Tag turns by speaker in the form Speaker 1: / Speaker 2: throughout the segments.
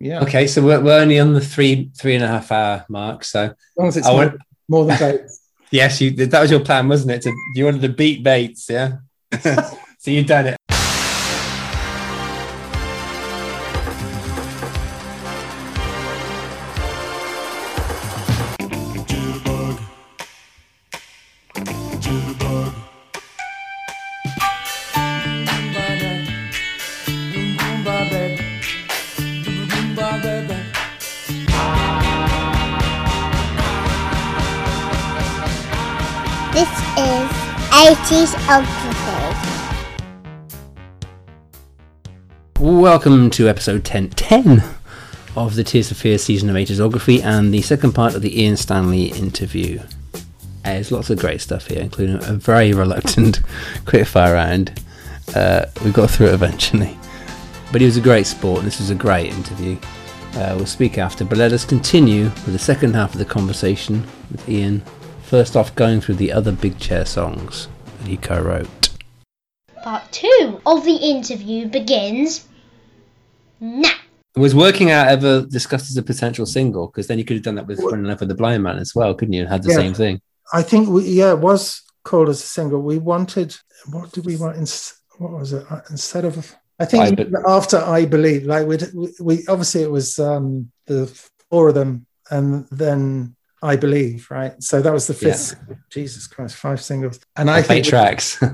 Speaker 1: Yeah.
Speaker 2: Okay, so we're, we're only on the three three and a half hour mark. So
Speaker 1: As long as it's
Speaker 2: I
Speaker 1: more,
Speaker 2: want-
Speaker 1: more than Bates.
Speaker 2: yes, you that was your plan, wasn't it? To, you wanted to beat Bates, yeah. so you've done it.
Speaker 3: 80s Octopus.
Speaker 2: Welcome to episode 10, 10 of the Tears for Fears season of Ageography and the second part of the Ian Stanley interview. There's lots of great stuff here, including a very reluctant quickfire round. Uh, we got through it eventually. But he was a great sport, and this was a great interview. Uh, we'll speak after, but let us continue with the second half of the conversation with Ian. First off, going through the other Big Chair songs that he co wrote.
Speaker 3: Part 2 of the interview begins now.
Speaker 2: Was Working Hour ever discussed as a potential single? Because then you could have done that with Running Love with the Blind Man as well, couldn't you? And had the
Speaker 1: Yeah.
Speaker 2: same thing.
Speaker 1: I think we, yeah, it was called as a single. We wanted what did we want? ins- What was it? Uh, Instead of I think
Speaker 2: I Be-
Speaker 1: after I believe, like we'd, we we obviously it was um the four of them, and then I believe, right? So that was the fifth. single. Jesus Christ, five singles, and I
Speaker 2: Eight
Speaker 1: think
Speaker 2: tracks.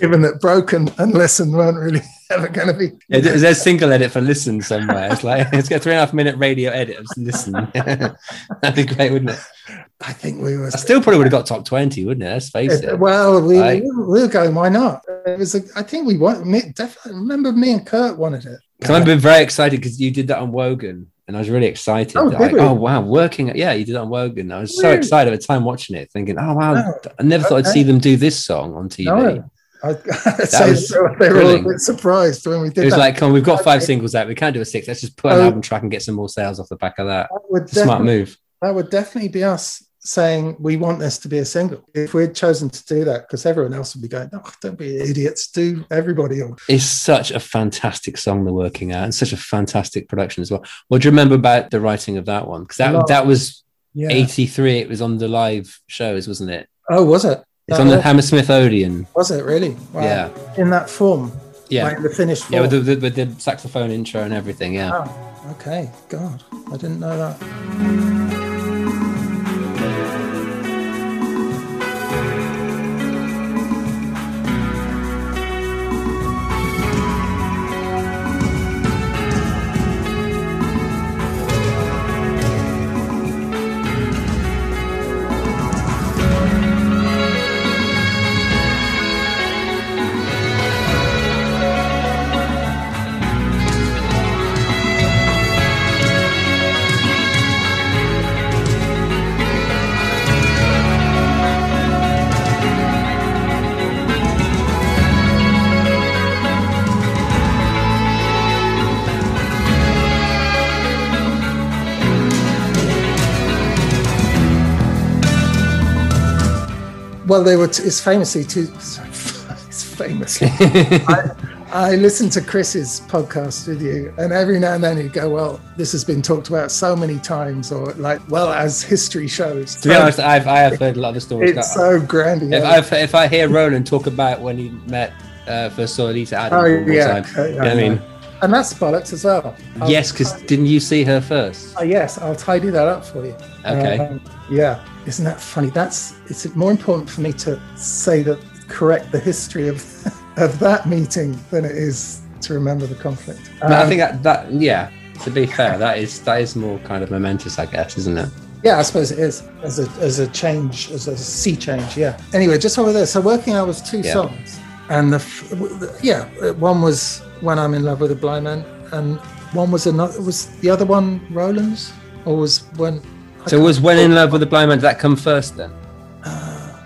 Speaker 1: given that broken and listen weren't really ever going to be.
Speaker 2: Yeah, there's a single edit for listen somewhere. It's like it's got three and a half minute radio edit of listen. That'd be great, wouldn't it?
Speaker 1: I think we were
Speaker 2: I still probably would have got top twenty, wouldn't it? Let's face it.
Speaker 1: Well, we,
Speaker 2: Right.
Speaker 1: we were going. Why not? It was. A, I think we want. Me, definitely remember me and Kurt wanted it.
Speaker 2: Because I've been very excited because you did that on Wogan, and I was really excited.
Speaker 1: Oh,
Speaker 2: like, oh wow, working. Yeah, you did it on Wogan. I was so excited at the time watching it, thinking, oh wow,
Speaker 1: Oh,
Speaker 2: I never thought I'd see them do this song on TV.
Speaker 1: No, I, I'd say
Speaker 2: was
Speaker 1: they were a bit surprised when we did
Speaker 2: It was
Speaker 1: that.
Speaker 2: like, come on, we've got five singles out. We can't do a six. Let's just put an
Speaker 1: Oh.
Speaker 2: album track and get some more sales off the back of that.
Speaker 1: that would
Speaker 2: smart move.
Speaker 1: that would definitely be us saying we want this to be a single. If we'd chosen to do that, because everyone else would be going, "Oh, don't be idiots, do everybody." All.
Speaker 2: It's such a fantastic song, The Working Hour, and such a fantastic production as well. What do you remember about the writing of that one? Because that that was
Speaker 1: Yeah.
Speaker 2: 83. It was on the live shows, wasn't it?
Speaker 1: Oh, was it?
Speaker 2: It's
Speaker 1: That
Speaker 2: on the Hammersmith Odeon.
Speaker 1: Was it really? Wow.
Speaker 2: Yeah.
Speaker 1: In that form,
Speaker 2: Yeah.
Speaker 1: like the finished form.
Speaker 2: Yeah, with the, the, with the saxophone intro and everything. Yeah.
Speaker 1: Oh, okay. God, I didn't know that. Well, they were. T- it's famously too. It's famously. I, I listened to Chris's podcast with you, and every now and then he'd go, "Well, this has been talked about so many times," or like, "Well, as history shows."
Speaker 2: To be honest, I've, I have heard a lot of the stories.
Speaker 1: it's so grandiose.
Speaker 2: if, I've, if I hear Roland talk about when he met, uh, first saw Oleta Adams
Speaker 1: oh yeah, okay,
Speaker 2: you know what I mean?
Speaker 1: and that's bollocks as well. I'll-
Speaker 2: Yes, because didn't you see her first?
Speaker 1: Oh, yes, I'll tidy that up for you.
Speaker 2: Okay.
Speaker 1: Um, yeah, isn't that funny? That's it's more important for me to say that correct the history of of that meeting than it is to remember the conflict.
Speaker 2: But I
Speaker 1: Um,
Speaker 2: think that, that yeah. To be fair, that is that is more kind of momentous, I guess, isn't it?
Speaker 1: yeah, I suppose it is as a as a change, as a sea change. Yeah. Anyway, just over there. So Working Hour was two
Speaker 2: Yeah.
Speaker 1: songs, and the, the yeah, one was when I'm in love with a blind man, and one was another. Was the other one Roland's, or was when?
Speaker 2: So was when in love with the blind man? Did that come first then?
Speaker 1: Uh,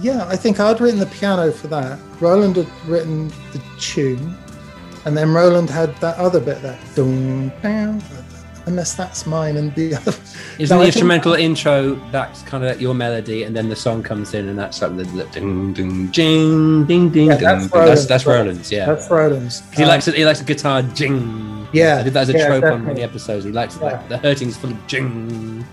Speaker 1: yeah, I think I'd written the piano for that. Roland had written the tune, and then Roland had that other bit, that dum, down, unless that's mine and the other.
Speaker 2: Isn't
Speaker 1: No,
Speaker 2: the instrumental intro that's kind of your melody, and then the song comes in, and that's like the, the ding ding jing ding ding
Speaker 1: Yeah,
Speaker 2: ding.
Speaker 1: that's
Speaker 2: ding.
Speaker 1: Roland's,
Speaker 2: That's that's. Roland's, yeah.
Speaker 1: That's Roland's.
Speaker 2: 'Cause he
Speaker 1: Um,
Speaker 2: likes it. He likes a guitar jing.
Speaker 1: Yeah,
Speaker 2: I did that as a
Speaker 1: yeah,
Speaker 2: trope on one of the episodes. He likes
Speaker 1: Yeah.
Speaker 2: like the hurting's full of jing.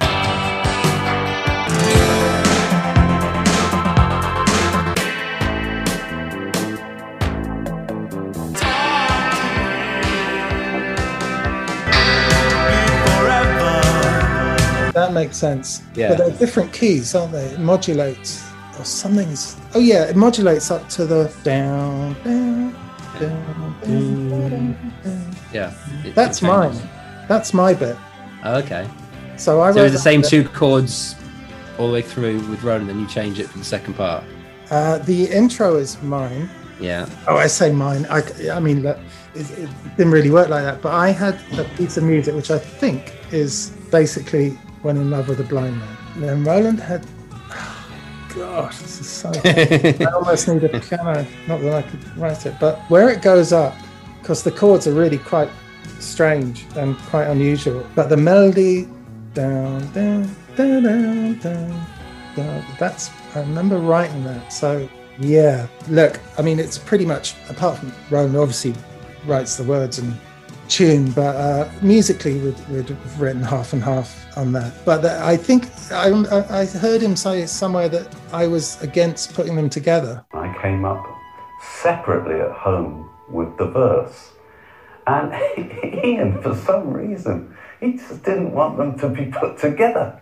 Speaker 1: Makes sense.
Speaker 2: Yeah.
Speaker 1: But they're different keys, aren't they? It modulates or something's. Oh yeah, it modulates up to the down, down, down, down, down.
Speaker 2: Yeah, it-
Speaker 1: That's
Speaker 2: it changes.
Speaker 1: mine. That's my bit.
Speaker 2: Oh, okay,
Speaker 1: So I
Speaker 2: so it's the same
Speaker 1: bit.
Speaker 2: two chords all the way through with Roland, then you change it for the second part.
Speaker 1: Uh, the intro is mine.
Speaker 2: Yeah.
Speaker 1: Oh, I say mine. I, I mean, look, it, it didn't really work like that. But I had a piece of music which I think is basically "When in Love with a Blind Man." And then Roland had. gosh, this is so. I almost need a piano. Not that I could write it, but where it goes up, because the chords are really quite strange and quite unusual. But the melody, down, down, down, down, down, down. That's I remember writing that. So yeah, look, I mean, it's pretty much apart from Roland, obviously writes the words and tune, but uh, musically we'd, we'd have written half and half on that. But the, I think I, I I heard him say somewhere that I was against putting them together.
Speaker 4: I came up separately at home with the verse. And Ian, for some reason, he just didn't want them to be put together.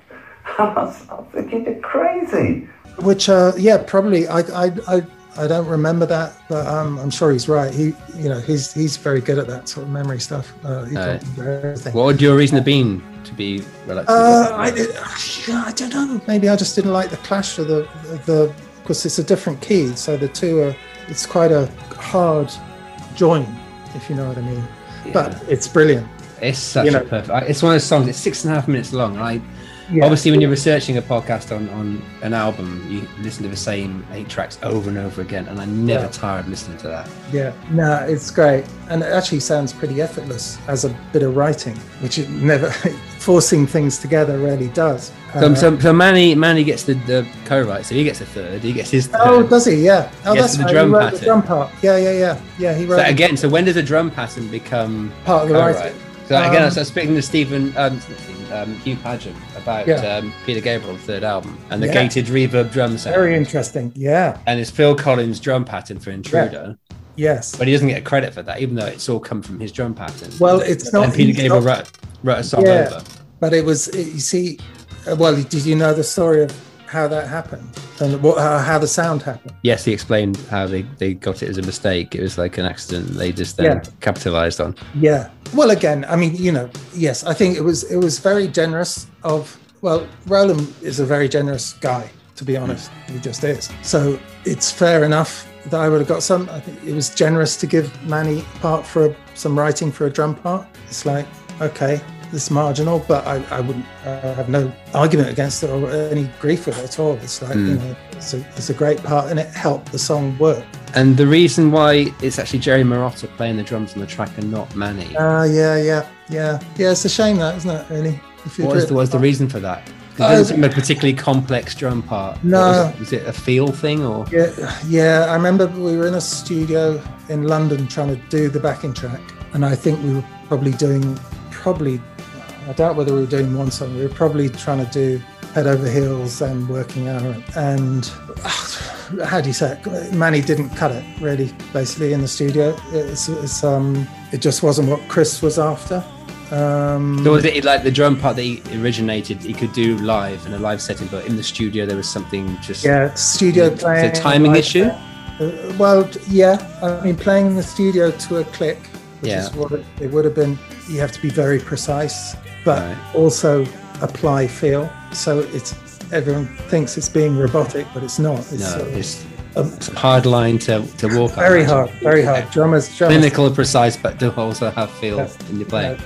Speaker 4: And I was, I was thinking, you're crazy.
Speaker 1: Which, uh, yeah, probably. I, I, I, I don't remember that, but um, I'm sure he's right. He, you know, he's he's very good at that sort of memory stuff. Uh, he remember everything.
Speaker 2: What would your reason have been to be reluctant?
Speaker 1: Uh, I, I don't know. Maybe I just didn't like the clash of the the because it's a different key, so the two are. It's quite a hard join, if you know what I mean. But it's brilliant.
Speaker 2: It's such
Speaker 1: you know-
Speaker 2: a perfect. It's one of those songs. It's six and a half minutes long. I
Speaker 1: Yeah.
Speaker 2: obviously when you're researching a podcast on on an album, you listen to the same eight tracks over and over again, and I'm never
Speaker 1: Yeah.
Speaker 2: tired of listening to that.
Speaker 1: Yeah, no, it's great, and it actually sounds pretty effortless as a bit of writing, which it never forcing things together really does.
Speaker 2: So,
Speaker 1: Uh,
Speaker 2: so, so Manny Manny gets the, the co-write, so he gets a third. He gets his third.
Speaker 1: oh, does he? Yeah. Oh,
Speaker 2: Yes,
Speaker 1: that's
Speaker 2: the
Speaker 1: right.
Speaker 2: drum
Speaker 1: he wrote
Speaker 2: pattern.
Speaker 1: the drum part. Yeah, yeah, yeah, yeah. He wrote
Speaker 2: So again, so when does a drum pattern become
Speaker 1: part of the
Speaker 2: co-write?
Speaker 1: writing.
Speaker 2: So again, I
Speaker 1: Um,
Speaker 2: was speaking to Stephen, um, Stephen, um, Hugh Padgham about
Speaker 1: Yeah.
Speaker 2: um, Peter Gabriel's third album and the
Speaker 1: Yeah.
Speaker 2: gated reverb drum sound,
Speaker 1: Very interesting. Yeah.
Speaker 2: and it's Phil Collins' drum pattern for Intruder,
Speaker 1: Yes.
Speaker 2: but he doesn't get credit for that, even though it's all come from his drum pattern.
Speaker 1: Well, it's not.
Speaker 2: and Peter Gabriel
Speaker 1: not-
Speaker 2: wrote, wrote a song
Speaker 1: Yeah.
Speaker 2: over.
Speaker 1: But it was, you see, uh, well, did you know the story of how that happened and what, how, how the sound happened?
Speaker 2: Yes, he explained how they, they got it as a mistake. It was like an accident they just then
Speaker 1: Yeah.
Speaker 2: capitalized on.
Speaker 1: Yeah. Well, again, I mean, you know, yes, I think it was it was very generous of. Well, Roland is a very generous guy, to be honest. Mm. He just is. So it's fair enough that I would have got some. I think it was generous to give Manny part for a, some writing for a drum part. It's like, okay, this marginal, but I, I wouldn't uh, have no argument against it or any grief with it at all. It's like, you know, it's a, it's a great part and it helped the song work.
Speaker 2: And the reason why it's actually Jerry Marotta playing the drums on the track and not Manny.
Speaker 1: Ah, yeah, yeah, yeah. Yeah, it's a shame that, isn't it, really?
Speaker 2: What was the, was the reason for that?
Speaker 1: Uh,
Speaker 2: It doesn't a particularly complex drum part.
Speaker 1: No.
Speaker 2: Was it, was it a feel thing or?
Speaker 1: Yeah, yeah. I remember we were in a studio in London trying to do the backing track, and I think we were probably doing probably. I doubt whether we were doing one song. We were probably trying to do Head Over Heels and Working Hour, and how do you say it? Manny didn't cut it really. Basically, in the studio, it's, it's um, it just wasn't what Chris was after. Um,
Speaker 2: So was it like the drum part that he originated? He could do live in a live setting, but in the studio there was something just.
Speaker 1: Yeah, studio
Speaker 2: Is it a
Speaker 1: playing.
Speaker 2: timing issue?
Speaker 1: Uh, well, yeah. I mean, playing in the studio to a click, which
Speaker 2: Yeah.
Speaker 1: is what it, it would have been. You have to be very precise, but
Speaker 2: Right.
Speaker 1: also apply feel. So it's everyone thinks it's being robotic, but it's not. It's,
Speaker 2: No,
Speaker 1: uh,
Speaker 2: it's,
Speaker 1: um,
Speaker 2: it's a hard line to, to walk.
Speaker 1: Very hard, very hard. Drummers, drummers
Speaker 2: Clinical, and precise, but do also have feel
Speaker 1: Yeah.
Speaker 2: in your playing.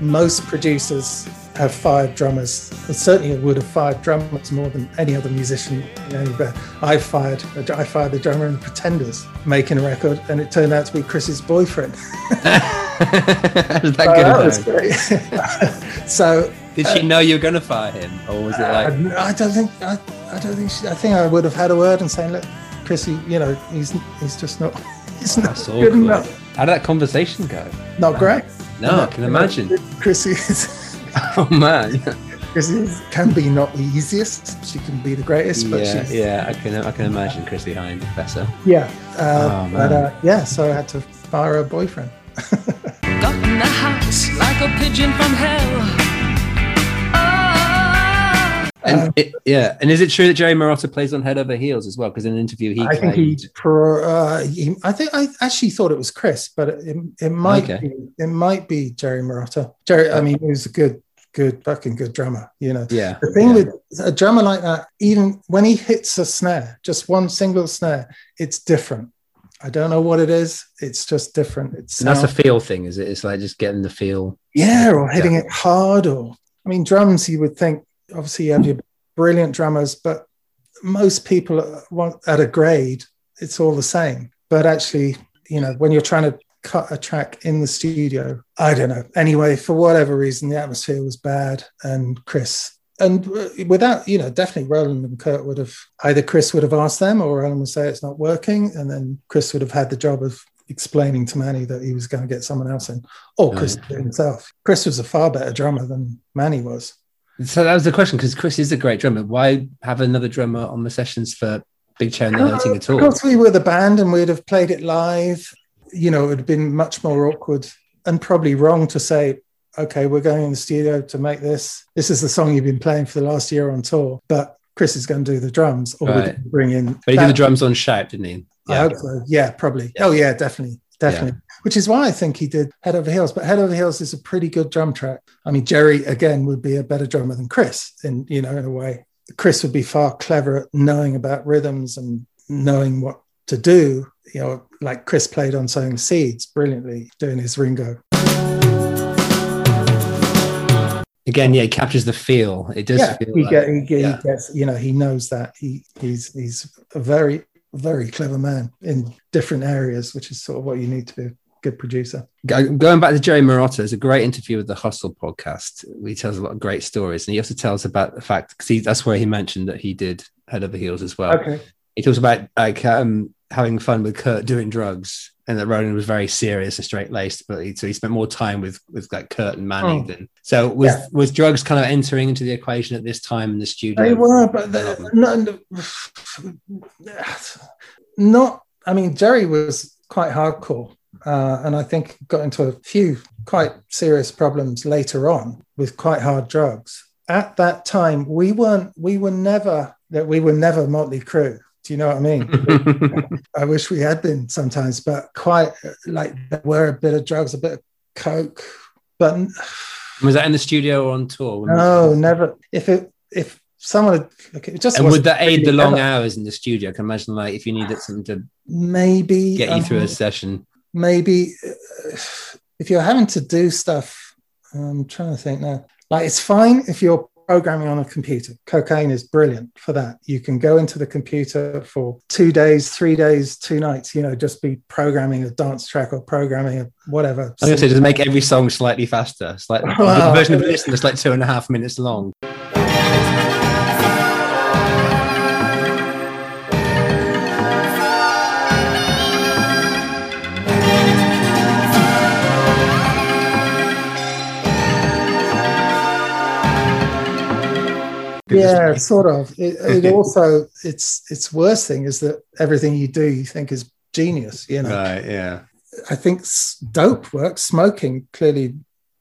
Speaker 1: most producers have five drummers. Well, certainly, would have fired drummers more than any other musician in any band. I fired, I fired the drummer in Pretenders making a record, and it turned out to be Chris's boyfriend.
Speaker 2: That oh,
Speaker 1: So
Speaker 2: good
Speaker 1: that was great. so
Speaker 2: Did she uh, know you were going to fire him, or was it like?
Speaker 1: I, I don't think I, I don't think she, I think I would have had a word and saying, look, Chrissy, you know, he's he's just not he's not
Speaker 2: That's
Speaker 1: good
Speaker 2: awkward.
Speaker 1: enough.
Speaker 2: How did that conversation go?
Speaker 1: Not great.
Speaker 2: No, I can imagine.
Speaker 1: Chrissy is.
Speaker 2: Oh man,
Speaker 1: Chrissy can be not the easiest. She can be the greatest, but
Speaker 2: yeah,
Speaker 1: she's
Speaker 2: yeah, I can, I can imagine Chrissie Hynde better.
Speaker 1: yeah. Uh,
Speaker 2: Oh,
Speaker 1: but uh, yeah, so I had to fire her boyfriend.
Speaker 5: Got in the house like a pigeon from hell. Oh.
Speaker 2: And it, yeah, and is it true that Jerry Marotta plays on Head Over Heels as well? Because in an interview he
Speaker 1: I think he, pro, uh, he. I think I actually thought it was Chris, but it, it might
Speaker 2: Okay.
Speaker 1: be. It might be Jerry Marotta. Jerry. I mean, he was a good, good, fucking good drummer. You know.
Speaker 2: yeah,
Speaker 1: The thing
Speaker 2: yeah.
Speaker 1: with a drummer like that, even when he hits a snare, just one single snare, it's different. I don't know what it is. It's just different. It's
Speaker 2: that's a feel thing, is it? It's like just getting the feel.
Speaker 1: yeah, or hitting it hard, or I mean, drums. You would think obviously you have your brilliant drummers, but most people want at a grade, it's all the same. But actually, you know, when you're trying to cut a track in the studio, I don't know. Anyway, for whatever reason, the atmosphere was bad, and Chris. And uh, without, you know, definitely Roland and Kurt would have either Chris would have asked them or Roland would say it's not working. And then Chris would have had the job of explaining to Manny that he was going to get someone else in, or Chris it himself. Chris was a far better drummer than Manny was.
Speaker 2: So that was the question because Chris is a great drummer. Why have another drummer on the sessions for Big Chair and the Hurting at all?
Speaker 1: Because we were the band and we'd have played it live, you know, it would have been much more awkward and probably wrong to say, okay, we're going in the studio to make this. This is the song you've been playing for the last year on tour, but Chris is going to do the drums or
Speaker 2: Right.
Speaker 1: bring in.
Speaker 2: But he did the drums on Shout, didn't he?
Speaker 1: I hope so. Yeah, probably. Oh, yeah, definitely. Definitely. Which is why I think he did Head Over Heels. But Head Over Heels is a pretty good drum track. I mean, Jerry, again, would be a better drummer than Chris, in, you know, in a way. Chris would be far clever at knowing about rhythms and knowing what to do. You know, like Chris played on Sowing Seeds brilliantly, doing his Ringo.
Speaker 2: Again, yeah, it captures the feel. It does
Speaker 1: yeah,
Speaker 2: feel
Speaker 1: he,
Speaker 2: like,
Speaker 1: get, he,
Speaker 2: yeah.
Speaker 1: he gets, you know, he knows that. He he's he's a very, very clever man in different areas, which is sort of what you need to be a good producer.
Speaker 2: Going back to Jerry Marotta, there's a great interview with the Hustle podcast. He tells a lot of great stories, and he also tells about the fact because that's where he mentioned that he did Head Over Heels as well.
Speaker 1: Okay.
Speaker 2: He talks about like um, having fun with Kurt doing drugs, and that Roland was very serious and straight laced, but he, so he spent more time with with like Kurt and Manny
Speaker 1: Oh.
Speaker 2: than. So was
Speaker 1: Yeah.
Speaker 2: was drugs kind of entering into the equation at this time in the studio?
Speaker 1: They were, but the, no, no, not. I mean, Jerry was quite hardcore, uh, and I think got into a few quite serious problems later on with quite hard drugs. At that time, we weren't. We were never that. We were never Motley Crue. Do you know what I mean? I wish we had been sometimes, but quite like there were a bit of drugs, a bit of coke, but
Speaker 2: was that in the studio or on tour?
Speaker 1: no, never. If it if someone like, it just
Speaker 2: And would that aid the long
Speaker 1: ever-
Speaker 2: hours in the studio? I can imagine, like, if you needed something to
Speaker 1: maybe
Speaker 2: get you through a
Speaker 1: um,
Speaker 2: session.
Speaker 1: maybe uh, if you're having to do stuff i'm trying to think now like it's fine if you're programming on a computer cocaine is brilliant for that you can go into the computer for two days three days two nights you know just be programming a dance track or programming a whatever
Speaker 2: I was going to say, just make every song slightly faster. It's like
Speaker 1: Wow.
Speaker 2: the version of this that's like two and a half minutes long.
Speaker 1: Yeah sort of it, it also it's it's worst thing is that everything you do you think is genius you know
Speaker 2: Right, yeah.
Speaker 1: I think dope works. Smoking clearly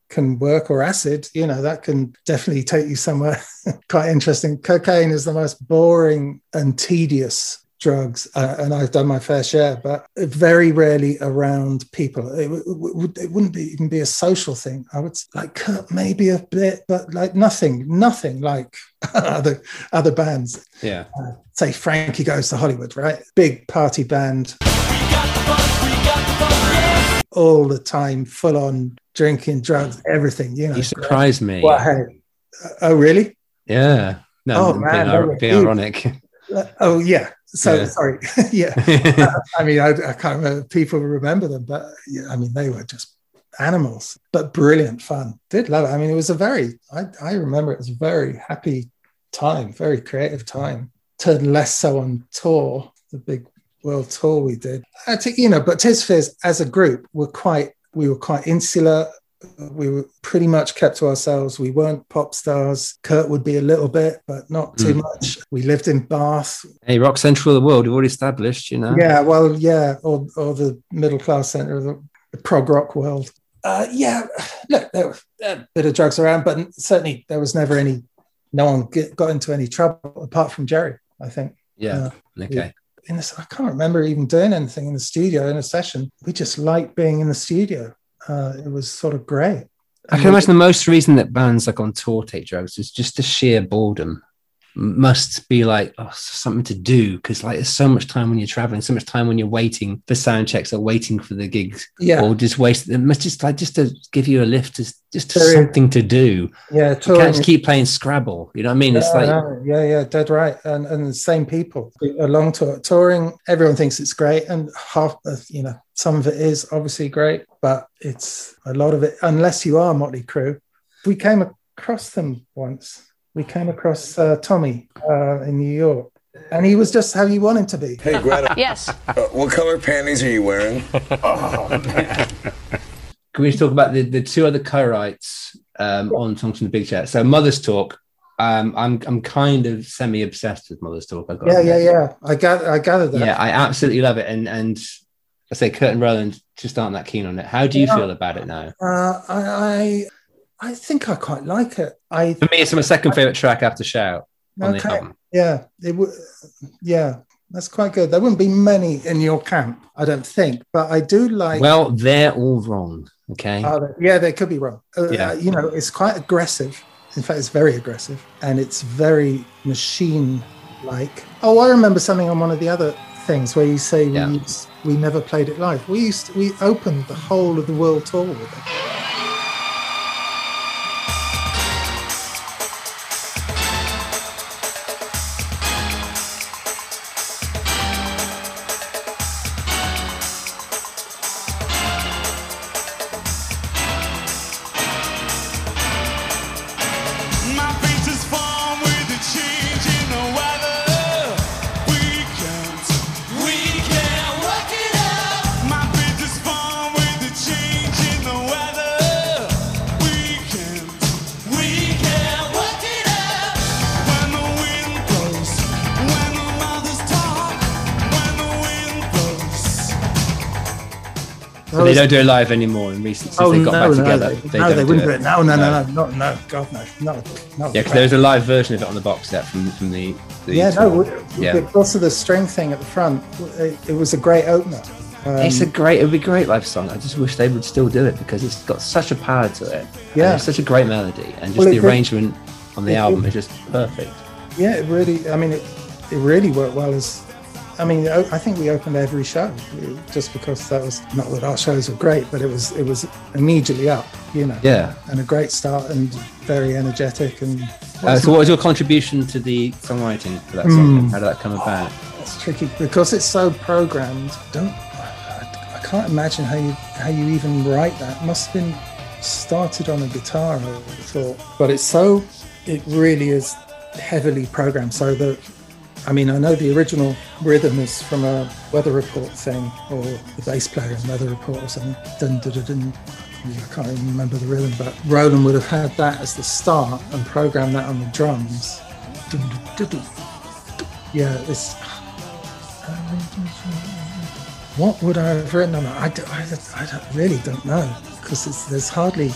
Speaker 1: can work, or acid. You know that can definitely take you somewhere quite interesting. Cocaine is the most boring and tedious drugs, uh, and I've done my fair share, but very rarely around people. It, w- w- would- it wouldn't be even be a social thing. I would like Kurt maybe a bit, but like nothing, nothing like other other bands.
Speaker 2: Yeah.
Speaker 1: Say Frankie Goes to Hollywood, right? Big party band all the time, full on drinking, drugs, everything. You know.
Speaker 2: You surprised me.
Speaker 1: Well, hey, uh, oh really?
Speaker 2: Yeah. No,
Speaker 1: Oh, man,
Speaker 2: being, being ironic.
Speaker 1: Uh, oh yeah. So
Speaker 2: Yeah.
Speaker 1: sorry. yeah. I mean, I, I can't remember. People remember them, but yeah, I mean, they were just animals, but brilliant fun. Did love it. I mean, it was a very. I, I remember it was a very happy time, very creative time. Turned less so on tour, the big world tour we did. I think you know, but for Fears as a group were quite. We were quite insular. We were pretty much kept to ourselves. We weren't pop stars. Kurt would be a little bit, but not too
Speaker 2: Mm.
Speaker 1: much. We lived in Bath.
Speaker 2: hey, rock central of the world, we've already established, you know.
Speaker 1: Yeah, well, yeah, or, or the middle class center of the, the prog rock world. Uh, yeah, look, there were a bit of drugs around, but certainly there was never any, no one get, got into any trouble apart from Jerry, I think.
Speaker 2: Yeah. Okay.
Speaker 1: In this, I can't remember even doing anything in the studio in a session. We just liked being in the studio. Uh, it was sort of great.
Speaker 2: I can imagine the most reason that bands like on tour take drugs is just the sheer boredom. Must be like oh, something to do because like there's so much time when you're traveling, so much time when you're waiting for sound checks or waiting for the gigs,
Speaker 1: Yeah,
Speaker 2: or just waste. It must just like just to give you a lift, just just
Speaker 1: is-
Speaker 2: something to do.
Speaker 1: yeah,
Speaker 2: You can't just keep playing Scrabble. You know what I mean? It's like
Speaker 1: no, yeah, yeah, dead right, and and the same people. A long tour, touring, everyone thinks it's great, and half, of, you know, some of it is obviously great, but it's a lot of it. Unless you are Motley Crue, we came across them once. We came across uh, Tommy uh, in New York, and he was just how you want him to be.
Speaker 6: Hey, Greta,
Speaker 7: Yes.
Speaker 6: uh, what color panties are you wearing?
Speaker 2: Can we just talk about the, the two other co-writes um, on Songs from the Big Chair? So Mother's Talk. Um, I'm I'm kind of semi obsessed with Mother's Talk. I've got
Speaker 1: Yeah, yeah, yeah. I got I gathered that.
Speaker 2: Yeah, I absolutely love it. And and I say Kurt and Roland just aren't that keen on it. How do you
Speaker 1: Yeah.
Speaker 2: feel about it now?
Speaker 1: Uh, I, I, I think I quite like it. I
Speaker 2: For me, it's my second favorite track after Shout on the
Speaker 1: Okay.
Speaker 2: album.
Speaker 1: Yeah, it would. Yeah, that's quite good. There wouldn't be many in your camp, I don't think, but I do like.
Speaker 2: Well, they're all wrong. Okay.
Speaker 1: They- yeah, they could be wrong. Uh,
Speaker 2: Yeah.
Speaker 1: you know, it's quite aggressive. In fact, it's very aggressive, and it's very machine-like. Oh, I remember something on one of the other things where you say
Speaker 2: Yeah.
Speaker 1: we used, we never played it live. We used to, we opened the whole of the world tour with it.
Speaker 2: Don't do it live anymore in recent since they got back together.
Speaker 1: Oh, They, no, they wouldn't
Speaker 2: do
Speaker 1: do it. No, no, no, no, no, no, God, no, no, no.
Speaker 2: Yeah, because there's a live version of it on the box set from from the. the
Speaker 1: yeah,
Speaker 2: tour.
Speaker 1: no,
Speaker 2: Yeah.
Speaker 1: of the string thing at the front, it, it was a great opener. Um,
Speaker 2: it's a great, it'd be a great live song. I just wish they would still do it because it's got such a power to it.
Speaker 1: Yeah.
Speaker 2: it's such a great melody, and just
Speaker 1: Well, it
Speaker 2: the
Speaker 1: did-
Speaker 2: arrangement on the album
Speaker 1: did-
Speaker 2: is just perfect.
Speaker 1: yeah, it really. I mean, it, it really worked well as. I mean, I I think we opened every show just because that was not that our shows were great, but it was it was immediately up, you know.
Speaker 2: Yeah.
Speaker 1: And a great start and very energetic and.
Speaker 2: Uh, so, what was your contribution to the songwriting for that song?
Speaker 1: Hmm.
Speaker 2: How did that come about?
Speaker 1: It's tricky because it's so programmed. Don't I, I can't imagine how you how you even write that. It must have been started on a guitar, I thought. But it's so it really is heavily programmed. So that I mean, I know the original rhythm is from a weather report thing, or the bass player in weather report or something. Dun, dun, dun. I can't even remember the rhythm, but Roland would have had that as the start and programmed that on the drums. Yeah, it's what would I have written on it? I, don't- I, I don't, really don't know because there's hardly.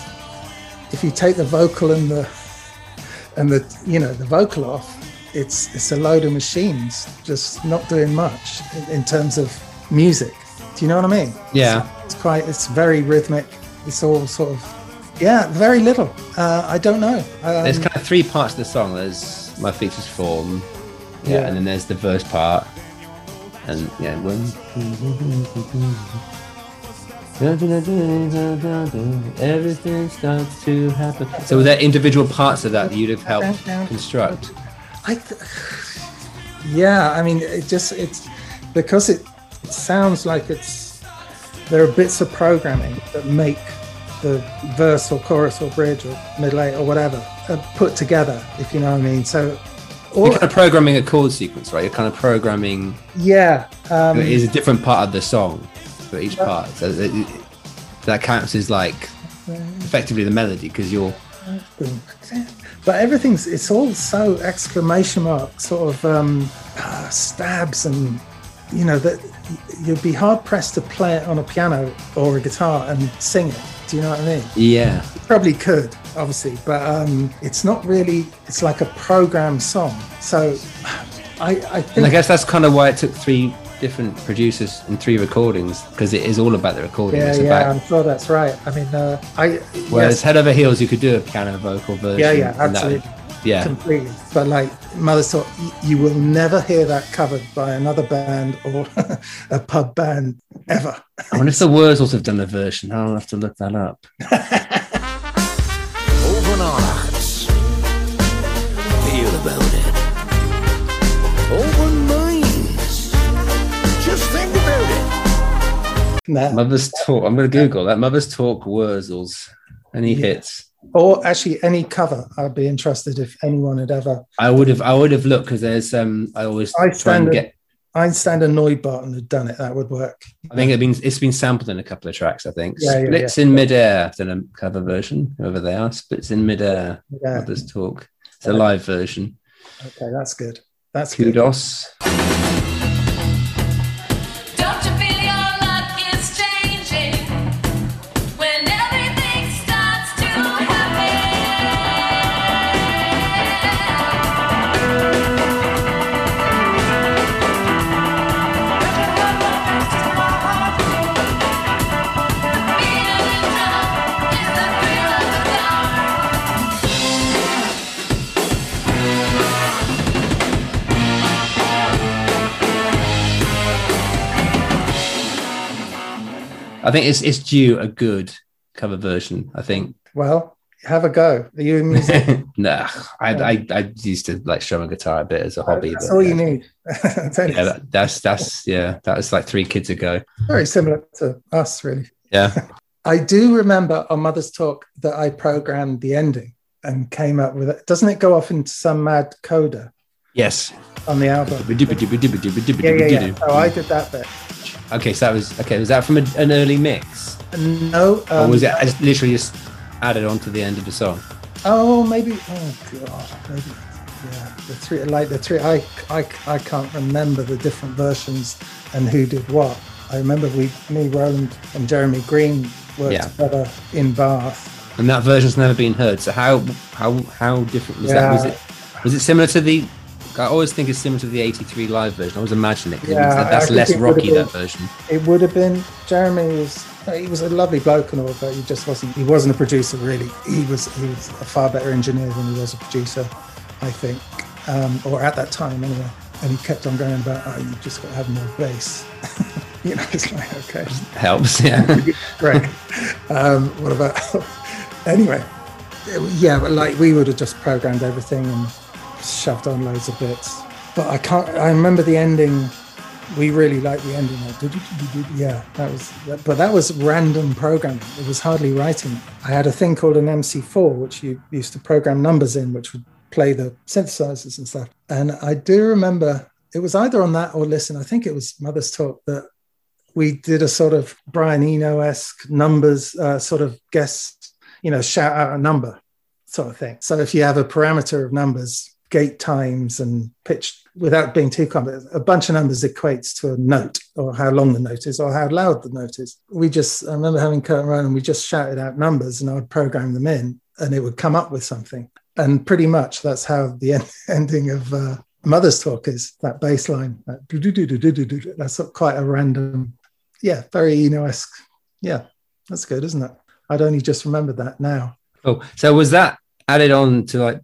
Speaker 1: If you take the vocal and the and the you know the vocal off, it's it's a load of machines just not doing much in, in terms of music. Do you know what I mean?
Speaker 2: Yeah.
Speaker 1: It's quite. It's very rhythmic. It's all sort of. Yeah, very little. Uh, I don't know. Um,
Speaker 2: There's kind of three parts of the song. There's my features form, yeah,
Speaker 1: Yeah.
Speaker 2: and then there's the verse part, and yeah, when Everything starts to happen. So were there individual parts of that that you'd have helped construct?
Speaker 1: I th- yeah, I mean, it just it's because it, it sounds like it's there are bits of programming that make the verse or chorus or bridge or middle eight or whatever uh, put together, if you know what I mean. So,
Speaker 2: You're kind of programming a chord sequence, right? You're kind of programming.
Speaker 1: yeah, um,
Speaker 2: it is a different part of the song for each part. So it, it- that counts as like effectively the melody because you're.
Speaker 1: But everything's it's all so exclamation mark sort of um, uh, stabs and you know that you'd be hard pressed to play it on a piano or a guitar and sing it. Do you know what I mean?
Speaker 2: Yeah.
Speaker 1: probably could obviously but um it's not really it's like a program song so i i
Speaker 2: And I guess that's kind of why it took three different producers and three recordings because it is all about the recording.
Speaker 1: yeah
Speaker 2: it's
Speaker 1: yeah
Speaker 2: about,
Speaker 1: i'm sure that's right i mean uh i
Speaker 2: whereas
Speaker 1: yes,
Speaker 2: Head Over Heels, you could do a piano vocal version.
Speaker 1: yeah yeah
Speaker 2: and that would-
Speaker 1: absolutely
Speaker 2: yeah.
Speaker 1: completely but like Mother's Talk y- you will never hear that covered by another band or a pub band ever
Speaker 2: I wonder if the Wurzels have done a version. I'll have to look that up.
Speaker 7: Open hearts. Feel about it.
Speaker 1: No.
Speaker 2: Mother's Talk. I'm going to Google that. Mother's Talk Wurzels. Any hits?
Speaker 1: or actually any cover i'd be interested if anyone had ever
Speaker 2: I would have. I would have looked because there's. Um. I always
Speaker 1: I
Speaker 2: try and get.
Speaker 1: Einstürzende Neubauten had done it that would work
Speaker 2: I think it's been it's been sampled in a couple of tracks. I think
Speaker 1: Yeah, yeah,
Speaker 2: splits in midair. Done a cover version. Whoever they are, splits in midair.
Speaker 1: yeah
Speaker 2: Mother's Talk. It's a live version.
Speaker 1: okay that's good that's good
Speaker 2: Kudos.
Speaker 5: Don't
Speaker 2: I think it's it's due a good cover version. I think.
Speaker 1: Well, have a go. Are you a musician?
Speaker 2: nah, I, I I used to like strum a guitar a bit as a hobby.
Speaker 1: That's
Speaker 2: but
Speaker 1: all
Speaker 2: yeah.
Speaker 1: you need.
Speaker 2: Yeah, that, that's that's yeah. That was like three kids ago.
Speaker 1: Very similar to us, really.
Speaker 2: Yeah.
Speaker 1: I do remember on Mother's Talk that I programmed the ending and came up with it. Doesn't it go off into some mad coda
Speaker 2: Yes.
Speaker 1: on the album? Yeah,
Speaker 2: Yeah,
Speaker 1: yeah, yeah. So I did that bit.
Speaker 2: Okay, so that was okay. Was that from a, an early mix,
Speaker 1: No.
Speaker 2: or
Speaker 1: Um,
Speaker 2: was it as- literally just added on to the end of the song?
Speaker 1: Oh, maybe. Oh god, maybe. Yeah, the three. Like the three. I, I, I can't remember the different versions and who did what. I remember we, me, Roland, and Jeremy Green worked
Speaker 2: Yeah.
Speaker 1: together in Bath.
Speaker 2: And that version's never been heard. So how how how different was that? Was it was it similar to the? I always think it's similar to the '83 live version. I always imagine it
Speaker 1: Yeah,
Speaker 2: that that's less rocky.
Speaker 1: been-
Speaker 2: That version.
Speaker 1: It would have been Jeremy was he was a lovely bloke and all, but he just wasn't. He wasn't a producer really. He was he was a far better engineer than he was a producer, I think, um, or at that time anyway. And he kept on going about, oh, you just got to have more bass. you know, it's like okay,
Speaker 2: Helps. Yeah.
Speaker 1: great. um, what about anyway? Yeah, but like we would have just programmed everything and shoved on loads of bits. But I can't. I remember the ending. We really liked the ending. Like, yeah, that was. But that was random programming. It was hardly writing. I had a thing called an MC4, which you used to program numbers in, which would play the synthesizers and stuff. And I do remember it was either on that or Listen. I think it was Mother's Talk that we did a sort of Brian Eno esque numbers uh, sort of guess, you know, shout out a number sort of thing. So if you have a parameter of numbers, gate times and pitch without being too complex, a bunch of numbers equates to a note or how long the note is or how loud the note is. We just, I remember having Kurt and Roland, we just shouted out numbers and I would program them in and it would come up with something. And pretty much that's how the end, ending of uh, Mother's Talk is that bass line. That. That's quite a random, yeah, very Eno-esque. Yeah, that's good, isn't it? I'd only just remembered that now.
Speaker 2: Oh, so was that added on to like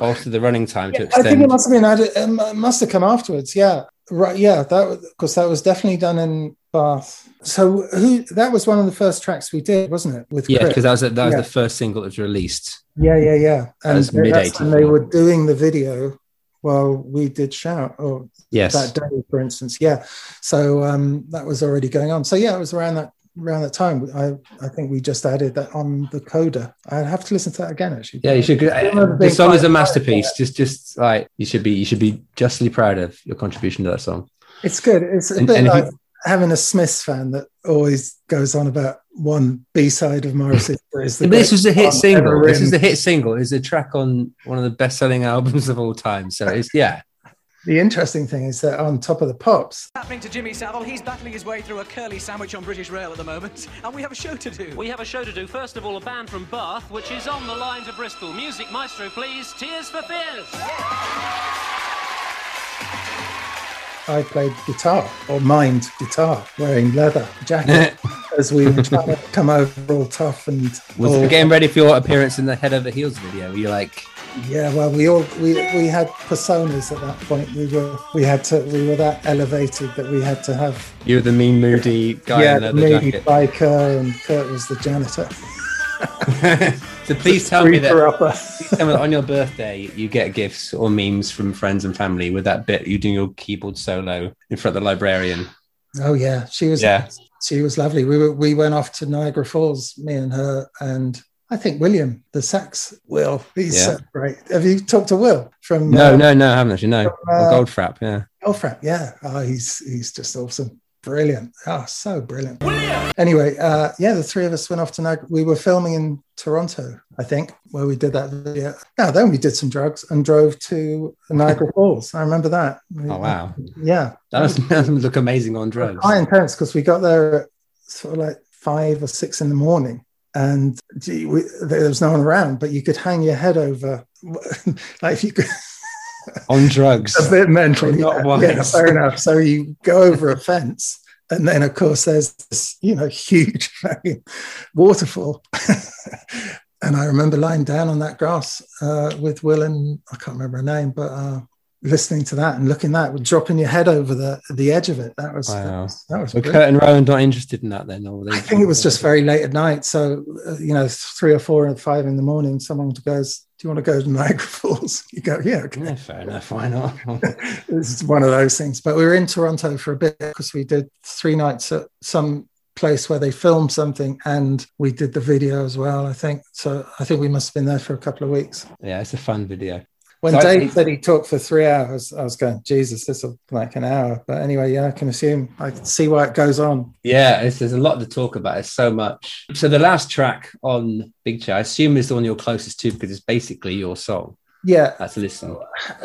Speaker 2: after the running time to extend.
Speaker 1: I think it must have been added. It must have come afterwards. Yeah, Right, yeah, that was because that was definitely done in Bath. So who that was one of the first tracks we did, wasn't it? With
Speaker 2: Yeah, because that was that was
Speaker 1: Yeah.
Speaker 2: the first single that was released.
Speaker 1: yeah, yeah, yeah. And
Speaker 2: was mid-eighties,
Speaker 1: And
Speaker 2: they
Speaker 1: were doing the video while we did shout or
Speaker 2: Yes.
Speaker 1: that day, for instance. Yeah. So um that was already going on. So yeah, it was around that around that time. I I think we just added that on the coda. I'd have to listen to that again actually.
Speaker 2: Yeah, you should. The song is a masterpiece. Just, just like you should be. You should be justly proud of your contribution to that song.
Speaker 1: It's good. It's a
Speaker 2: And-
Speaker 1: bit
Speaker 2: and
Speaker 1: like
Speaker 2: you-
Speaker 1: having a Smiths fan that always goes on about one B side of Morrissey. is the
Speaker 2: this was a hit single. This is the hit single. It's a track on one of the best-selling albums of all time. So it's yeah.
Speaker 1: The interesting thing is that on top of the pops,
Speaker 8: happening to Jimmy Savile. He's battling his way through a curly sandwich on British Rail at the moment, and we have a show to do.
Speaker 9: We have a show to do. First of all, a band from Bath, which is on the line to Bristol. Music maestro, please. Tears for Fears.
Speaker 1: I played guitar or mined guitar wearing leather jacket as we were trying to come over all tough and
Speaker 2: Was
Speaker 1: all-
Speaker 2: getting ready for your appearance in the Head Over Heels video. You're like,
Speaker 1: yeah well we all we, we had personas at that point we were we had to we were that elevated that we had to have
Speaker 2: you're the mean, moody guy
Speaker 1: yeah
Speaker 2: in
Speaker 1: the moody
Speaker 2: jacket.
Speaker 1: biker and Kurt was the janitor
Speaker 2: so please tell me that. Please tell me that on your birthday you get gifts or memes from friends and family with that bit you doing your keyboard solo in front of the librarian.
Speaker 1: Oh yeah, she was.
Speaker 2: Yeah.
Speaker 1: she was lovely. We were, we went off to Niagara Falls, me and her, and I think William, the sax, Will. He's
Speaker 2: Yeah.
Speaker 1: so great. Have you talked to Will from?
Speaker 2: No,
Speaker 1: uh,
Speaker 2: no, no, I haven't actually. No,
Speaker 1: uh,
Speaker 2: Goldfrapp. Yeah.
Speaker 1: Elfrap, yeah. Oh, he's he's just awesome. Brilliant. Oh, so brilliant. Anyway, uh, yeah, the three of us went off to Niagara. We were filming in Toronto, I think, where we did that video. No, then we did some drugs and drove to Niagara Falls. I remember that.
Speaker 2: Oh wow,
Speaker 1: Yeah.
Speaker 2: that must look amazing on drugs.
Speaker 1: Quite intense because we got there at sort of like five or six in the morning. And gee, we, there was no one around, but you could hang your head over, like if you could,
Speaker 2: On drugs.
Speaker 1: a bit mental.
Speaker 2: Not
Speaker 1: yeah, yeah, fair enough. So you go over a fence, and then of course there's this, you know, huge waterfall. and I remember lying down on that grass uh, with Will and I can't remember her name, but uh, listening to that and looking at that, dropping your head over the the edge of it. That was that was, that was brilliant.
Speaker 2: Kurt and Roland not interested in that then? Or they,
Speaker 1: I think it was just very late at night. So, uh, you know, three or four or five in the morning, someone goes, Do you want to go to Niagara Falls? You go, Yeah, okay.
Speaker 2: Yeah, fair enough. Why not?
Speaker 1: is one of those things. But we were in Toronto for a bit because we did three nights at some place where they filmed something and we did the video as well, I think. So I think we must have been there for a couple of weeks.
Speaker 2: yeah, it's a fun video.
Speaker 1: When
Speaker 2: So
Speaker 1: Dave said he talked for three hours, I was going, Jesus, this is like an hour. But anyway, yeah, I can assume I can see why it goes on.
Speaker 2: Yeah, there's a lot to talk about. It's so much. So the last track on Big Chair, I assume is the one you're closest to because it's basically your song.
Speaker 1: Yeah,
Speaker 2: That's a listen.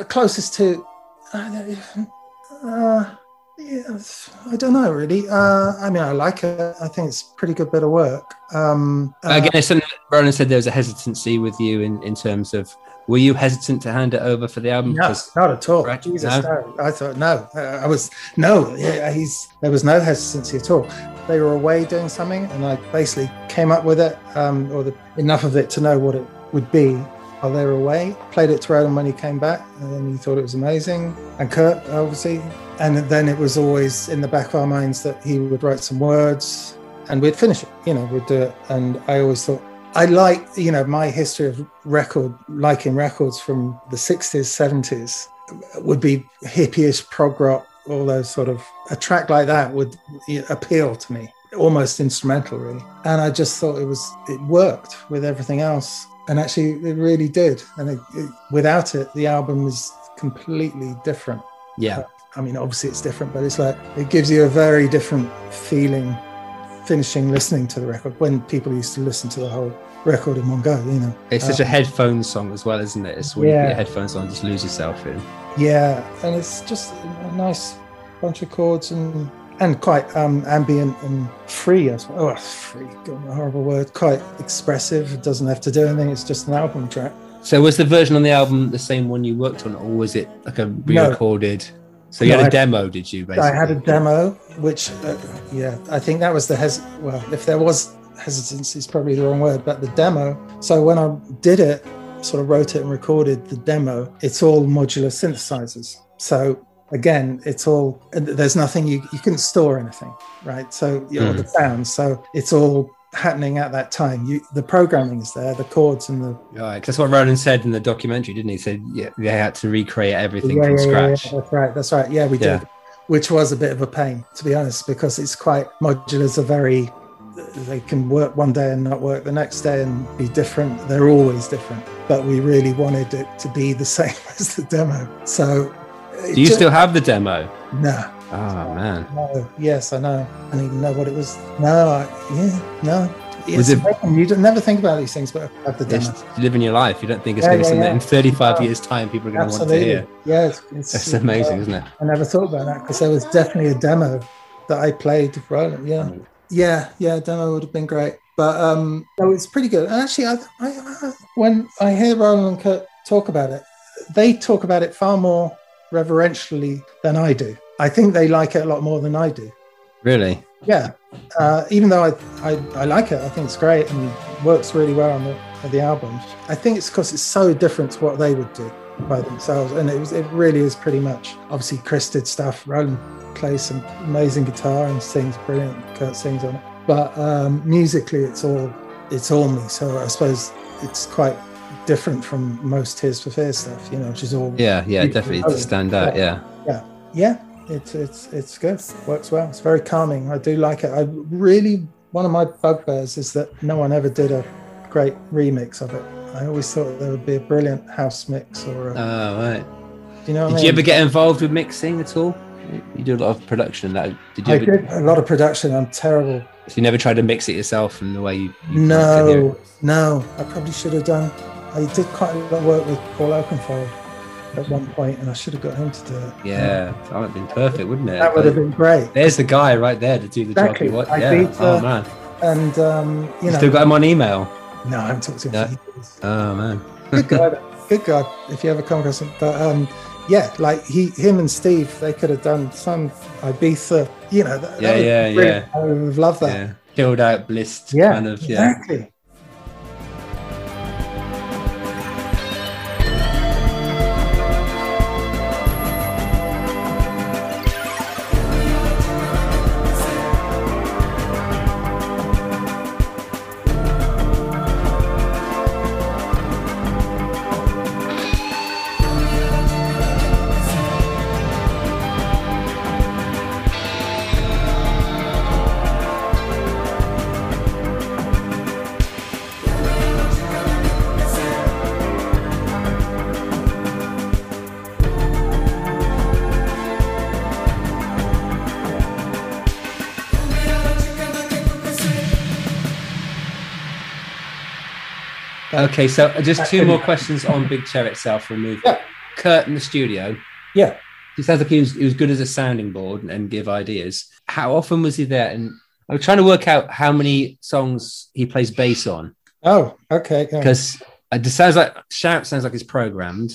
Speaker 1: closest to uh, yes, I don't know really. Uh, I mean, I like it. I think it's a pretty good bit of work. Um, uh,
Speaker 2: Again, it's Roland said there was a hesitancy with you in, in terms of were you hesitant to hand it over for the album?
Speaker 1: no, not at all.
Speaker 2: Right,
Speaker 1: Jesus,
Speaker 2: no?
Speaker 1: no. I thought no. Uh, I was no. He's there was no hesitancy at all. They were away doing something, and I basically came up with it, um, or the, enough of it to know what it would be while they were away. Played it to Roland when he came back, and he thought it was amazing. And Kurt, obviously. And then it was always in the back of our minds that he would write some words, and we'd finish it. You know, we'd do it. And I always thought I like, you know, my history of record, liking records from the 60s, 70s would be hippie-ish prog rock, all those sort of, a track like that would appeal to me, almost instrumental, really. And I just thought it was, it worked with everything else. And actually, it really did. And it, it, without it, the album is completely different.
Speaker 2: yeah.
Speaker 1: I mean, obviously it's different, but it's like it gives you a very different feeling finishing listening to the record when people used to listen to the whole record in one go, you know.
Speaker 2: It's such a
Speaker 1: Um,
Speaker 2: headphone song as well, isn't it? It's when you put your headphones on, just lose yourself in.
Speaker 1: Yeah, and it's just a nice bunch of chords and and quite um, ambient and free as well. Oh, free, God, a horrible word. Quite expressive. It doesn't have to do anything. It's just an album track.
Speaker 2: So was the version on the album the same one you worked on, or was it like a re-recorded? So you
Speaker 1: No,
Speaker 2: had a
Speaker 1: I-
Speaker 2: demo, did you? Basically,
Speaker 1: I had a demo, which, uh, yeah, I think that was the hes. Well, if there was hesitancy, is probably the wrong word, but the demo. So when I did it, sort of wrote it and recorded the demo, it's all modular synthesizers. So again, it's all there's nothing you you couldn't store anything, right? So you know,
Speaker 2: Mm.
Speaker 1: the sounds, so it's all happening at that time. You the programming is there, the chords and the
Speaker 2: Right, that's what Roland said in the documentary, didn't he? He said yeah, they had to recreate everything from
Speaker 1: yeah,
Speaker 2: scratch.
Speaker 1: that's right. That's right. Yeah, we
Speaker 2: Yeah.
Speaker 1: did, which was a bit of a pain to be honest, because it's quite modulars are very. They can work one day and not work the next day and be different. They're always different, but we really wanted it to be the same as the demo. So,
Speaker 2: Do you still have the demo?
Speaker 1: No.
Speaker 2: Oh man.
Speaker 1: No. Yes, I know. I don't even know what it was. No. I, yeah. No. It's
Speaker 2: it-
Speaker 1: You don't, never think about these things, but the.
Speaker 2: It's living your life. You don't think it's
Speaker 1: Yeah,
Speaker 2: going to be
Speaker 1: yeah,
Speaker 2: something that in 35
Speaker 1: Oh,
Speaker 2: years' time people are going to want to
Speaker 1: Absolutely.
Speaker 2: hear.
Speaker 1: Yeah, it's, it's
Speaker 2: That's amazing,
Speaker 1: uh,
Speaker 2: isn't it?
Speaker 1: I never thought about that because there was definitely a demo that I played. Roland, yeah, yeah, yeah. Demo would have been great, but um, no, it's pretty good. And actually, I, I, I, when I hear Roland and Kurt talk about it, they talk about it far more reverentially than I do. I think they like it a lot more than I do.
Speaker 2: Really?
Speaker 1: Yeah, uh, even though I, I I like it, I think it's great and works really well on the on the album. I think it's because it's so different to what they would do by themselves, and it was it really is pretty much. Obviously, Chris did stuff. Roland plays some amazing guitar and sings brilliant. Kurt sings on it, but um, musically, it's all it's all me. So I suppose it's quite different from most Tears for Fears stuff, you know, which is all
Speaker 2: Yeah, yeah, definitely to stand out. Yeah.
Speaker 1: yeah yeah it's it's it's good works well it's very calming i do like it i really one of my bugbears is that no one ever did a great remix of it i always thought there would be a brilliant house mix or a,
Speaker 2: Oh, right.
Speaker 1: do you know
Speaker 2: Did
Speaker 1: I
Speaker 2: you ever get involved with mixing at all? You do a lot of production. That did you?
Speaker 1: i
Speaker 2: Ever,
Speaker 1: did a lot of production i'm terrible
Speaker 2: so you never tried to mix it yourself in the way you? you like to hear
Speaker 1: no no i probably should have done i did quite a lot of work with paul oakenfold at one point and i should have got him to do it?
Speaker 2: Yeah, that would have been perfect, wouldn't it?
Speaker 1: that would have been great
Speaker 2: There's the guy right there to do the
Speaker 1: Exactly.
Speaker 2: job. You want. Yeah. oh man,
Speaker 1: and um you
Speaker 2: you
Speaker 1: know
Speaker 2: still got him on email.
Speaker 1: no i haven't talked to him years
Speaker 2: Oh man.
Speaker 1: good guy, good guy. If you ever come across him, but um, yeah, like he, him and Steve, they could have done some Ibiza. You know, that,
Speaker 2: Yeah,
Speaker 1: that
Speaker 2: yeah, yeah.
Speaker 1: I would have loved that.
Speaker 2: Yeah. Chilled out, blissed,
Speaker 1: Yeah,
Speaker 2: kind of. Yeah.
Speaker 1: exactly.
Speaker 2: Okay, so uh, just uh, two more questions on Big Chair itself. We'll move.
Speaker 1: Yeah.
Speaker 2: Kurt in the studio.
Speaker 1: Yeah.
Speaker 2: He sounds like he was, he was good as a sounding board and, and give ideas. How often was he there? And I'm trying to work out how many songs he plays bass on
Speaker 1: Oh, okay. yeah.
Speaker 2: because uh, it just sounds like shout sounds like it's programmed.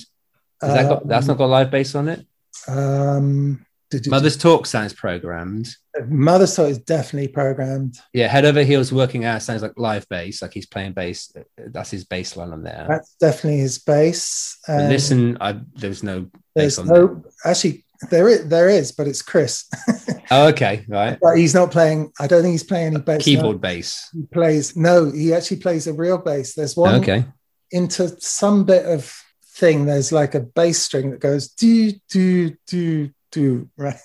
Speaker 2: Has that um, got, that's not got live bass on it.
Speaker 1: Um,
Speaker 2: Mother's Talk sounds programmed.
Speaker 1: Mother's Talk is definitely programmed.
Speaker 2: Yeah, Head Over Heels Working Out sounds like live bass, like he's playing bass. That's his bass line on there.
Speaker 1: That's definitely his bass. And um,
Speaker 2: listen, I, there's no bass
Speaker 1: there's
Speaker 2: on there.
Speaker 1: actually there is there is, but it's Chris.
Speaker 2: Oh, okay, right.
Speaker 1: but he's not playing. I don't think he's playing any bass.
Speaker 2: Keyboard
Speaker 1: no.
Speaker 2: bass.
Speaker 1: He plays no. He actually plays a real bass. There's one
Speaker 2: Okay.
Speaker 1: into some bit of thing. There's like a bass string that goes do do do do right.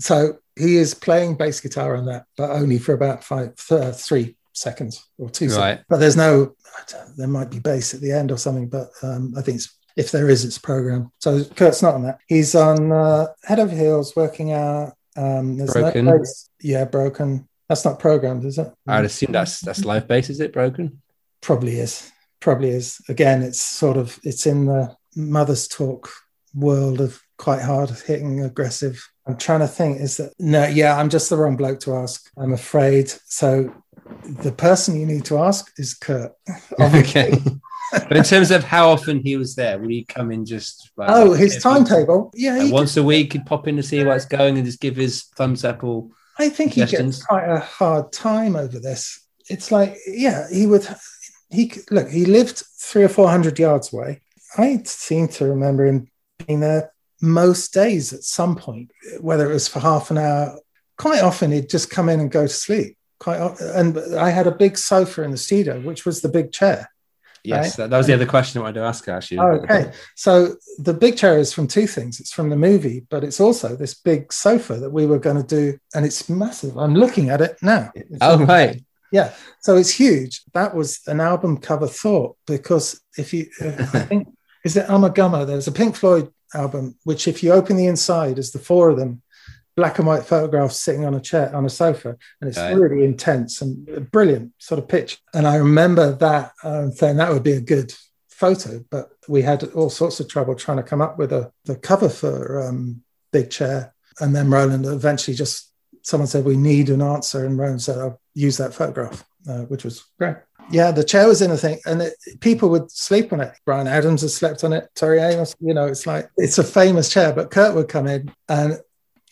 Speaker 1: So he is playing bass guitar on that, but only for about five, th- three seconds or two
Speaker 2: Right.
Speaker 1: seconds. But there's no, there might be bass at the end or something, but um, I think it's, if there is, it's programmed. So Kurt's not on that. He's on uh, Head Over Heels, working out. Um, there's no
Speaker 2: Broken.
Speaker 1: bass. Yeah, broken. That's not programmed, is it?
Speaker 2: I'd assume that's that's live bass. Is it broken?
Speaker 1: Probably is. Probably is. Again, it's sort of it's in the mother's talk world of quite hard hitting, aggressive. I'm trying to think. Is that no? Yeah, I'm just the wrong bloke to ask. I'm afraid. So the person you need to ask is Kurt.
Speaker 2: okay. but in terms of how often he was there, would he come in just? Like,
Speaker 1: Oh, his timetable. Yeah,
Speaker 2: like once a week, he'd pop in to see what's going and just give his thumbs up or
Speaker 1: I think he gets quite a hard time over this. It's like, yeah, he would. He look. He lived three or four hundred yards away. I seem to remember him being there most days at some point, whether it was for half an hour. Quite often, he'd just come in and go to sleep. Quite, o- and I had a big sofa in the studio, which was the big chair.
Speaker 2: Yes,
Speaker 1: Right.
Speaker 2: that, was the other question I wanted to ask actually.
Speaker 1: Oh, okay. So the big chair is from two things. It's from the movie, but it's also this big sofa that we were going to do, and it's massive. I'm looking at it now. It's-
Speaker 2: Oh, right.
Speaker 1: yeah. So it's huge. That was an album cover thought because if you, I think, is it Ummagumma? There's a Pink Floyd album, which if you open the inside, is the four of them, black and white photographs sitting on a chair on a sofa, and it's really intense and a brilliant sort of pitch. And I remember that um, saying that would be a good photo, but we had all sorts of trouble trying to come up with a the cover for um, Big Chair, and then Roland eventually just someone said we need an answer, and Roland said I'll use that photograph, uh, which was great. Yeah, the chair was in a thing, and it, people would sleep on it. Bryan Adams has slept on it. Tori Amos, you know, it's like it's a famous chair. But Kurt would come in, and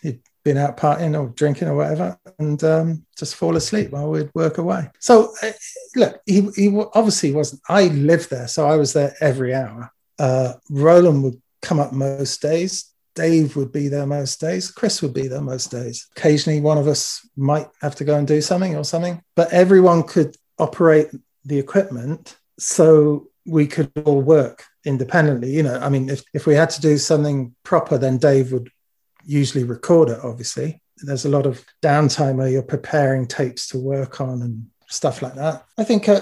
Speaker 1: he'd been out partying or drinking or whatever, and um, just fall asleep while we'd work away. So, uh, look, he, he obviously wasn't. I lived there, so I was there every hour. Uh, Roland would come up most days. Dave would be there most days. Chris would be there most days. Occasionally, one of us might have to go and do something or something, but everyone could operate the equipment so we could all work independently. You know, I mean, if, if we had to do something proper, then Dave would usually record it, obviously. There's a lot of downtime where you're preparing tapes to work on and stuff like that. I think, uh,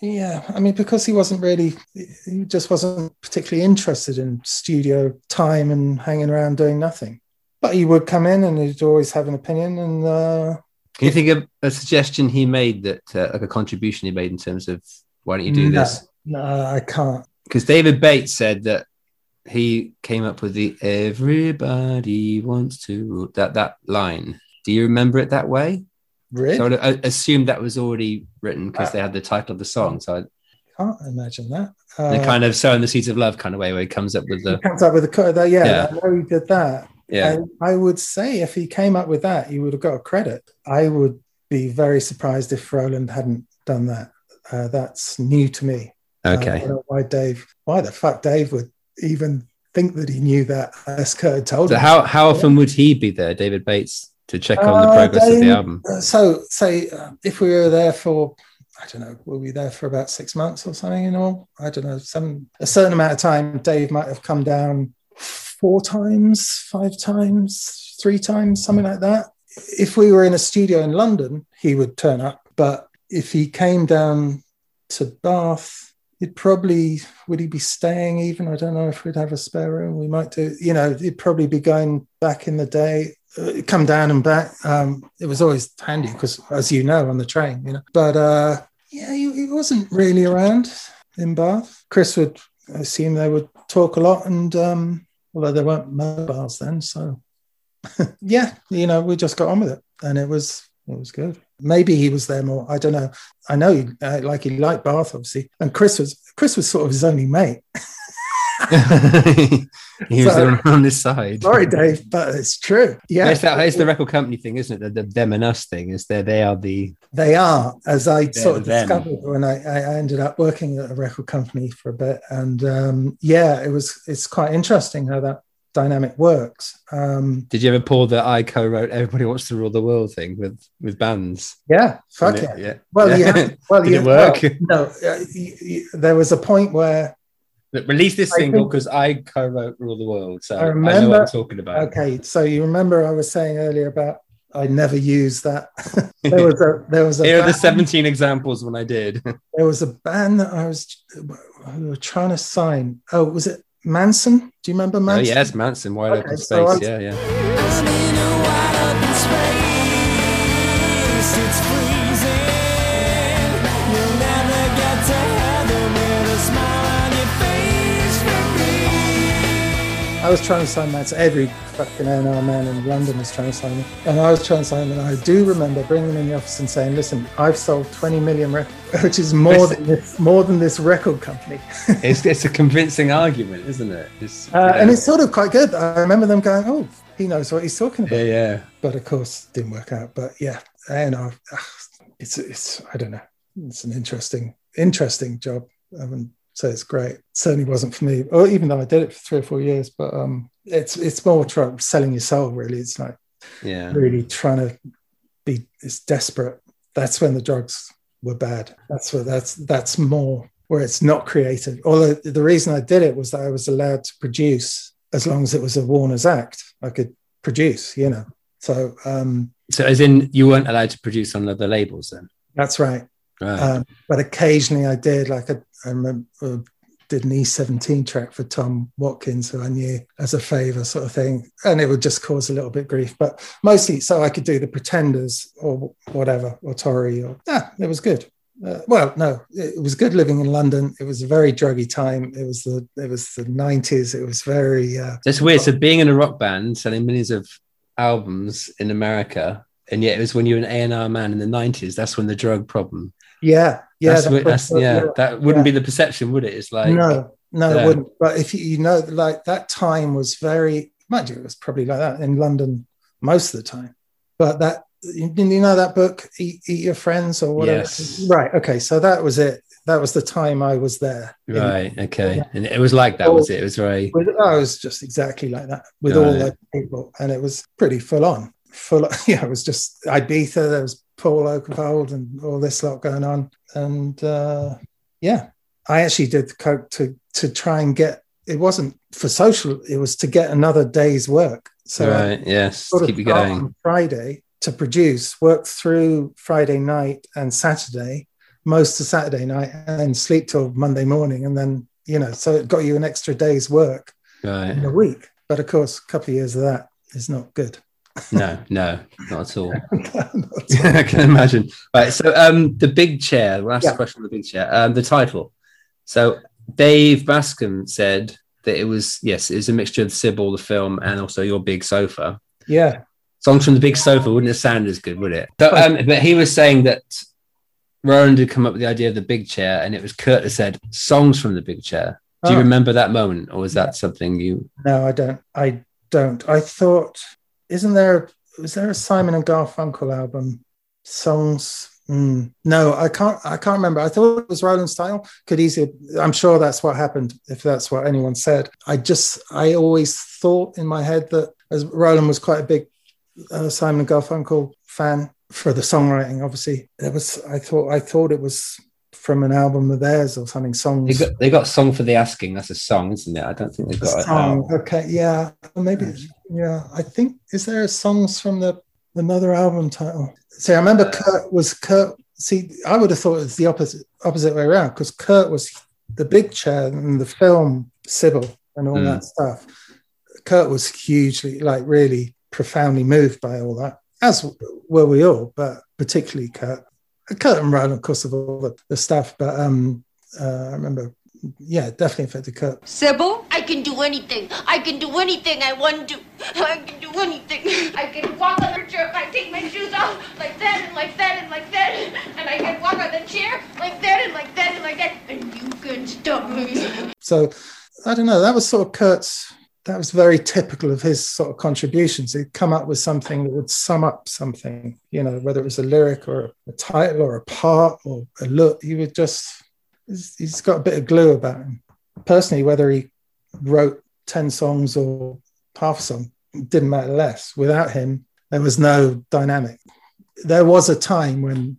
Speaker 1: yeah, I mean, because he wasn't really, he just wasn't particularly interested in studio time and hanging around doing nothing. But he would come in and he'd always have an opinion. And uh,
Speaker 2: Can you think of a suggestion he made that, uh, like a contribution he made in terms of why don't you do
Speaker 1: no,
Speaker 2: this?
Speaker 1: No, I can't.
Speaker 2: Because David Bates said that he came up with the "Everybody wants to" that that line. Do you remember it that way?
Speaker 1: Really?
Speaker 2: So I assumed that was already written because they had the title of the song. So I,
Speaker 1: Can't imagine that.
Speaker 2: the
Speaker 1: Uh,
Speaker 2: kind of sowing the seeds of love kind of way where he comes up with the
Speaker 1: he comes up with cut. That, yeah,
Speaker 2: Yeah.
Speaker 1: I know he did that.
Speaker 2: Yeah.
Speaker 1: I, I would say if he came up with that, he would have got a credit. I would be very surprised if Roland hadn't done that. Uh, that's new to me. Uh, I
Speaker 2: Okay.
Speaker 1: don't know why Dave, why the fuck Dave would even think that he knew that unless Kurt had told
Speaker 2: So
Speaker 1: him.
Speaker 2: how how often would he be there, David Bates, to check on the
Speaker 1: Uh,
Speaker 2: progress of the album?
Speaker 1: uh, So, say uh, if we were there for, I don't know, were we there for about six months or something in all? I don't know, some a certain amount of time. Dave might have come down four times, five times, three times, something like that. If we were in a studio in London, he would turn up. But if he came down to Bath, he'd probably would he be staying even? I don't know if we'd have a spare room. We might do, you know, he'd probably be going back in the day, uh, come down and back. Um, it was always handy because, as you know, on the train, you know. But uh, yeah, he, he wasn't really around in Bath. Chris would I assume they would talk a lot, and um, although there weren't mobiles then, so yeah, you know, we just got on with it, and it was it was good. Maybe he was there more. I don't know. I know, he, uh, like he liked Bath, obviously, and Chris was Chris was sort of his only mate.
Speaker 2: he was
Speaker 1: So-
Speaker 2: on, this side.
Speaker 1: Sorry, Dave, but it's true. Yeah,
Speaker 2: it's, that, it's the record company thing, isn't it? The, the them and us thing is there. They are the
Speaker 1: They are, as I sort of
Speaker 2: them.
Speaker 1: discovered when I, I ended up working at a record company for a bit, and um, yeah, it was. It's quite interesting how that dynamic works. Um,
Speaker 2: Did you ever pull the I co-wrote "Everybody Wants to Rule the World" thing with with bands?
Speaker 1: yeah, fuck
Speaker 2: Didn't
Speaker 1: yeah.
Speaker 2: Yeah.
Speaker 1: Well,
Speaker 2: Yeah.
Speaker 1: yeah. Well,
Speaker 2: Did
Speaker 1: yeah,
Speaker 2: it work?
Speaker 1: well, no, uh, y- y- there was a point where
Speaker 2: Look, Release this
Speaker 1: I
Speaker 2: single because I co-wrote "Rule the World," so
Speaker 1: I
Speaker 2: I, know what I'm talking about.
Speaker 1: Okay, so you remember I was saying earlier about I never used that. there was a there was a
Speaker 2: Here are the 17 examples when I did.
Speaker 1: there was a band that I was we were trying to sign. Oh, was it Mansun? Do you remember
Speaker 2: oh,
Speaker 1: Mansun?
Speaker 2: oh yes, Mansun, wide
Speaker 1: Okay,
Speaker 2: open space.
Speaker 1: so
Speaker 2: yeah, yeah.
Speaker 1: I was trying to sign Mansun. Every fucking A&R man in London was trying to sign me, and I was trying to sign him. And I do remember bringing him in the office and saying, "Listen, I've sold 20 million records, which is more than this, more than this record company."
Speaker 2: It's, it's a convincing argument, isn't it? It's,
Speaker 1: Uh,
Speaker 2: know,
Speaker 1: and it's sort of quite good. I remember them going, "Oh, he knows what he's talking about."
Speaker 2: yeah, yeah.
Speaker 1: But of course, didn't work out. But yeah, A&R, ah, it's it's I don't know. It's an interesting interesting job. I haven't so it's great. Certainly wasn't for me, or even though I did it for three or four years. But um, it's it's more try, selling your soul. Really, it's like
Speaker 2: Yeah.
Speaker 1: really trying to be. It's desperate. That's when the drugs were bad. That's what that's that's more where it's not creative. Although the reason I did it was that I was allowed to produce as long as it was a Warner's Act. I could produce, you know. So um,
Speaker 2: So, as in, you weren't allowed to produce on other labels then?
Speaker 1: that's right.
Speaker 2: Right.
Speaker 1: Um, but occasionally I did, like I, I remember uh, did an E17 track for Tom Watkins, who I knew as a favor, sort of thing, and it would just cause a little bit grief. But mostly, so I could do the Pretenders or whatever, or Tori, or yeah, it was good. Uh, well, no, it was good living in London. It was a very druggy time. It was the it was the nineties. It was very uh,
Speaker 2: That's weird. So, being in a rock band, selling millions of albums in America, and yet it was when you were an A&R man in the 90s, that's when the drug problem.
Speaker 1: Yeah, yeah.
Speaker 2: that's,
Speaker 1: that
Speaker 2: that's yeah, that wouldn't
Speaker 1: yeah.
Speaker 2: be the perception, would it? It's like,
Speaker 1: no, no,
Speaker 2: Yeah.
Speaker 1: it wouldn't. But if you, you know, like that time was very, mind you, it was probably like that in London most of the time. But that, you, you know, that book, Eat, Eat Your Friends or whatever.
Speaker 2: Yes.
Speaker 1: Right. Okay. So that was it. That was the time I was there. In-
Speaker 2: right, okay. And it was like that, was it? It was very,
Speaker 1: with, oh, I was just exactly like that with
Speaker 2: Got
Speaker 1: all those people, and it was pretty full on. Full, yeah, it was just Ibiza. There was Paul Oakenfold and all this lot going on, and uh, yeah, I actually did coke to to try and get. It wasn't for social; it was to get another day's work. So I
Speaker 2: right, yes,
Speaker 1: sort
Speaker 2: keep you going.
Speaker 1: on Friday to produce, work through Friday night and Saturday, most of Saturday night, and then sleep till Monday morning, and then you know, so it got you an extra day's work
Speaker 2: Right.
Speaker 1: in a week. But of course, a couple of years of that is not good.
Speaker 2: No, no, not at all. I can imagine. Right. So, um, the big chair. We'll
Speaker 1: Yeah.
Speaker 2: question on the big chair. Um, the title. So, Dave Bascombe said that it was yes, it was a mixture of Sybil, the film, and also your big sofa.
Speaker 1: Yeah,
Speaker 2: Songs from the big sofa wouldn't have sounded as good, would it? So, um, but he was saying that Roland had come up with the idea of the big chair, and it was Kurt that said songs from the big chair. Do you
Speaker 1: Oh.
Speaker 2: remember that moment, or was that something you?
Speaker 1: no, I don't. I don't. I thought, isn't there? Was there a Simon and Garfunkel album? Songs. Mm, no, I can't. I can't remember. I thought it was Roland Style. Could easily. I'm sure that's what happened. If that's what anyone said, I just. I always thought in my head that as Roland was quite a big uh, Simon and Garfunkel fan for the songwriting. Obviously, it was. I thought. I thought it was from an album of theirs or something.
Speaker 2: They
Speaker 1: Songs.
Speaker 2: got they got song for the asking. That's a song, isn't it? I don't think they've
Speaker 1: A
Speaker 2: got it.
Speaker 1: song.
Speaker 2: out.
Speaker 1: Okay, yeah, maybe. Yeah, I think is there songs from the another album title? See, I remember Kurt was Kurt. See, I would have thought it's the opposite opposite way around because Kurt was the big chair in the film Sybil and all
Speaker 2: Mm.
Speaker 1: that stuff. Kurt was hugely, like, really profoundly moved by all that, as were we all, but particularly Kurt. Kurt and Roland, of course, of all the, the stuff. But um, uh, I remember, yeah, definitely affected Kurt.
Speaker 10: Sybil? Can do anything. I can do anything I want to. I can do anything. I can walk on the chair. I take my shoes off like that and like that and like that. And I can walk on the chair like that and like that and like that. And you can stop me.
Speaker 1: So I don't know. That was sort of Kurt's. That was very typical of his sort of contributions. He'd come up with something that would sum up something, you know, whether it was a lyric or a title or a part or a look. He would just. He's got a bit of glue about him. Personally, whether he wrote ten songs or half a song it didn't matter less. Without him, there was no dynamic. There was a time when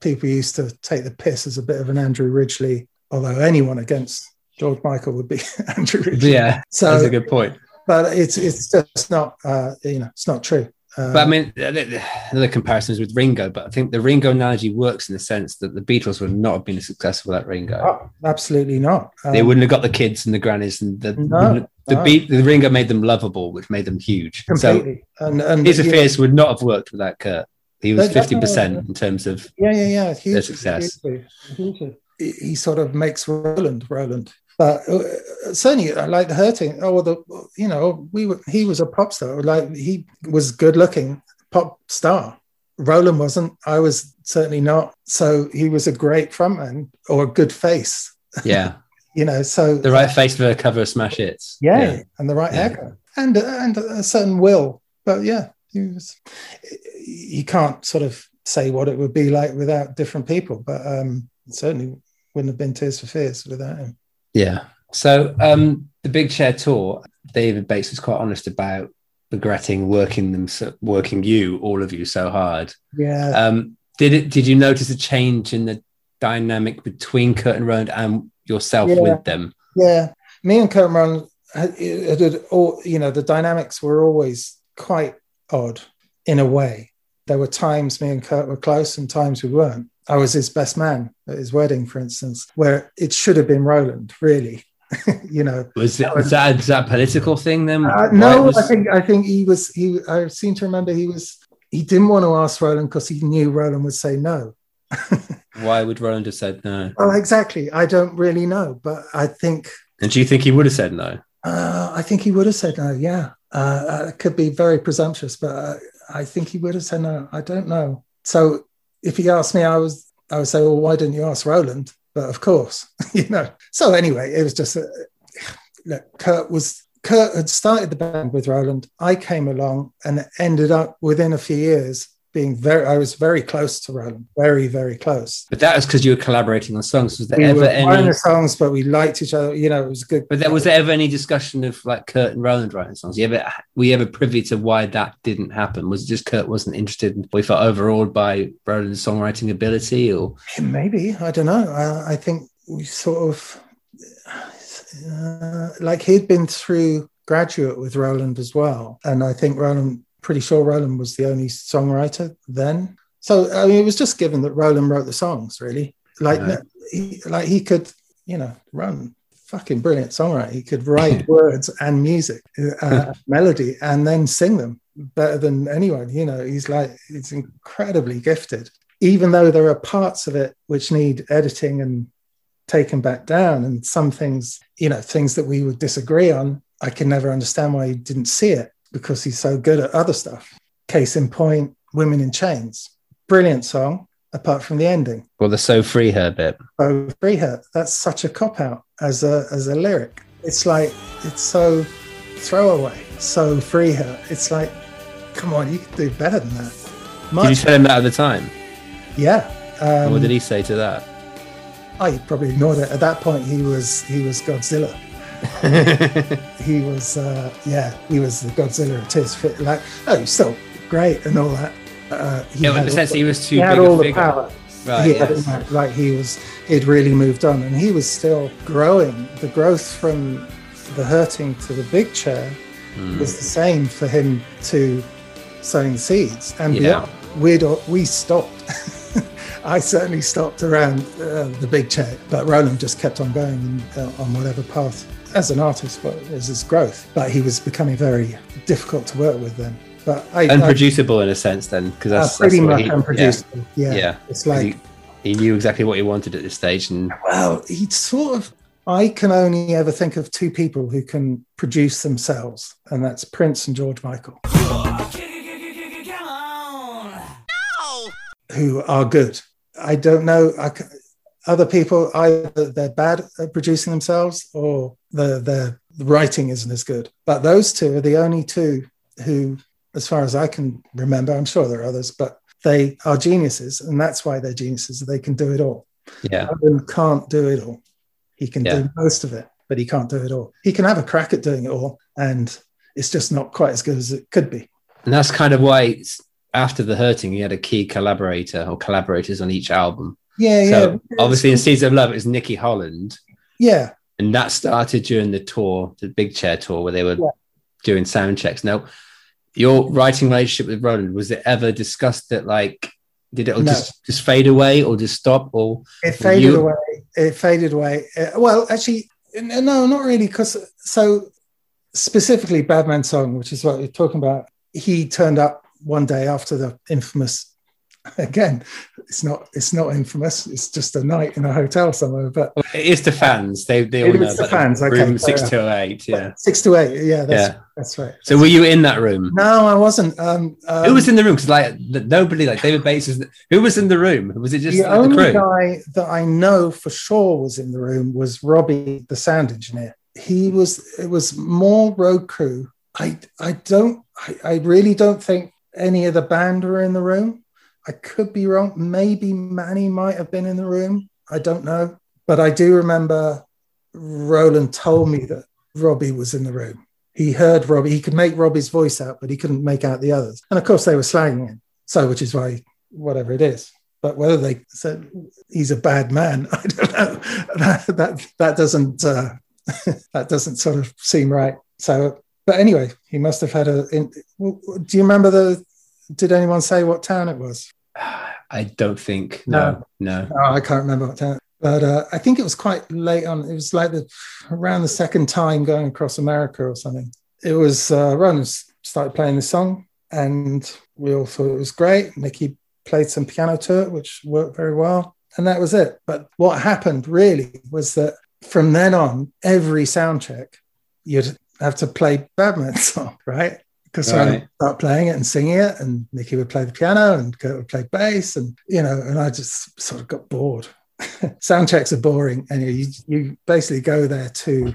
Speaker 1: people used to take the piss as a bit of an Andrew Ridgeley, although anyone against George Michael would be Andrew Ridgeley.
Speaker 2: Yeah,
Speaker 1: So-
Speaker 2: that's a good point.
Speaker 1: But it's it's just not uh, you know it's not true. Um,
Speaker 2: But I mean, another comparison is with Ringo. But I think the Ringo analogy works in the sense that the Beatles would not have been as successful without Ringo.
Speaker 1: oh, absolutely not.
Speaker 2: they
Speaker 1: Um,
Speaker 2: wouldn't have got the kids and the grannies, and the
Speaker 1: No,
Speaker 2: the
Speaker 1: no.
Speaker 2: beat. The Ringo made them lovable, which made them huge.
Speaker 1: completely. and and
Speaker 2: So Tears of
Speaker 1: you know,
Speaker 2: would not have worked without Kurt. He was fifty percent in terms of
Speaker 1: Yeah, yeah, yeah. Hugely,
Speaker 2: Their success.
Speaker 1: hugely. He, he sort of makes Roland Roland. But uh, certainly, I like the hurting. Oh, well, the you know, we were. He was a pop star. Like he was good looking pop star. Roland wasn't. I was certainly not. So he was a great frontman or a good face.
Speaker 2: yeah,
Speaker 1: You know, so
Speaker 2: the right face for a cover of Smash Hits.
Speaker 1: yeah, and the right
Speaker 2: Yeah.
Speaker 1: haircut and and a certain will. But yeah, he was. You can't sort of say what it would be like without different people, but um, certainly wouldn't have been Tears for Fears without him.
Speaker 2: Yeah. So um, the Big Chair tour, David Bates was quite honest about regretting working them, so, working you, all of you, so hard.
Speaker 1: Yeah.
Speaker 2: Um, did it? Did you notice a change in the dynamic between Kurt and Roland and yourself
Speaker 1: Yeah.
Speaker 2: with them?
Speaker 1: Yeah, me and had- it had all you know, the dynamics were always quite odd in a way. There were times me and Kurt were close, and times we weren't. I was his best man at his wedding, for instance, where it should have been Roland, really. you know,
Speaker 2: Was, it, was that is that a political thing then?
Speaker 1: Uh, no,
Speaker 2: was-
Speaker 1: I think I think he was he. I seem to remember he was he didn't want to ask Roland because he knew Roland would say no.
Speaker 2: why would Roland have said no?
Speaker 1: Oh, exactly. I don't really know, but I think
Speaker 2: And do you think he would have said no?
Speaker 1: Uh, I think he would have said no. Yeah, uh, uh, it could be very presumptuous, but uh, I think he would have said no. I don't know. So if he asked me, I was I would say, well, why didn't you ask Roland? But of course, you know. So anyway, it was just a, look. Kurt was Kurt had started the band with Roland. I came along and ended up within a few years being very. I was very close to Roland, very very close.
Speaker 2: But that was because you were collaborating on songs. Was there
Speaker 1: We
Speaker 2: ever
Speaker 1: were
Speaker 2: any?
Speaker 1: the songs, but we liked each other. You know, it was good.
Speaker 2: But there was there ever any discussion of like Kurt and Roland writing songs? You ever were you ever privy to why that didn't happen? Was it just Kurt wasn't interested? In, we felt overawed by Roland's songwriting ability, or
Speaker 1: Maybe I don't know. I, I think we sort of uh, like he'd been through graduate with Roland as well, and I think Roland. Pretty sure Roland was the only songwriter then. So I mean, it was just given that Roland wrote the songs. Really, like
Speaker 2: Right.
Speaker 1: he, like he could, you know, run fucking brilliant songwriter. He could write words and music, uh, melody, and then sing them better than anyone. You know, he's like he's incredibly gifted even though there are parts of it which need editing and taken back down and some things you know things that we would disagree on i can never understand why he didn't see it because he's so good at other stuff case in point women in chains brilliant song apart from the ending
Speaker 2: or the "So Free Her" bit?
Speaker 1: so free her that's such a cop out as a as a lyric it's like it's so throwaway so free her it's like come on you can do better than that
Speaker 2: Did you
Speaker 1: Much-
Speaker 2: tell him that at the time?
Speaker 1: yeah um,
Speaker 2: what did he say to that?
Speaker 1: I probably ignored it. At that point, he was he was Godzilla. he was uh, yeah, he was the Godzilla of Tears. Fit like oh, he's still great and all that. Uh, he
Speaker 2: Yeah, in
Speaker 1: had
Speaker 2: the
Speaker 1: all
Speaker 2: sense
Speaker 1: the-
Speaker 2: he was too
Speaker 1: he had
Speaker 2: big a
Speaker 1: all the
Speaker 2: figure.
Speaker 1: power.
Speaker 2: Right,
Speaker 1: He had
Speaker 2: yes.
Speaker 1: it, like he was he'd really moved on, and he was still growing. The growth from the hurting to the big chair
Speaker 2: Hmm.
Speaker 1: was the same for him to sowing seeds and
Speaker 2: Yeah.
Speaker 1: beyond. We'd we stopped. I certainly stopped around uh, the big chair, but Roland just kept on going uh, on whatever path as an artist what was his growth. But he was becoming very difficult to work with then. But I, I
Speaker 2: Unproducible in a sense, then, because
Speaker 1: uh,
Speaker 2: that's
Speaker 1: pretty
Speaker 2: that's
Speaker 1: much
Speaker 2: he-
Speaker 1: unproducible. Yeah,
Speaker 2: yeah.
Speaker 1: it's
Speaker 2: 'Cause
Speaker 1: like
Speaker 2: he, he knew exactly what he wanted at this stage, and
Speaker 1: well, he sort of. I can only ever think of two people who can produce themselves, and that's Prince and George Michael, who are good. I don't know. I c other people either they're bad at producing themselves, or the the the writing isn't as good. But those two are the only two who, as far as I can remember, I'm sure there are others, but they are geniuses, and that's why they're geniuses. They can do it all.
Speaker 2: yeah,
Speaker 1: Owen can't do it all. He can
Speaker 2: Yeah.
Speaker 1: do most of it, but he can't do it all. He can have a crack at doing it all, and it's just not quite as good as it could be.
Speaker 2: and that's kind of why after the hurting, he had a key collaborator or collaborators on each album.
Speaker 1: Yeah,
Speaker 2: So
Speaker 1: yeah,
Speaker 2: obviously, in Seeds of Love, it's Nicky Holland,
Speaker 1: yeah.
Speaker 2: and that started during the tour, the Big Chair tour, where they were
Speaker 1: Yeah.
Speaker 2: doing sound checks. Now, your writing relationship with Roland was it ever discussed that like did it
Speaker 1: No.
Speaker 2: just just fade away or just stop or
Speaker 1: It faded
Speaker 2: you-
Speaker 1: away. It faded away. Uh, well, actually, no, not really. Because so specifically, Badman Song, which is what we're talking about, he turned up one day after the infamous. Again, it's not. It's not infamous. It's just a night in a hotel somewhere. But
Speaker 2: it is the fans they they all know
Speaker 1: to
Speaker 2: about
Speaker 1: fans, okay,
Speaker 2: room
Speaker 1: fair
Speaker 2: 628 yeah
Speaker 1: six to eight. Yeah, that's
Speaker 2: Yeah.
Speaker 1: that's right.
Speaker 2: so were you in that room
Speaker 1: No, I wasn't. Um,
Speaker 2: who was in the room because like nobody like David Bates is who was in the room was it just
Speaker 1: the
Speaker 2: like, the
Speaker 1: only guy that I know for sure was in the room was Robbie, the sound engineer. He was. It was more road crew. I. I don't. I, I really don't think any of the band were in the room. I could be wrong. Maybe Manny might have been in the room. I don't know. But I do remember Roland told me that Robbie was in the room. He heard Robbie. He could make Robbie's voice out, but he couldn't make out the others. And of course, they were slagging him. So, which is why, whatever it is. But whether they said he's a bad man, I don't know. That that, that doesn't uh, that doesn't sort of seem right. So, but anyway, he must have had a. In, do you remember the? Did anyone say what town it was?
Speaker 2: I don't think. No, no.
Speaker 1: Oh, I can't remember what town. But uh, I think it was quite late on. It was like the around the second time going across America or something. It was uh, Roland started playing the song, and we all thought it was great. Nicky played some piano to it, which worked very well, and that was it. But what happened really was that from then on, every sound check, you'd have to play Badman's song, right? Because I
Speaker 2: Right.
Speaker 1: would start playing it and singing it, and Nicky would play the piano, and Kurt would play bass, and you know, and I just sort of got bored. sound checks are boring, and you you basically go there to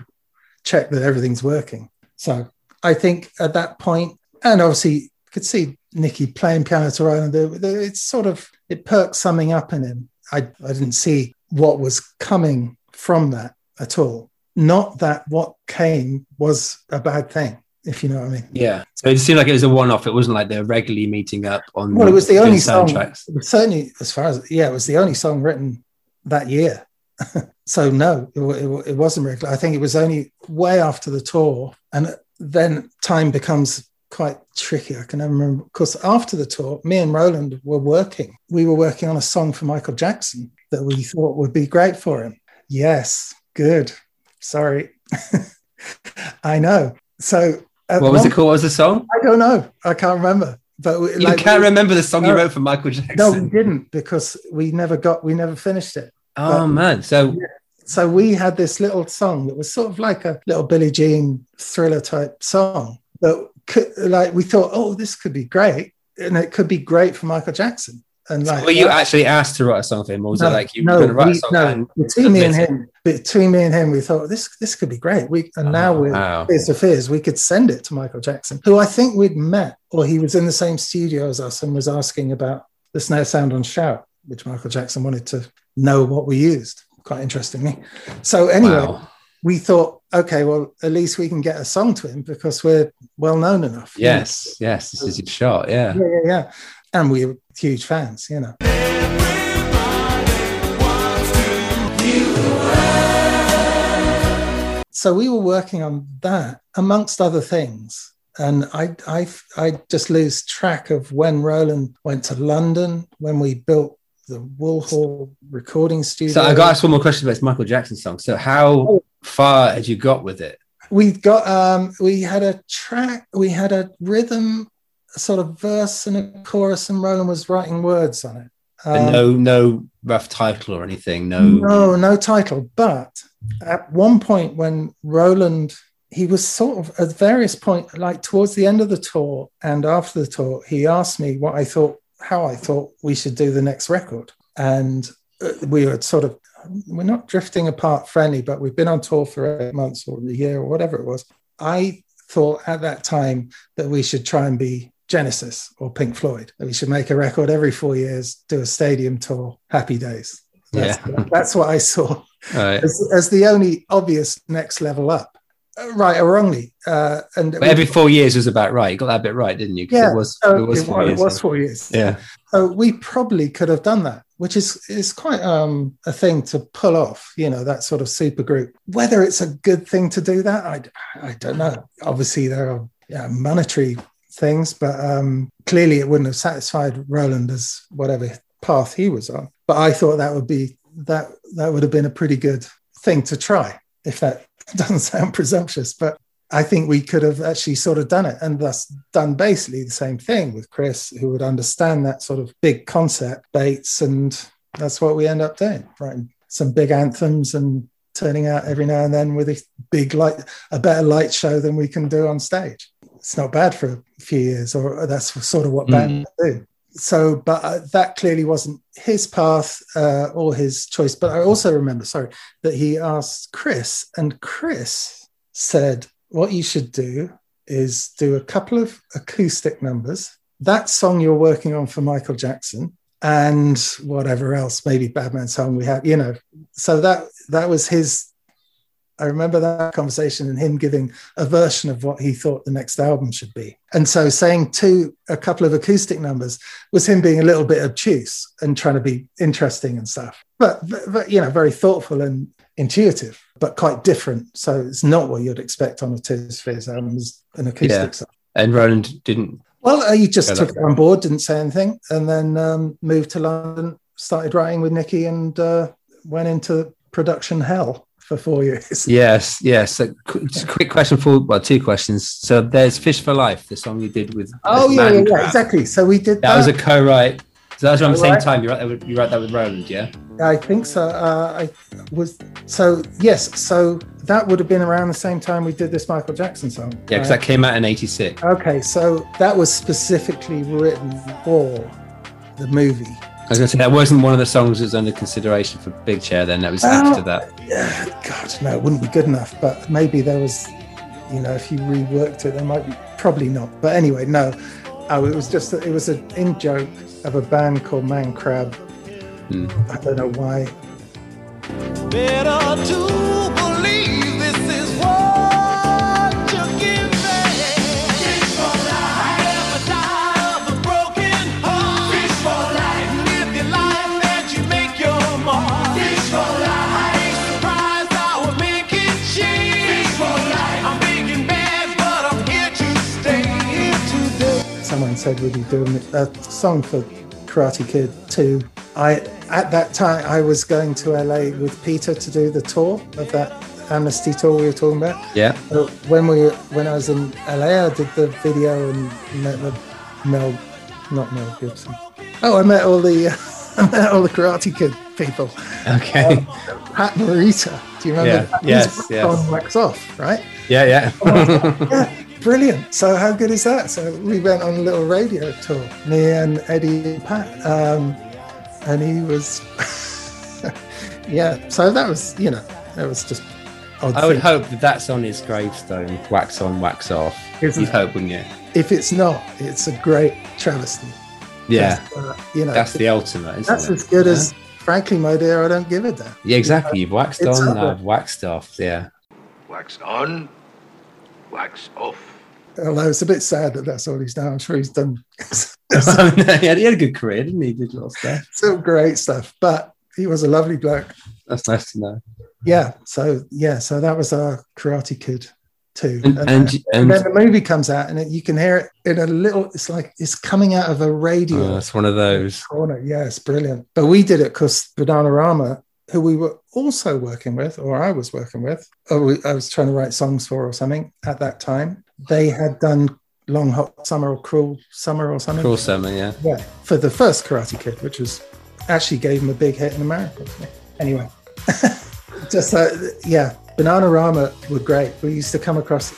Speaker 1: check that everything's working. So I think at that point, and obviously you could see Nicky playing piano to the- the- It's sort of it perked something up in him. I I didn't see what was coming from that at all. Not that what came was a bad thing, if you know what I mean.
Speaker 2: Yeah. So it seemed like it was a one-off. It wasn't like they're regularly meeting up on.
Speaker 1: Well, it was the only song.
Speaker 2: soundtracks.
Speaker 1: it was Certainly, as far as yeah, it was the only song written that year. so no, it, it, it wasn't regular. I think it was only way after the tour, and then time becomes quite tricky. I can never remember because after the tour, me and Roland were working. We were working on a song for Michael Jackson that we thought would be great for him. Yes, good. Sorry, I know. So at
Speaker 2: What was
Speaker 1: one-
Speaker 2: it called? What was the song?
Speaker 1: I don't know. I can't remember. But we,
Speaker 2: You can't remember the song you wrote for Michael Jackson.
Speaker 1: No, we didn't because we never got, we never finished it.
Speaker 2: oh man. So
Speaker 1: So we had this little song that was sort of like a little Billie Jean thriller type song that could, like, we thought, oh, this could be great. And it could be great for Michael Jackson. And like,
Speaker 2: were you actually asked to write a song for him, or was it like you were
Speaker 1: no,
Speaker 2: going to write
Speaker 1: we-
Speaker 2: a song?
Speaker 1: no,
Speaker 2: and
Speaker 1: between me and him, between me and him, we thought this this could be great. We and oh, now
Speaker 2: Oh,
Speaker 1: we're
Speaker 2: wow.
Speaker 1: Fears to Fears. We could send it to Michael Jackson, who I think we'd met, or he was in the same studio as us and was asking about the snare sound on Shout, which Michael Jackson wanted to know what we used. Quite interestingly. So anyway,
Speaker 2: Wow.
Speaker 1: we thought, okay, well, at least we can get a song to him because we're well known enough. you know.
Speaker 2: Yes, yes, this is your shot. Yeah.
Speaker 1: Yeah, yeah, yeah. And we were huge fans, you know. So we were working on that amongst other things. And I, I, I just lose track of when Roland went to London, when we built the Wool Hall recording studio.
Speaker 2: So I got to ask one more question about this Michael Jackson song. So how far had you got with it?
Speaker 1: we got um we had a track we had a rhythm a sort of verse and a chorus and roland was writing words on it Um,
Speaker 2: no, no rough title or anything. No.
Speaker 1: no no title but at one point when roland he was sort of at various point like towards the end of the tour and after the tour he asked me what i thought how i thought we should do the next record and uh, we were sort of we're not drifting apart friendly but we've been on tour for eight months or a year or whatever it was i thought at that time that we should try and be genesis or pink floyd we should make a record every four years do a stadium tour happy days that's,
Speaker 2: Yeah.
Speaker 1: that's what i saw
Speaker 2: Right.
Speaker 1: as, as the only obvious next level up Uh, right or wrongly uh, and
Speaker 2: every four years was about right. You got that bit right, didn't you?
Speaker 1: yeah
Speaker 2: It was,
Speaker 1: so
Speaker 2: it was
Speaker 1: it,
Speaker 2: four
Speaker 1: wa- it
Speaker 2: years.
Speaker 1: was
Speaker 2: yeah.
Speaker 1: four years
Speaker 2: Yeah.
Speaker 1: so we probably could have done that, which is is quite um, a thing to pull off. You know, that sort of super group. Whether it's a good thing to do that, I I don't know. Obviously, there are yeah, monetary things, but um, clearly it wouldn't have satisfied Roland as whatever path he was on. But I thought that would be that that would have been a pretty good thing to try. If that doesn't sound presumptuous, but I think we could have actually sort of done it and thus done basically the same thing with Chris, who would understand that sort of big concept, Bates, and that's what we end up doing, writing some big anthems and turning out every now and then with a big light, a better light show than we can do on stage. It's not bad for a few years, or that's sort of what bands do. So, but uh, that clearly wasn't his path uh, or his choice. But I also remember, sorry, that he asked Chris, and Chris said, What you should do is do a couple of acoustic numbers. That song you're working on for Michael Jackson and whatever else, maybe Badman song we have, you know. So that that was his I remember that conversation and him giving a version of what he thought the next album should be. And so saying two, a couple of acoustic numbers was him being a little bit obtuse and trying to be interesting and stuff. But, but, you know, very thoughtful and intuitive, but quite different. So it's not what you'd expect on a Tears for Fears album, an acoustic
Speaker 2: Yeah.
Speaker 1: song.
Speaker 2: And Roland didn't.
Speaker 1: Well, uh, he just took it on board, didn't say anything, and then um, moved to London, started writing with Nicky, and uh, went into production hell for four years.
Speaker 2: Yes, yes. So, qu- a quick question for well, two questions. So there's "Fish for Life," the song you did with.
Speaker 1: Oh
Speaker 2: with
Speaker 1: yeah, yeah, yeah, exactly. So we did that.
Speaker 2: That was a co-write. So that was around the same time. You wrote that with, you write that with Roland, yeah.
Speaker 1: I think so. Uh, I was so yes. So that would have been around the same time we did this Michael Jackson song.
Speaker 2: Yeah, because
Speaker 1: right?
Speaker 2: that came out in '86.
Speaker 1: Okay, so that was specifically written for the movie.
Speaker 2: I was going to say that wasn't one of the songs that was under consideration for Big Chair. Then that was after that.
Speaker 1: Yeah, God, no, it wouldn't be good enough. But maybe there was, you know, if you reworked it, there might be. Probably not. But anyway, no. Oh, it was just it was an in joke of a band called Mancrab.
Speaker 2: Hmm.
Speaker 1: I don't know why. Said would you do a song for karate kid 2 i at that time i was going to la with peter to do the tour of that amnesty tour we were talking about.
Speaker 2: Yeah.
Speaker 1: So when we when i was in la i did the video and met the mel not mel gibson. Oh i met all the i met all the karate kid people.
Speaker 2: Okay.
Speaker 1: Um, pat morita. Do you remember
Speaker 2: Yeah, yes, yes.
Speaker 1: on wax off right?
Speaker 2: Yeah, yeah.
Speaker 1: Um, yeah, brilliant. So how good is that? So we went on a little radio tour, me and Eddie and Pat, um, and he was, yeah. So that was, you know, that was just. Odd
Speaker 2: I would hope that that's on his gravestone. Wax on, wax off.
Speaker 1: Isn't
Speaker 2: You'd
Speaker 1: it?
Speaker 2: hope, wouldn't you?
Speaker 1: If it's not, it's a great travesty.
Speaker 2: Yeah.
Speaker 1: Uh, you know,
Speaker 2: That's the ultimate. Isn't
Speaker 1: that's
Speaker 2: it?
Speaker 1: as good
Speaker 2: Yeah.
Speaker 1: as, frankly, my dear, I don't give a damn.
Speaker 2: Yeah, exactly. You've waxed
Speaker 1: It's
Speaker 2: on,
Speaker 1: over.
Speaker 2: I've waxed off. Yeah.
Speaker 7: Wax on, wax off.
Speaker 1: Although it's a bit sad that that's all he's done. I'm sure he's done
Speaker 2: he, had, he had a good career, didn't he? He did a lot of stuff.
Speaker 1: some great stuff, but he was a lovely bloke.
Speaker 2: That's nice to know.
Speaker 1: yeah so yeah so that was our karate kid too
Speaker 2: And- and- and- uh,
Speaker 1: then the movie comes out and it, you can hear it in a little it's like it's coming out of a radio
Speaker 2: Oh, it's one of those.
Speaker 1: corner yeah it's brilliant but we did it because bananarama who we were also working with or i was working with or we, i was trying to write songs for or something at that time they had done long hot summer or cruel summer or something
Speaker 2: Cruel Summer, yeah.
Speaker 1: yeah, for the first Karate Kid, which was actually gave him a big hit in America. Anyway, just uh, yeah, Bananarama were great. We used to come across.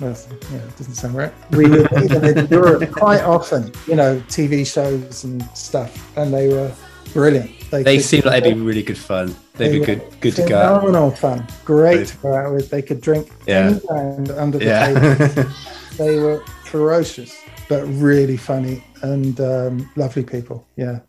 Speaker 1: Well, yeah, it doesn't sound right. We meet in Europe quite often, you know, TV shows and stuff, and they were brilliant.
Speaker 2: They seem like they'd be really good fun. They'd be good, good to go.
Speaker 1: Phenomenal fun, great to go out with. They could drink
Speaker 2: Yeah.
Speaker 1: under the
Speaker 2: Yeah.
Speaker 1: table. they were ferocious, but really funny and um, lovely people. Yeah.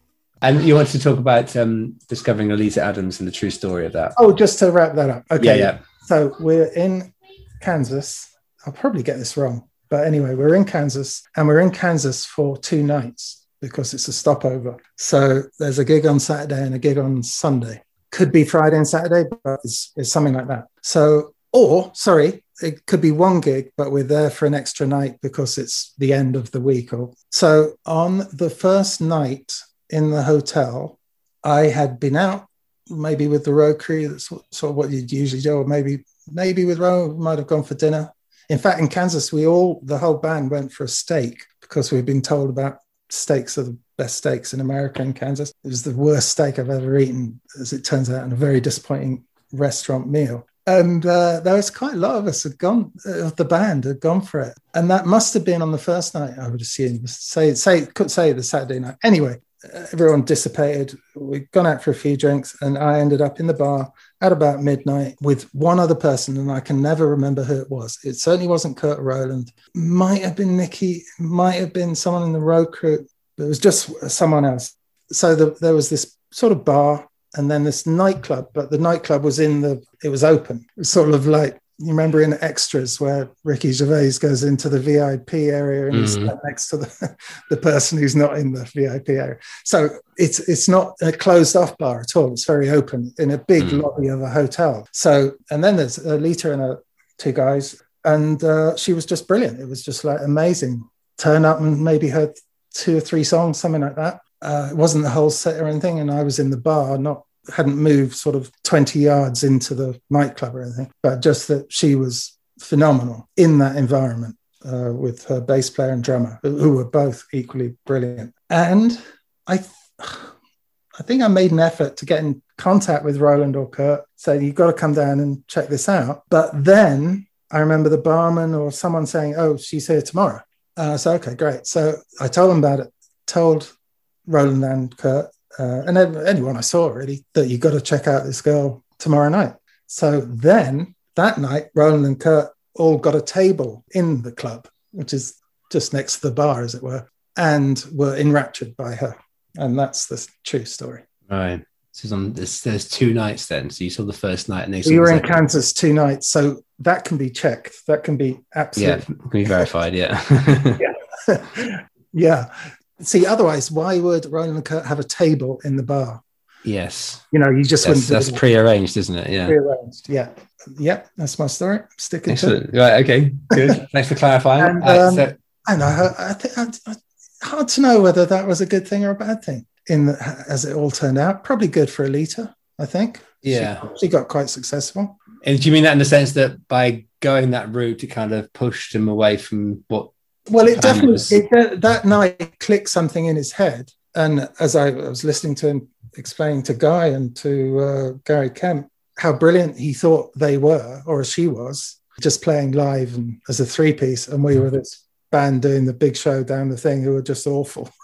Speaker 2: And you wanted to talk about um, discovering Oleta Adams and the true story of that.
Speaker 1: Oh, just to wrap that up. Okay.
Speaker 2: Yeah, yeah.
Speaker 1: So we're in Kansas. I'll probably get this wrong. But anyway, we're in Kansas and we're in Kansas for two nights because it's a stopover. So there's a gig on Saturday and a gig on Sunday. Could be Friday and Saturday, but it's, it's something like that. So, or sorry, it could be one gig, but we're there for an extra night because it's the end of the week. Or so on the first night in the hotel, I had been out maybe with the road crew. That's sort of what you'd usually do, or maybe maybe with Roland, might have gone for dinner. In fact, in Kansas, we all the whole band went for a steak because we've been told about steaks are the best steaks in America in Kansas. It was the worst steak I've ever eaten, as it turns out, and a very disappointing restaurant meal. And uh, there was quite a lot of us had gone uh, of the band had gone for it, and that must have been on the first night. I would assume. Say say could say the Saturday night. Anyway, uh, everyone dissipated. We'd gone out for a few drinks, and I ended up in the bar at about midnight with one other person, and I can never remember who it was. It certainly wasn't Kurt Roland. Might have been Nicky. Might have been someone in the road crew. It was just someone else. So the, there was this sort of bar and then this nightclub, but the nightclub was in the, it was open. It was sort of like, you remember in Extras where Ricky Gervais goes into the VIP area and he's
Speaker 2: Mhm.
Speaker 1: sat next to the, the person who's not in the VIP area. So it's it's not a closed off bar at all. It's very open in a big
Speaker 2: Mm.
Speaker 1: lobby of a hotel. So and then there's Oleta and a two guys, and uh, she was just brilliant. It was just like amazing. Turn up and maybe heard two or three songs, something like that. Uh, it wasn't the whole set or anything, and I was in the bar, not hadn't moved sort of 20 yards into the nightclub or anything, but just that she was phenomenal in that environment uh, with her bass player and drummer, who, were both equally brilliant. And I, th- I think I made an effort to get in contact with Roland or Kurt, saying you've got to come down and check this out. But then I remember the barman or someone saying, "Oh, she's here tomorrow." Uh, so okay, great. So I told them about it. Told Roland and Curt uh, and anyone I saw really that you got to check out this girl tomorrow night. So then that night, Roland and Curt all got a table in the club, which is just next to the bar, as it were, and were enraptured by her. And that's the true story.
Speaker 2: Right. So it's on this, there's two nights then. So you saw the first night and they
Speaker 1: We
Speaker 2: the
Speaker 1: were in. Kansas two nights, so that can be checked. That can be absolutely Yeah,
Speaker 2: can be verified. Yeah.
Speaker 1: yeah. See, otherwise, why would Roland and Curt have a table in the bar?
Speaker 2: yes.
Speaker 1: You know, you just
Speaker 2: That's,
Speaker 1: wouldn't
Speaker 2: that's pre-arranged, isn't it? Yeah.
Speaker 1: Prearranged. Yeah. Yep. That's my story. Sticking to it.
Speaker 2: Right. Okay. Good. Thanks for clarifying.
Speaker 1: And,
Speaker 2: Uh,
Speaker 1: um,
Speaker 2: so-
Speaker 1: And I, I think I, I, hard to know whether that was a good thing or a bad thing. In the, as it all turned out, probably good for Oleta. I think.
Speaker 2: Yeah.
Speaker 1: she, she got quite successful.
Speaker 2: and do you mean that in the sense that by going that route, it kind of pushed him away from what?
Speaker 1: Well, it definitely it, that, night clicked something in his head, and as I was listening to him explaining to Guy and to uh, Gary Kemp how brilliant he thought they were, or as she was, just playing live and as a three piece, and we were this band doing the big show down the thing who were just awful.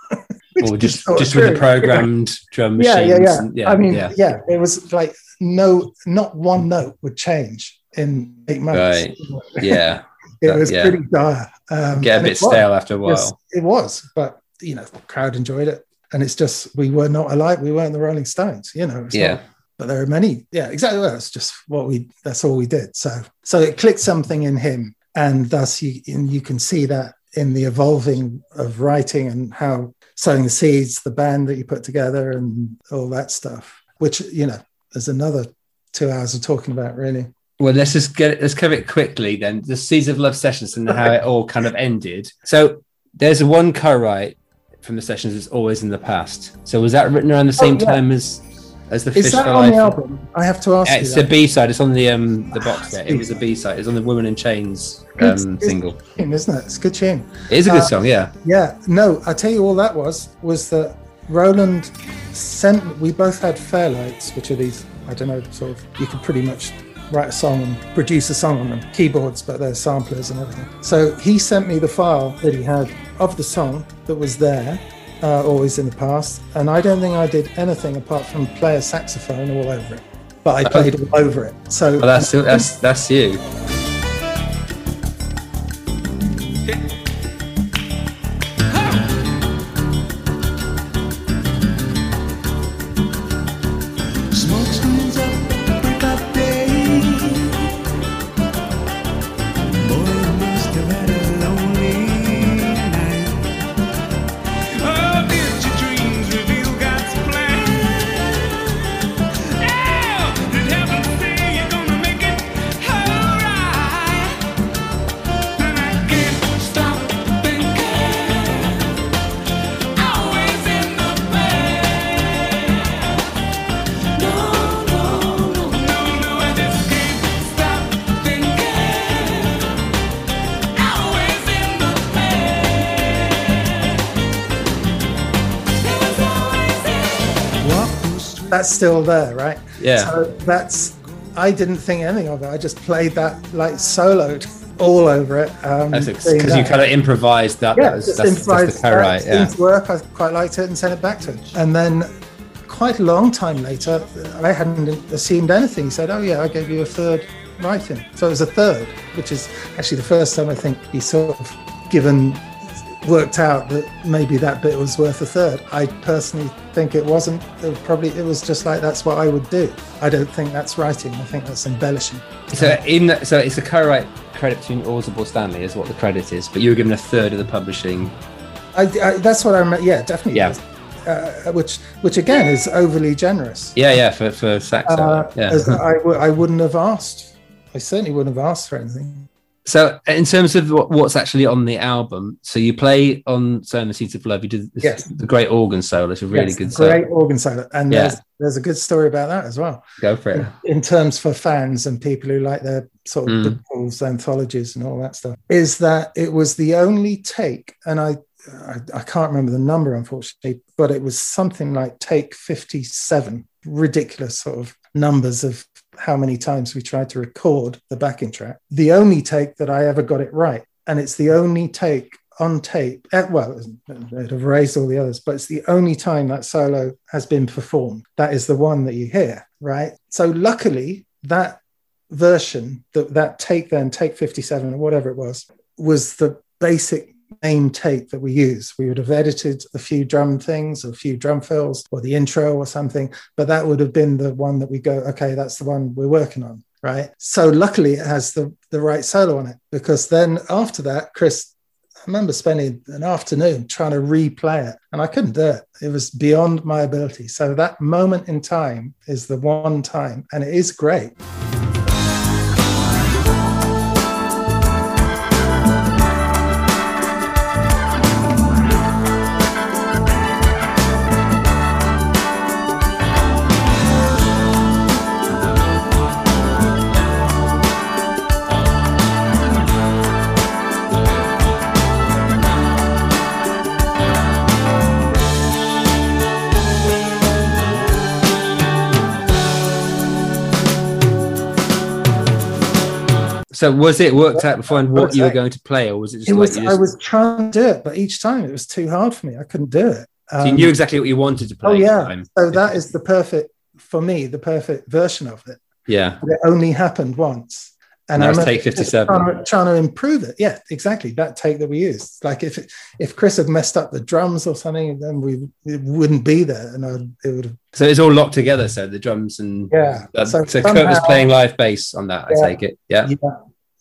Speaker 2: or just just with the programmed drum
Speaker 1: yeah,
Speaker 2: machines?
Speaker 1: yeah, yeah,
Speaker 2: and- yeah.
Speaker 1: I mean,
Speaker 2: yeah.
Speaker 1: yeah. it was like no, not one note would change in eight months.
Speaker 2: Right. Yeah.
Speaker 1: it
Speaker 2: That-
Speaker 1: was
Speaker 2: yeah.
Speaker 1: pretty dire. Um,
Speaker 2: Get a bit
Speaker 1: was.
Speaker 2: stale after a while.
Speaker 1: Yes, it was, but you know, the crowd enjoyed it, and it's just we were not alike. We weren't the Rolling Stones, you know.
Speaker 2: Yeah.
Speaker 1: not- but there are many. Yeah, exactly. Well, it's just what we. That's all we did. So, so it clicked something in him, and thus you and you can see that in the evolving of writing and how sowing the seeds, the band that you put together, and all that stuff. Which you know, there's another two hours of talking about, really.
Speaker 2: Well, let's just get it, let's cover it quickly then. The Seeds of Love sessions and how it all kind of ended. So there's one co-write from the sessions that's always in the past. So was that written around the same
Speaker 1: Oh, yeah.
Speaker 2: time as as the
Speaker 1: Is that on the album? I have to ask you.
Speaker 2: it's
Speaker 1: that.
Speaker 2: a B side. It's on the um the box set. It was a B side. It's on the Women in Chains
Speaker 1: It's-
Speaker 2: um,
Speaker 1: it's
Speaker 2: single.
Speaker 1: tune, isn't it? It's a good tune.
Speaker 2: It is a good
Speaker 1: Uh,
Speaker 2: song, yeah.
Speaker 1: Yeah, no, I tell you all that was was that Roland sent. We both had Fairlights, which are these. I don't know, sort of. You could pretty much write a song and produce a song on them, keyboards, but they're samplers and everything. So he sent me the file that he had of the song that was there, uh, always in the past, and I don't think I did anything apart from play a saxophone all over it. But I played all over it. So
Speaker 2: Oh, that's that's that's you.
Speaker 1: Still there, right?
Speaker 2: Yeah.
Speaker 1: So that's I didn't think anything of it. I just played that like soloed all over it. Um,
Speaker 2: Because you kind of improvised that.
Speaker 1: yeah,
Speaker 2: that was,
Speaker 1: just
Speaker 2: that's,
Speaker 1: improvised
Speaker 2: that's the
Speaker 1: that
Speaker 2: Yeah.
Speaker 1: work. I quite liked it and sent it back to him. And then quite a long time later, I hadn't assumed anything. He said, "Oh yeah, I gave you a third writing." So it was a third, which is actually the first time I think he sort of given worked out that maybe that bit was worth a third. I personally think it wasn't. It was probably it was just like that's what I would do. I don't think that's writing. I think that's embellishing.
Speaker 2: So in the, so it's a co-write credit between Orzabal Stanley is what the credit is, but you were given a third of the publishing.
Speaker 1: I, I, that's what I meant. Yeah, definitely.
Speaker 2: Yeah.
Speaker 1: Uh, which which again is overly generous.
Speaker 2: Yeah, yeah, for for Saxo.
Speaker 1: Uh,
Speaker 2: yeah.
Speaker 1: I, w- I wouldn't have asked. I certainly wouldn't have asked for anything.
Speaker 2: So, in terms of what's actually on the album, so you play on "Sowing the Seeds of Love." You did this,
Speaker 1: Yes.
Speaker 2: the great organ solo. It's a really
Speaker 1: Yes,
Speaker 2: good
Speaker 1: great
Speaker 2: solo.
Speaker 1: organ solo, and
Speaker 2: Yeah.
Speaker 1: there's there's a good story about that as well.
Speaker 2: Go for it.
Speaker 1: in terms for fans and people who like their sort of
Speaker 2: Mm.
Speaker 1: Anthologies and all that stuff, is that it was the only take, and I, I I can't remember the number unfortunately, but it was something like take fifty seven, ridiculous sort of numbers of how many times we tried to record the backing track. The only take that I ever got it right, and it's the only take on tape. eh, Well, it'd have raised all the others, but it's the only time that solo has been performed. That is the one that you hear, right? So luckily, that version, that that take then, take 57 or whatever it was, was the basic main take that we use. We would have edited a few drum things, a few drum fills, or the intro or something, but that would have been the one that we go, okay, that's the one we're working on. Right. So luckily it has the the right solo on it because then after that, Chris I remember spending an afternoon trying to replay it and I couldn't do it. It was beyond my ability. So that moment in time is the one time and it is great.
Speaker 2: So, was it worked out beforehand what you were going to play, or was it just
Speaker 1: It
Speaker 2: like
Speaker 1: was,
Speaker 2: you,
Speaker 1: I was trying to do it, but each time it was too hard for me. I couldn't do it.
Speaker 2: so you
Speaker 1: Um,
Speaker 2: knew exactly what you wanted to play?
Speaker 1: Oh yeah. So that is the perfect for me, the perfect version of it.
Speaker 2: yeah.
Speaker 1: But it only happened once.
Speaker 2: And that was take 57.
Speaker 1: Trying to, trying to improve it. Yeah, exactly. That take that we used. Like if if Chris had messed up the drums or something, then we it wouldn't be there, and I, it would have.
Speaker 2: So it's all locked together. So the drums and
Speaker 1: Yeah.
Speaker 2: Uh, so,
Speaker 1: So
Speaker 2: Curt was playing live bass on that.
Speaker 1: Yeah.
Speaker 2: I take it. Yeah.
Speaker 1: Yeah,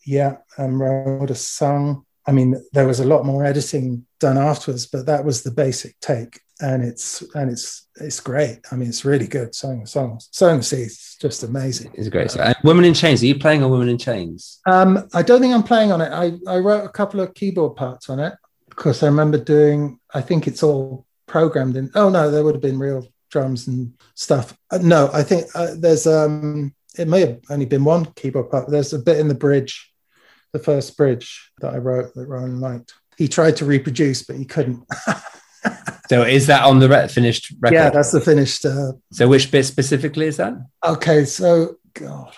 Speaker 1: yeah. And Ro would have sung. I mean, there was a lot more editing done afterwards, but that was the basic take, and it's and it's it's great. I mean, it's really good. Song songs, song is just amazing.
Speaker 2: It's a great. song. And Women in Chains. Are you playing on Women in Chains?
Speaker 1: Um, I don't think I'm playing on it. I, I wrote a couple of keyboard parts on it because I remember doing, I think it's all programmed in. Oh, no, there would have been real drums and stuff. Uh, no, I think uh, there's, um, it may have only been one keyboard part. but There's a bit in the bridge, the first bridge that I wrote that Roland liked. He tried to reproduce, but he couldn't.
Speaker 2: So is that on the re- finished record?
Speaker 1: yeah, that's the finished. Uh,
Speaker 2: So which bit specifically is that?
Speaker 1: Okay, so God,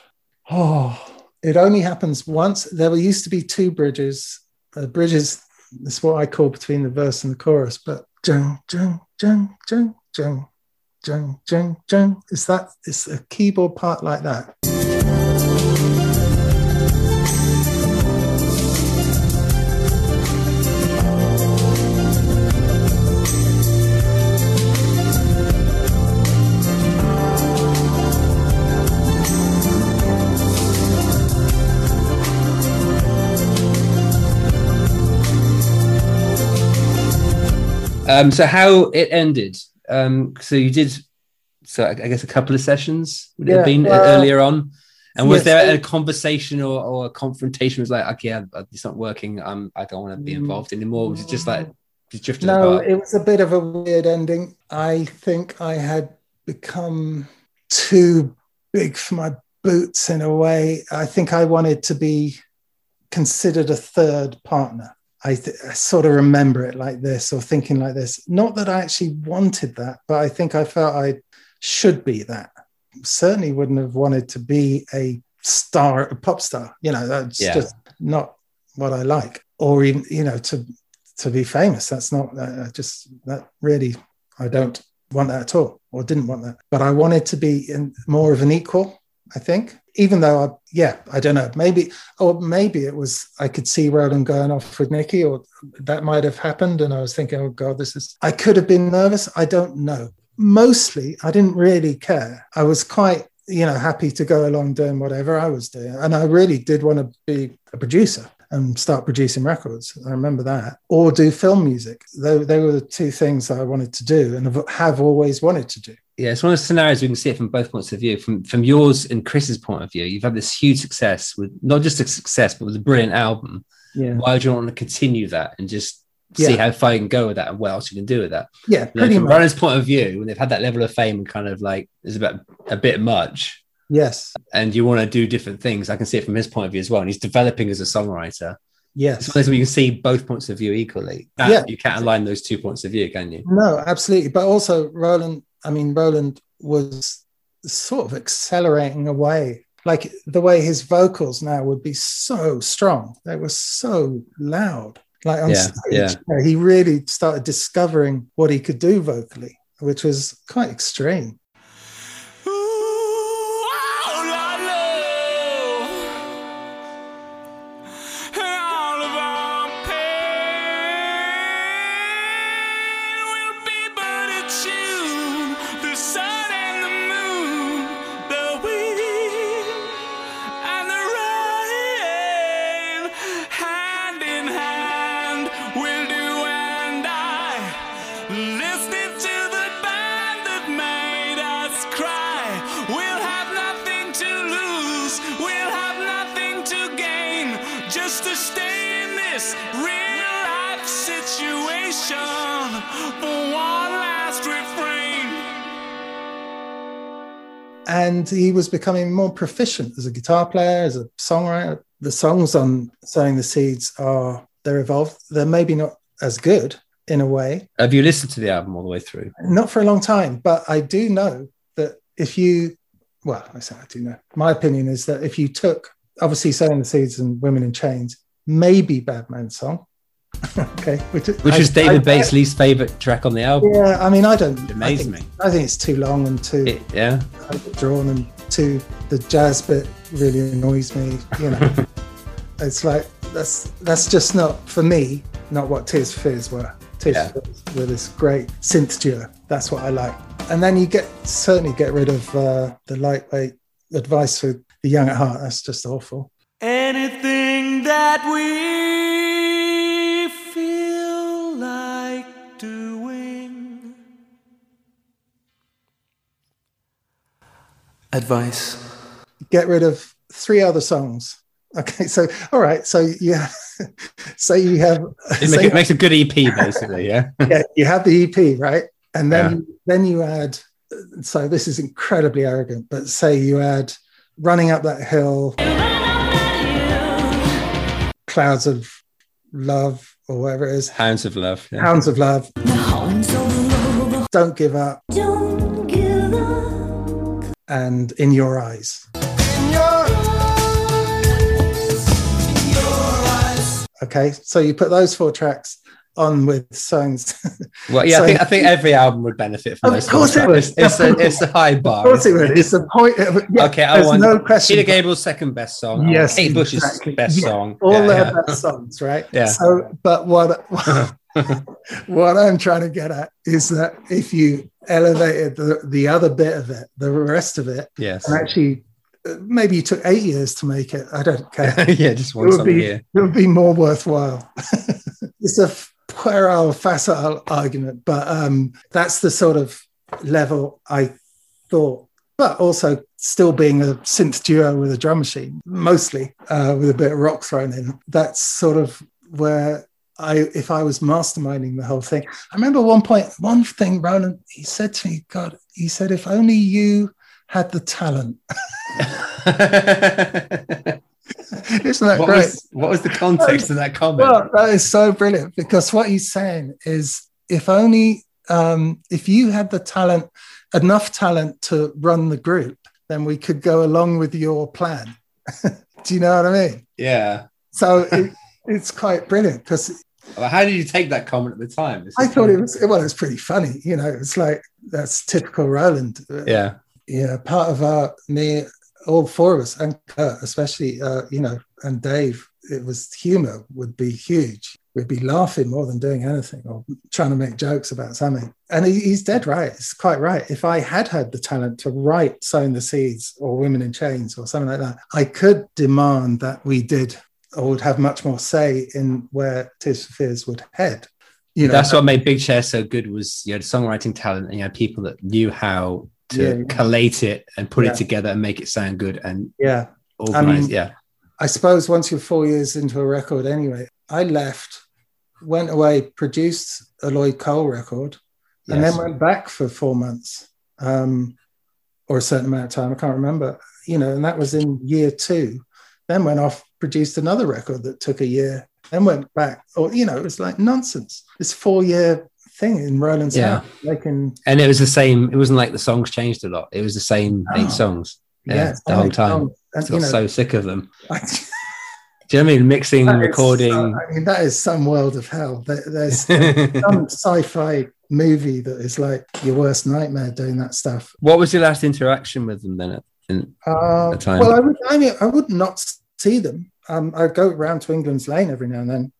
Speaker 1: oh, it only happens once. There were used to be two bridges. Uh, bridges is what I call between the verse and the chorus. But jung jung jung jung jung jung jung jung. Is that? It's a keyboard part like that.
Speaker 2: Um, so how it ended? Um, so you did, so I I guess a couple of sessions would it have been
Speaker 1: well,
Speaker 2: earlier on, and was
Speaker 1: yes,
Speaker 2: there a conversation or, or a confrontation? Was like, okay, I- I- it's not working. I'm, I don't want to be involved anymore. Was it just like just drifted
Speaker 1: Mm. No,
Speaker 2: apart?
Speaker 1: it was a bit of a weird ending. I think I had become too big for my boots in a way. I think I wanted to be considered a third partner. I, th- I sort of remember it like this or thinking like this. Not that I actually wanted that, but I think I felt I should be that. Certainly wouldn't have wanted to be a star, a pop star. You know, that's
Speaker 2: Yeah.
Speaker 1: just not what I like. Or even, you know, to to be famous. That's not uh, just that really. I don't want that at all, or didn't want that. But I wanted to be in more of an equal. I think. Even though I, yeah, I don't know. Maybe, or maybe it was I could see Roland going off with Nicky, or that might have happened, and I was thinking, oh god, this is. I could have been nervous. I don't know. Mostly, I didn't really care. I was quite, you know, happy to go along doing whatever I was doing, and I really did want to be a producer and start producing records. I remember that, or do film music. They, they were the two things that I wanted to do and have- have always wanted to do.
Speaker 2: Yeah, it's one of the scenarios we can see it from both points of view. From from yours and Chris's point of view, you've had this huge success with not just a success, but with a brilliant album.
Speaker 1: Yeah.
Speaker 2: Why do you want to continue that and just see how far you can go with that and what else you can do with that?
Speaker 1: Yeah,
Speaker 2: You know,
Speaker 1: pretty
Speaker 2: from
Speaker 1: much.
Speaker 2: Point of view, when they've had that level of fame and kind of like is about a bit much,
Speaker 1: Yes.
Speaker 2: and you want to do different things, I can see it from his point of view as well. And he's developing as a songwriter.
Speaker 1: Yes.
Speaker 2: It's one where you can see both points of view equally. That,
Speaker 1: Yeah.
Speaker 2: You can't align those two points of view, can you?
Speaker 1: No, absolutely. But also, Roland, I mean, Roland was sort of accelerating away. Like the way his vocals now would be so strong, they were so loud. Like on
Speaker 2: Yeah,
Speaker 1: stage,
Speaker 2: yeah.
Speaker 1: you know, he really started discovering what he could do vocally, which was quite extreme. He was becoming more proficient as a guitar player, as a songwriter. The songs on Sowing the Seeds are they're evolved. They're maybe not as good in a way,
Speaker 2: Have you listened to the album all the way through?
Speaker 1: not for a long time, but I do know that if you, well, I say I do know. My opinion is that if you took obviously Sowing the Seeds and Women in Chains, maybe Bad Man's Song, okay, which,
Speaker 2: Which
Speaker 1: I-
Speaker 2: was David
Speaker 1: I-
Speaker 2: Bates' least favorite track on the album.
Speaker 1: Yeah, I mean, I don't.
Speaker 2: It
Speaker 1: I think,
Speaker 2: me.
Speaker 1: I think it's too long and too
Speaker 2: Yeah.
Speaker 1: drawn and too the jazz bit really annoys me. You know, it's like that's that's just not for me. Not what Tears for Fears were. Tears
Speaker 2: Yeah.
Speaker 1: for Fears were this great synth duo. That's what I like. And then you get certainly get rid of uh, the lightweight advice for the young at heart. That's just awful.
Speaker 11: Anything that we Advice.
Speaker 1: Get rid of three other songs. Okay, so all right, so yeah, so you have
Speaker 2: It, make,
Speaker 1: you-
Speaker 2: it makes a good EP, basically. Yeah.
Speaker 1: yeah, you have the EP, right? And then then you add. So this is incredibly arrogant, but say you add "Running Up That Hill," "Clouds of Love" or whatever it is,
Speaker 2: Hounds of Love. Yeah.
Speaker 1: "Hounds of Love," "Don't Give Up," and "In Your Eyes." Okay, so you put those four tracks on with songs.
Speaker 2: Well, yeah, I think I think every album would benefit from those.
Speaker 1: Of course it
Speaker 2: songs.
Speaker 1: would.
Speaker 2: It's, it's a it's a high bar.
Speaker 1: Of course it
Speaker 2: isn't
Speaker 1: would. It's the point. Of, yeah,
Speaker 2: okay, I want
Speaker 1: no question.
Speaker 2: Peter Gabriel's second best song.
Speaker 1: Yes,
Speaker 2: Kate Bush's
Speaker 1: exactly.
Speaker 2: best
Speaker 1: Yeah,
Speaker 2: song.
Speaker 1: All
Speaker 2: Yeah,
Speaker 1: their
Speaker 2: yeah.
Speaker 1: best songs, right?
Speaker 2: Yeah.
Speaker 1: So, but what what I'm trying to get at is that if you elevated the the other bit of it, the rest of it,
Speaker 2: Yes.
Speaker 1: and actually maybe you took eight years to make it. I don't care.
Speaker 2: yeah, just
Speaker 1: it
Speaker 2: one
Speaker 1: would be
Speaker 2: year.
Speaker 1: it would be more worthwhile. it's a puerile, facile argument, but um, that's the sort of level I thought. But also still being a synth duo with a drum machine, mostly uh, with a bit of rock thrown in. That's sort of where I, if I was masterminding the whole thing. I remember one point, one thing Roland he said to me, God, he said, if only you had the talent. Isn't that
Speaker 2: what
Speaker 1: great?
Speaker 2: was what was the context of that comment?
Speaker 1: Well, that is so brilliant because what he's saying is if only um, if you had the talent, enough talent to run the group, then we could go along with your plan. Do you know what I mean?
Speaker 2: yeah.
Speaker 1: So it, it's quite brilliant because
Speaker 2: how did you take that comment at the time?
Speaker 1: I
Speaker 2: just-
Speaker 1: thought it was well, it's pretty funny. You know, it's like that's typical Roland.
Speaker 2: Yeah.
Speaker 1: yeah, part of our me all four of us, and Curt especially, uh, you know, and Dave, it was humor would be huge. We'd be laughing more than doing anything or trying to make jokes about something. And he, he's dead right. It's quite right. If I had had the talent to write Sowing the Seeds or Women in Chains or something like that, I could demand that we did or would have much more say in where Tears for Fears would head. You know,
Speaker 2: That's what made Big Chair so good was you had songwriting talent and you had people that knew how to
Speaker 1: Yeah, yeah.
Speaker 2: collate it and put
Speaker 1: Yeah.
Speaker 2: it together and make it sound good and
Speaker 1: yeah.
Speaker 2: organize.
Speaker 1: mean,
Speaker 2: yeah.
Speaker 1: I suppose once you're four years into a record anyway, I left, went away, produced a Lloyd Cole record, and then went back for four months um, or a certain amount of time. I can't remember, you know, and that was in year two. Then went off, produced another record that took a year, and went back. Or, you know, it was like nonsense. This four year thing in Roland's
Speaker 2: Yeah.
Speaker 1: making
Speaker 2: And it was the same. It wasn't like the songs changed a lot. It was the same
Speaker 1: No.
Speaker 2: eight songs. Yeah,
Speaker 1: Yeah,
Speaker 2: the whole time.
Speaker 1: And,
Speaker 2: I got
Speaker 1: know-
Speaker 2: so sick of them.
Speaker 1: I,
Speaker 2: Do you know what I mean? Mixing, recording.
Speaker 1: so- I mean, that is some world of hell. There- There's some sci-fi movie that is like your worst nightmare doing that stuff.
Speaker 2: what was your last interaction with them then? At, in,
Speaker 1: Uh,
Speaker 2: the time?
Speaker 1: well, I would, I mean, I would not see them. Um, I'd go round to England's Lane every now and then.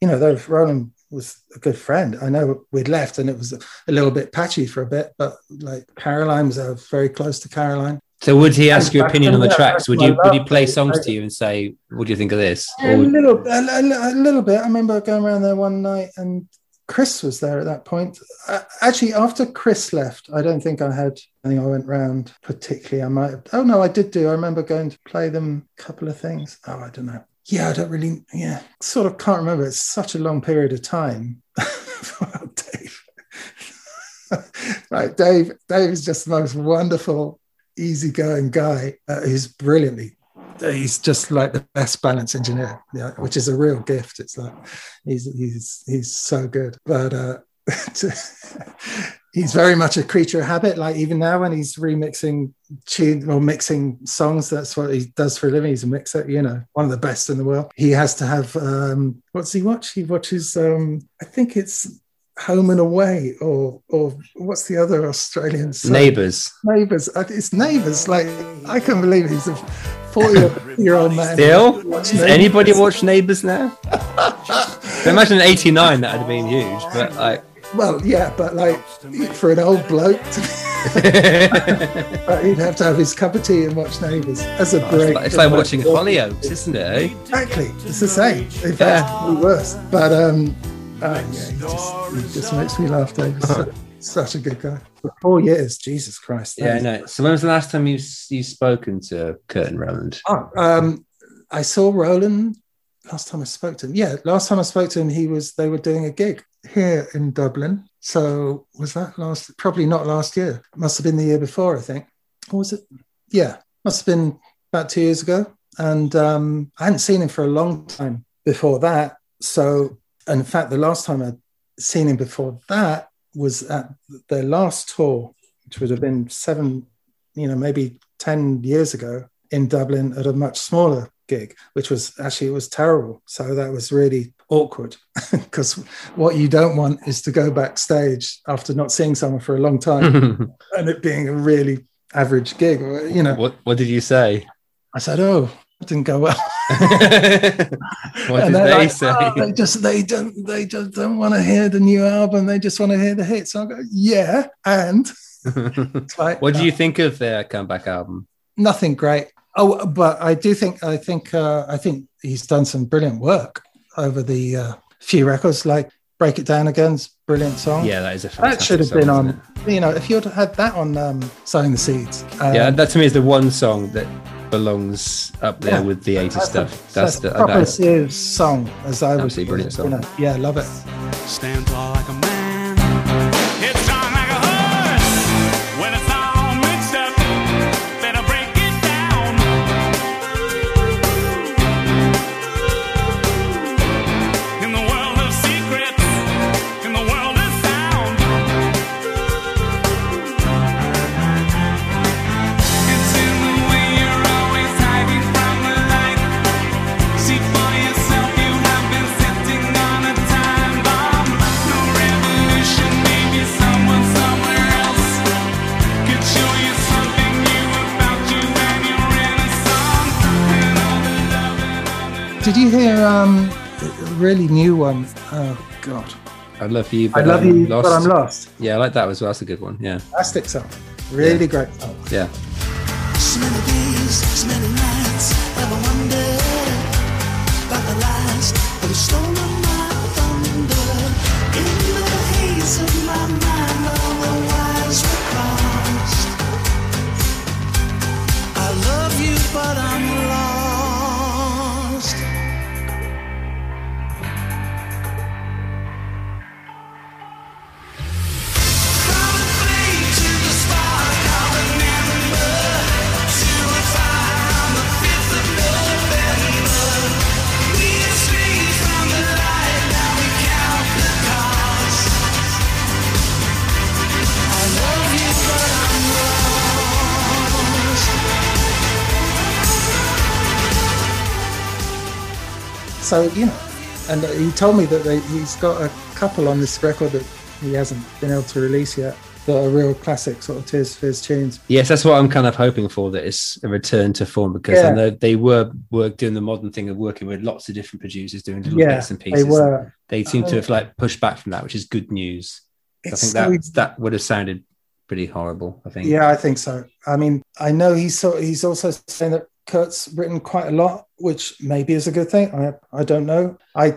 Speaker 1: You know, though Roland was a good friend. I know we'd left and it was a, a little bit patchy for a bit, but like Caroline was uh, very close to Caroline.
Speaker 2: so would he ask your opinion on the tracks? Would you would he play songs to you and say, "What do you think of this?"
Speaker 1: A
Speaker 2: Or would-
Speaker 1: little, a, a- a little bit. I remember going around there one night, and Chris was there at that point. Uh, actually, after Chris left, I don't think I had. I think I went round particularly. I might. Oh no, I did do. I remember going to play them a couple of things. Oh, I don't know. Yeah, I don't really. Yeah, sort of can't remember. It's such a long period of time. Dave. right, Dave. Dave is just the most wonderful, easygoing guy uh, who's brilliantly he's just like the best balance engineer, yeah, which is a real gift. It's like he's he's he's so good, but uh, he's very much a creature of habit. Like even now, when he's remixing tune or mixing songs, that's what he does for a living. He's a mixer, you know, one of the best in the world. He has to have um, what's he watch? He watches, um, I think it's. Home and Away, or or what's the other Australian? song?
Speaker 2: Neighbours.
Speaker 1: Neighbours. It's neighbours. Like I can't believe he's a forty-year-old man.
Speaker 2: Still, does anybody watch Neighbours now? Imagine in '89 that would have been huge, but like,
Speaker 1: Well, yeah, but like for an old bloke, to but he'd have to have his cup of tea and watch Neighbours as a
Speaker 2: it's
Speaker 1: break.
Speaker 2: like, it's like watching Hollyoaks, isn't it? eh?
Speaker 1: Exactly, it's the same. In fact, it's worse. But um, uh, yeah, he just, he just makes me laugh. Dave. He's su- such a good guy. For four years, Jesus Christ. that
Speaker 2: Yeah, I know. So when was the last time you you spoken to Curt and Roland?
Speaker 1: Oh, um, I saw Roland last time I spoke to him. Yeah, last time I spoke to him, he was they were doing a gig here in Dublin. So was that last? Probably not last year. Must have been the year before, I think. Or was it? Yeah, must have been about two years ago. And um, I hadn't seen him for a long time before that. So, in fact, the last time I'd seen him before that was at their last tour, which would have been seven, you know, maybe 10 years ago in Dublin at a much smaller gig, which was actually, it was terrible. So that was really awkward because what you don't want is to go backstage after not seeing someone for a long time and it being a really average gig, you know.
Speaker 2: What What did you say?
Speaker 1: I said, oh, didn't go well.
Speaker 2: What
Speaker 1: And
Speaker 2: did
Speaker 1: they're like,
Speaker 2: say?
Speaker 1: "Oh, they just they don't they just don't want to hear the new album. They just want to hear the hits. So I go, yeah, and like
Speaker 2: what do you think of their comeback album?
Speaker 1: nothing great. Oh, but I do think I think uh, I think he's done some brilliant work over the uh, few records. Like "Break It Down Again's brilliant song.
Speaker 2: Yeah, that is a
Speaker 1: that should have
Speaker 2: song,
Speaker 1: been on. You know, if you'd had that on um, "Sowing the Seeds." Um,
Speaker 2: yeah, that to me is the one song that belongs up there
Speaker 1: Yeah.
Speaker 2: with the 80s
Speaker 1: that's a-
Speaker 2: stuff. That's the
Speaker 1: proper
Speaker 2: that's,
Speaker 1: serious song, as I would.
Speaker 2: Absolutely brilliant
Speaker 1: you
Speaker 2: song.
Speaker 1: know. yeah, love it.
Speaker 11: Stand tall like a
Speaker 1: Did you hear um, a really new one? Oh God,
Speaker 2: I love you.
Speaker 1: I
Speaker 2: But
Speaker 1: love
Speaker 2: I'm
Speaker 1: you,
Speaker 2: lost.
Speaker 1: but I'm lost.
Speaker 2: Yeah, I like that as well. That's a good one. Yeah,
Speaker 1: Fantastic song, really great song.
Speaker 2: yeah.
Speaker 11: So you
Speaker 1: know, and he told me that they, he's got a couple on this record that he hasn't been able to release yet. That are real classic sort of Tears for Fears tunes.
Speaker 2: Yes, that's what I'm kind of hoping for. That it's a return to form because I know they were work doing the modern thing of working with lots of different producers doing little
Speaker 1: Yeah,
Speaker 2: bits and pieces.
Speaker 1: they were.
Speaker 2: They seem to
Speaker 1: Um,
Speaker 2: have like pushed back from that, which is good news. I think
Speaker 1: so-
Speaker 2: that that would have sounded pretty horrible. I think.
Speaker 1: Yeah, I think so. I mean, I know he's so, he's also saying that Curt's written quite a lot, which maybe is a good thing. I I don't know. I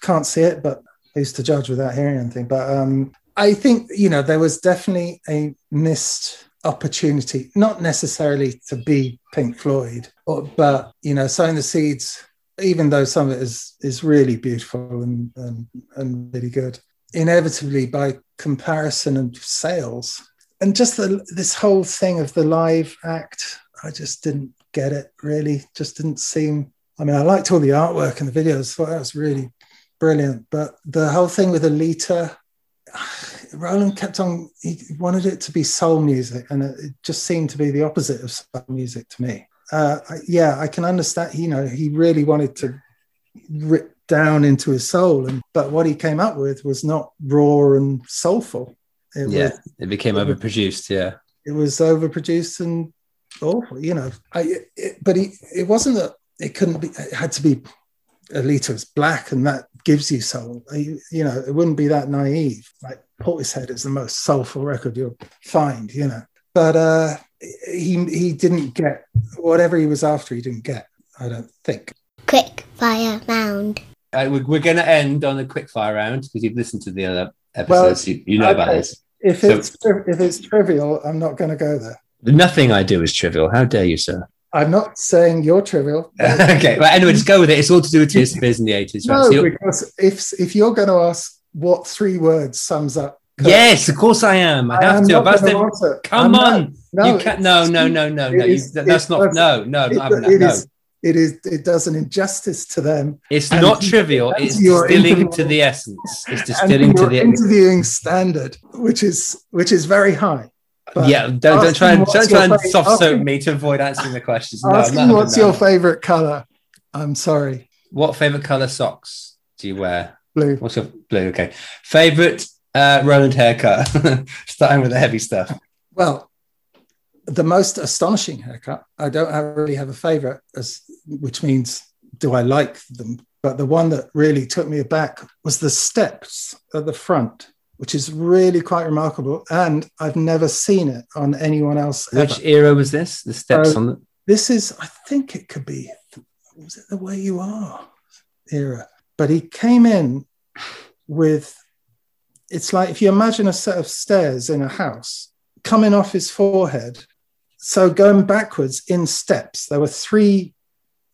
Speaker 1: can't see it, but who's to judge without hearing anything? But um, I think you know there was definitely a missed opportunity, not necessarily to be Pink Floyd, or, but you know, sowing the seeds. Even though some of it is is really beautiful and and, and really good, inevitably by comparison and sales, and just the, this whole thing of the live act, I just didn't get it. Really, just didn't seem. I mean, I liked all the artwork and the videos; thought that was really brilliant. But the whole thing with Oleta, Roland kept on. He wanted it to be soul music, and it, just seemed to be the opposite of soul music to me. Uh, I- yeah, I can understand. You know, he really wanted to rip down into his soul, and but what he came up with was not raw and soulful. It
Speaker 2: yeah,
Speaker 1: was
Speaker 2: it became overproduced. Yeah,
Speaker 1: it was overproduced and awful you know i it, but he, it wasn't that it couldn't be it had to be Oleta's black and that gives you soul you, you know it wouldn't be that naive like Portishead is the most soulful record you'll find you know but uh he he didn't get whatever he was after he didn't get i don't think
Speaker 3: Quick fire round.
Speaker 2: uh, we're, we're going to end on a quick fire round because you've listened to the other episodes. you, you know about this.
Speaker 1: if
Speaker 2: So-
Speaker 1: it's tri- if it's trivial i'm not going to go there
Speaker 2: Nothing I do is trivial. How dare you, sir?
Speaker 1: i'm not saying you're trivial
Speaker 2: okay, well, anyway, just go with it. It's all to do with Tears Fears in the 80s. Right?
Speaker 1: no
Speaker 2: So
Speaker 1: because if if you're going to ask what three words sums up
Speaker 2: yes, of course I am. I have
Speaker 1: I'm
Speaker 2: to.
Speaker 1: not gonna answer.
Speaker 2: Come
Speaker 1: I'm not.
Speaker 2: on.
Speaker 1: No,
Speaker 2: you can't. No, no, no, no, no.
Speaker 1: it
Speaker 2: You, that's not.
Speaker 1: does-
Speaker 2: No, no, I'm
Speaker 1: it-
Speaker 2: not having that.
Speaker 1: it
Speaker 2: No.
Speaker 1: is- it is it does an injustice to them.
Speaker 2: It's
Speaker 1: And
Speaker 2: not trivial. It's distilling to the essence. It's
Speaker 1: and
Speaker 2: distilling to the
Speaker 1: interviewing standard, which is which is very high. But
Speaker 2: yeah. Don't, don't try and don't try and soft soap me to avoid answering the questions. No,
Speaker 1: Asking what's your favorite color? I'm sorry,
Speaker 2: What favorite color socks do you wear?
Speaker 1: blue.
Speaker 2: What's your blue? Okay. Favorite uh, Roland haircut. Starting with the heavy stuff.
Speaker 1: Well, the most astonishing haircut. I don't really have a favorite, as which means do I like them? But the one that really took me aback was the steps at the front, which is really quite remarkable. And I've never seen it on anyone else.
Speaker 2: Which
Speaker 1: ever.
Speaker 2: era was this? The steps on the.
Speaker 1: This is, I think it could be, was it the way you are era? But he came in with, it's like if you imagine a set of stairs in a house coming off his forehead. So going backwards in steps, there were three,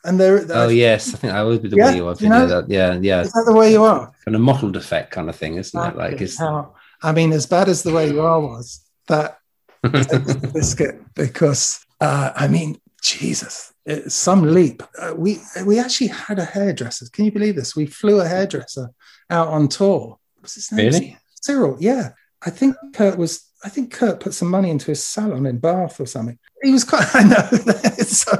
Speaker 1: and there.
Speaker 2: Oh yes, I think I would be the
Speaker 1: Yeah,
Speaker 2: way you are.
Speaker 1: you know?
Speaker 2: that. Yeah, yeah.
Speaker 1: Is that the way you are?
Speaker 2: Kind of mottled effect kind of thing, isn't it? Like it's
Speaker 1: How- I mean, as bad as the way you are was that biscuit because uh, I mean, Jesus, it's some leap. Uh, we we actually had a hairdresser. Can you believe this? We flew a hairdresser out on tour. What's his name?
Speaker 2: Really?
Speaker 1: Cyril. Yeah, I think Curt was. I think Curt put some money into his salon in Bath or something. He was quite. I know it's so.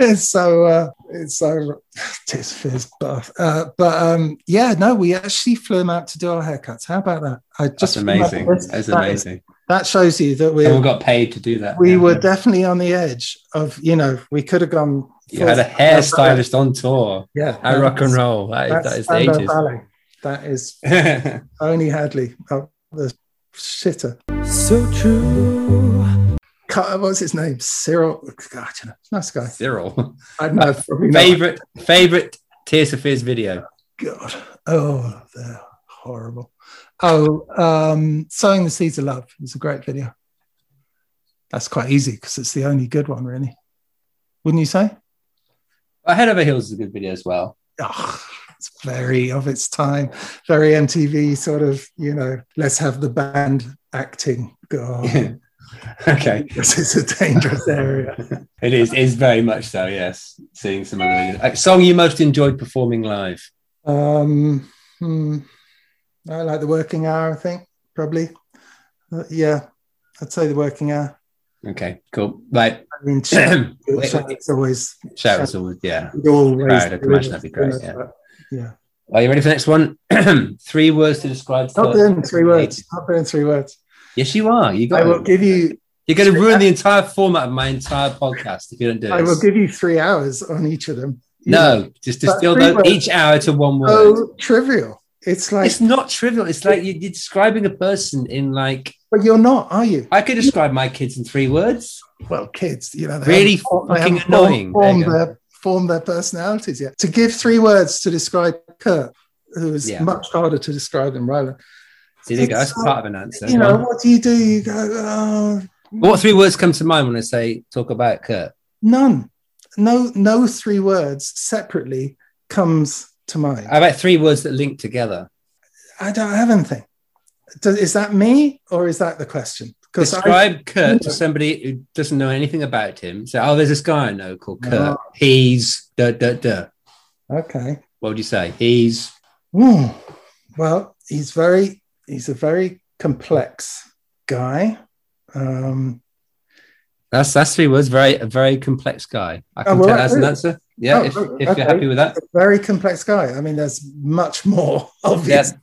Speaker 1: It's so. Uh, it's so. For Fears Bath. Uh, but um, yeah, no, we actually flew him out to do our haircuts. How about that? I
Speaker 2: that's amazing. That's
Speaker 1: That is-
Speaker 2: amazing.
Speaker 1: that shows you that we
Speaker 2: all got paid to do that.
Speaker 1: we
Speaker 2: Yeah.
Speaker 1: were definitely on the edge of you know we could have gone
Speaker 2: You had a hairstylist on tour.
Speaker 1: Yeah,
Speaker 2: At rock and roll. That is, that
Speaker 1: That's
Speaker 2: the 80s.
Speaker 1: Ballet. That is Tony Hadley, oh, the shitter.
Speaker 12: So true.
Speaker 1: What's his name? Cyril. God, you know, nice guy.
Speaker 2: Cyril.
Speaker 1: I know. not.
Speaker 2: favorite favorite Tears for Fears video.
Speaker 1: God. Oh, they're horrible. Oh, um, Sowing the Seeds of Love is a great video. That's quite easy because it's the only good one, really. Wouldn't you say?
Speaker 2: Head Over Heels is a good video as well.
Speaker 1: Oh, it's very of its time, very MTV sort of, you know, let's have the band acting. go God,
Speaker 2: okay.
Speaker 1: is a dangerous area.
Speaker 2: It is. It's very much so. Yes. Seeing some other song you most enjoyed performing live.
Speaker 1: Um, hmm, I like the working hour, I think, probably. Uh, yeah, I'd say the working hour.
Speaker 2: Okay. Cool. Right.
Speaker 1: I mean, shout, shout, it's always
Speaker 2: Shout us all. Yeah.
Speaker 1: always
Speaker 2: Crowd, I can imagine that'd be great. Yeah.
Speaker 1: but, yeah.
Speaker 2: Are you ready for the next one? three words to describe.
Speaker 1: Stop
Speaker 2: Curt
Speaker 1: doing three words. Not doing three words.
Speaker 2: Yes, you are. You got.
Speaker 1: I will
Speaker 2: it.
Speaker 1: give you.
Speaker 2: You're going to ruin the entire format of my entire podcast if you don't do it.
Speaker 1: I will give you three hours on each of them.
Speaker 2: No, just distill those, each hour to one word.
Speaker 1: So trivial. It's like,
Speaker 2: it's not trivial. It's like you- you're describing a person in like.
Speaker 1: but you're not, are you?
Speaker 2: I could describe my kids in three words.
Speaker 1: Well, kids, you know,
Speaker 2: Really
Speaker 1: form-
Speaker 2: fucking
Speaker 1: form-
Speaker 2: annoying.
Speaker 1: Their, formed their personalities yet. To give three words to describe Curt, who is
Speaker 2: Yeah.
Speaker 1: much harder to describe than Roland.
Speaker 2: So there you go. That's part of an answer.
Speaker 1: You know, what do you do? You go, oh,
Speaker 2: What three words come to mind when I say talk about Curt?
Speaker 1: none. No, no three words separately comes to mind.
Speaker 2: How about three words that link together?
Speaker 1: I don't have anything. Does, is that me or is that the question?
Speaker 2: Describe Curt to somebody who doesn't know anything about him. Say, oh, there's this guy I know called Curt.
Speaker 1: No.
Speaker 2: He's da da da.
Speaker 1: okay.
Speaker 2: What would you say? He's
Speaker 1: Hmm. Well, he's very he's a very complex guy. Um,
Speaker 2: that's that's three words. Very a very complex guy. I can
Speaker 1: Oh, well,
Speaker 2: take that as an
Speaker 1: that's-
Speaker 2: answer. Yeah,
Speaker 1: oh,
Speaker 2: if,
Speaker 1: oh,
Speaker 2: if
Speaker 1: okay.
Speaker 2: you're happy with that,
Speaker 1: very complex guy. I mean, there's much more obviously.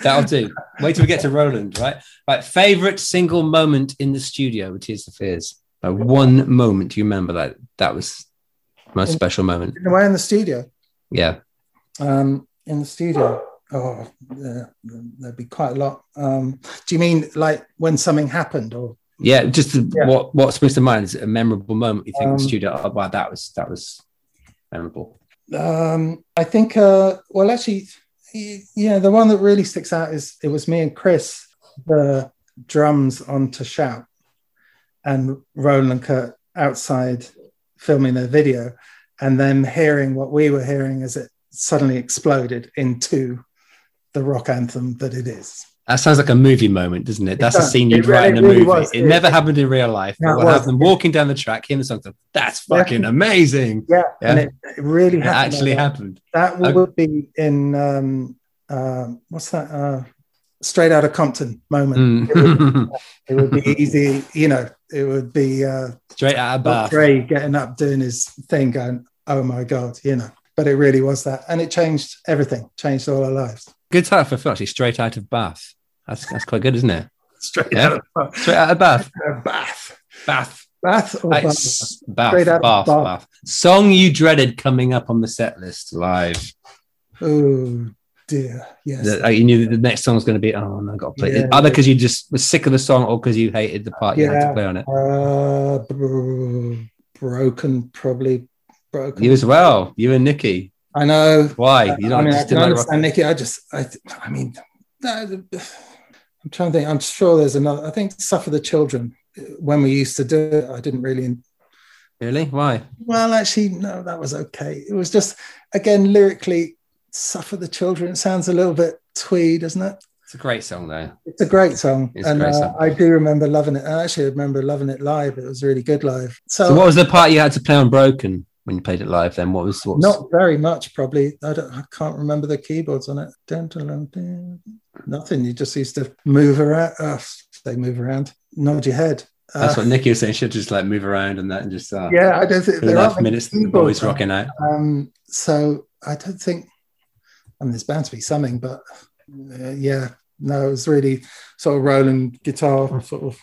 Speaker 2: that'll do. Wait till we get to Roland. Right, right. Favorite single moment in the studio with Tears for Fears. Like one moment. You remember that? That was most
Speaker 1: In-
Speaker 2: special moment.
Speaker 1: In the way in the studio.
Speaker 2: Yeah.
Speaker 1: Um, in the studio. Oh, yeah, there'd be quite a lot. Um, do you mean like when something happened, or
Speaker 2: Yeah, just
Speaker 1: Yeah.
Speaker 2: what what springs to mind is a memorable moment. You think in
Speaker 1: Um,
Speaker 2: studio? Oh, wow, that was that was memorable.
Speaker 1: Um, I think, uh, well, actually, yeah, the one that really sticks out is it was me and Chris, the drums on To Shout, and Roland and Curt outside filming their video, and then hearing what we were hearing as it suddenly exploded into the rock anthem that it is.
Speaker 2: That sounds like a movie moment, doesn't it? That's a scene you'd
Speaker 1: really-
Speaker 2: write in a movie.
Speaker 1: was.
Speaker 2: It
Speaker 1: It-
Speaker 2: never happened in real life.
Speaker 1: No, it
Speaker 2: what
Speaker 1: was.
Speaker 2: happened walking down the track, hearing the song, that's fucking amazing.
Speaker 1: Yeah,
Speaker 2: Yeah.
Speaker 1: and it, it really
Speaker 2: It
Speaker 1: happened.
Speaker 2: actually
Speaker 1: like that.
Speaker 2: happened.
Speaker 1: That
Speaker 2: Okay.
Speaker 1: would be in um, um, what's that? Uh, Straight out of Compton moment. It, would,
Speaker 2: Mm.
Speaker 1: it would be easy, you know. It would be uh,
Speaker 2: Straight out of Bath.
Speaker 1: Dre getting up doing his thing, going, "Oh my god," you know. But it really was that, and it changed everything. Changed all our lives.
Speaker 2: Good title for a film, actually. Straight out of Bath. That's that's quite good, isn't it?
Speaker 1: Straight
Speaker 2: Yeah.
Speaker 1: out of
Speaker 2: Straight out of Bath.
Speaker 1: Bath.
Speaker 2: Bath.
Speaker 1: Bath Bath?
Speaker 2: Bath.
Speaker 1: Straight out of
Speaker 2: Bath.
Speaker 1: Bath.
Speaker 2: Bath. Song you dreaded coming up on the set list live.
Speaker 1: Oh dear, yes.
Speaker 2: That, like, you knew that the next song was going to be, oh, no, I've got to play it.
Speaker 1: Yeah.
Speaker 2: Either because you just were sick of the song or because you hated the part you had to play on it.
Speaker 1: Uh, broken, probably broken.
Speaker 2: You as well. You and Nicky.
Speaker 1: I know.
Speaker 2: Why? You don't
Speaker 1: mean, I can understand Nicky. I just, I, I mean, I'm trying to think. I'm sure there's another. I think "Suffer the Children." When we used to do it, I didn't really.
Speaker 2: Really? Why?
Speaker 1: Well, actually, no, that was okay. It was just, again, lyrically, "Suffer the Children." It sounds a little bit twee, doesn't it?
Speaker 2: It's a great song, though.
Speaker 1: It's a great song,
Speaker 2: It's
Speaker 1: and
Speaker 2: great
Speaker 1: uh. I do remember loving it. I actually remember loving it live. It was really good live. So,
Speaker 2: So, what was the part you had to play on Broken when you played it live? Then what was what? Was,
Speaker 1: not very much, probably. I don't. I can't remember the keyboards on it. Dun, dun, dun. Nothing. You just used to move around. Uh, say move around. Nod your head.
Speaker 2: That's
Speaker 1: Uh,
Speaker 2: what Nicky was saying. She'd just like move around and that, and just uh,
Speaker 1: Yeah, I don't think there are
Speaker 2: minutes. The boys rocking out.
Speaker 1: Um, so I don't think. I mean, there's bound to be something, but uh, yeah, no, it was really sort of Roland guitar, sort of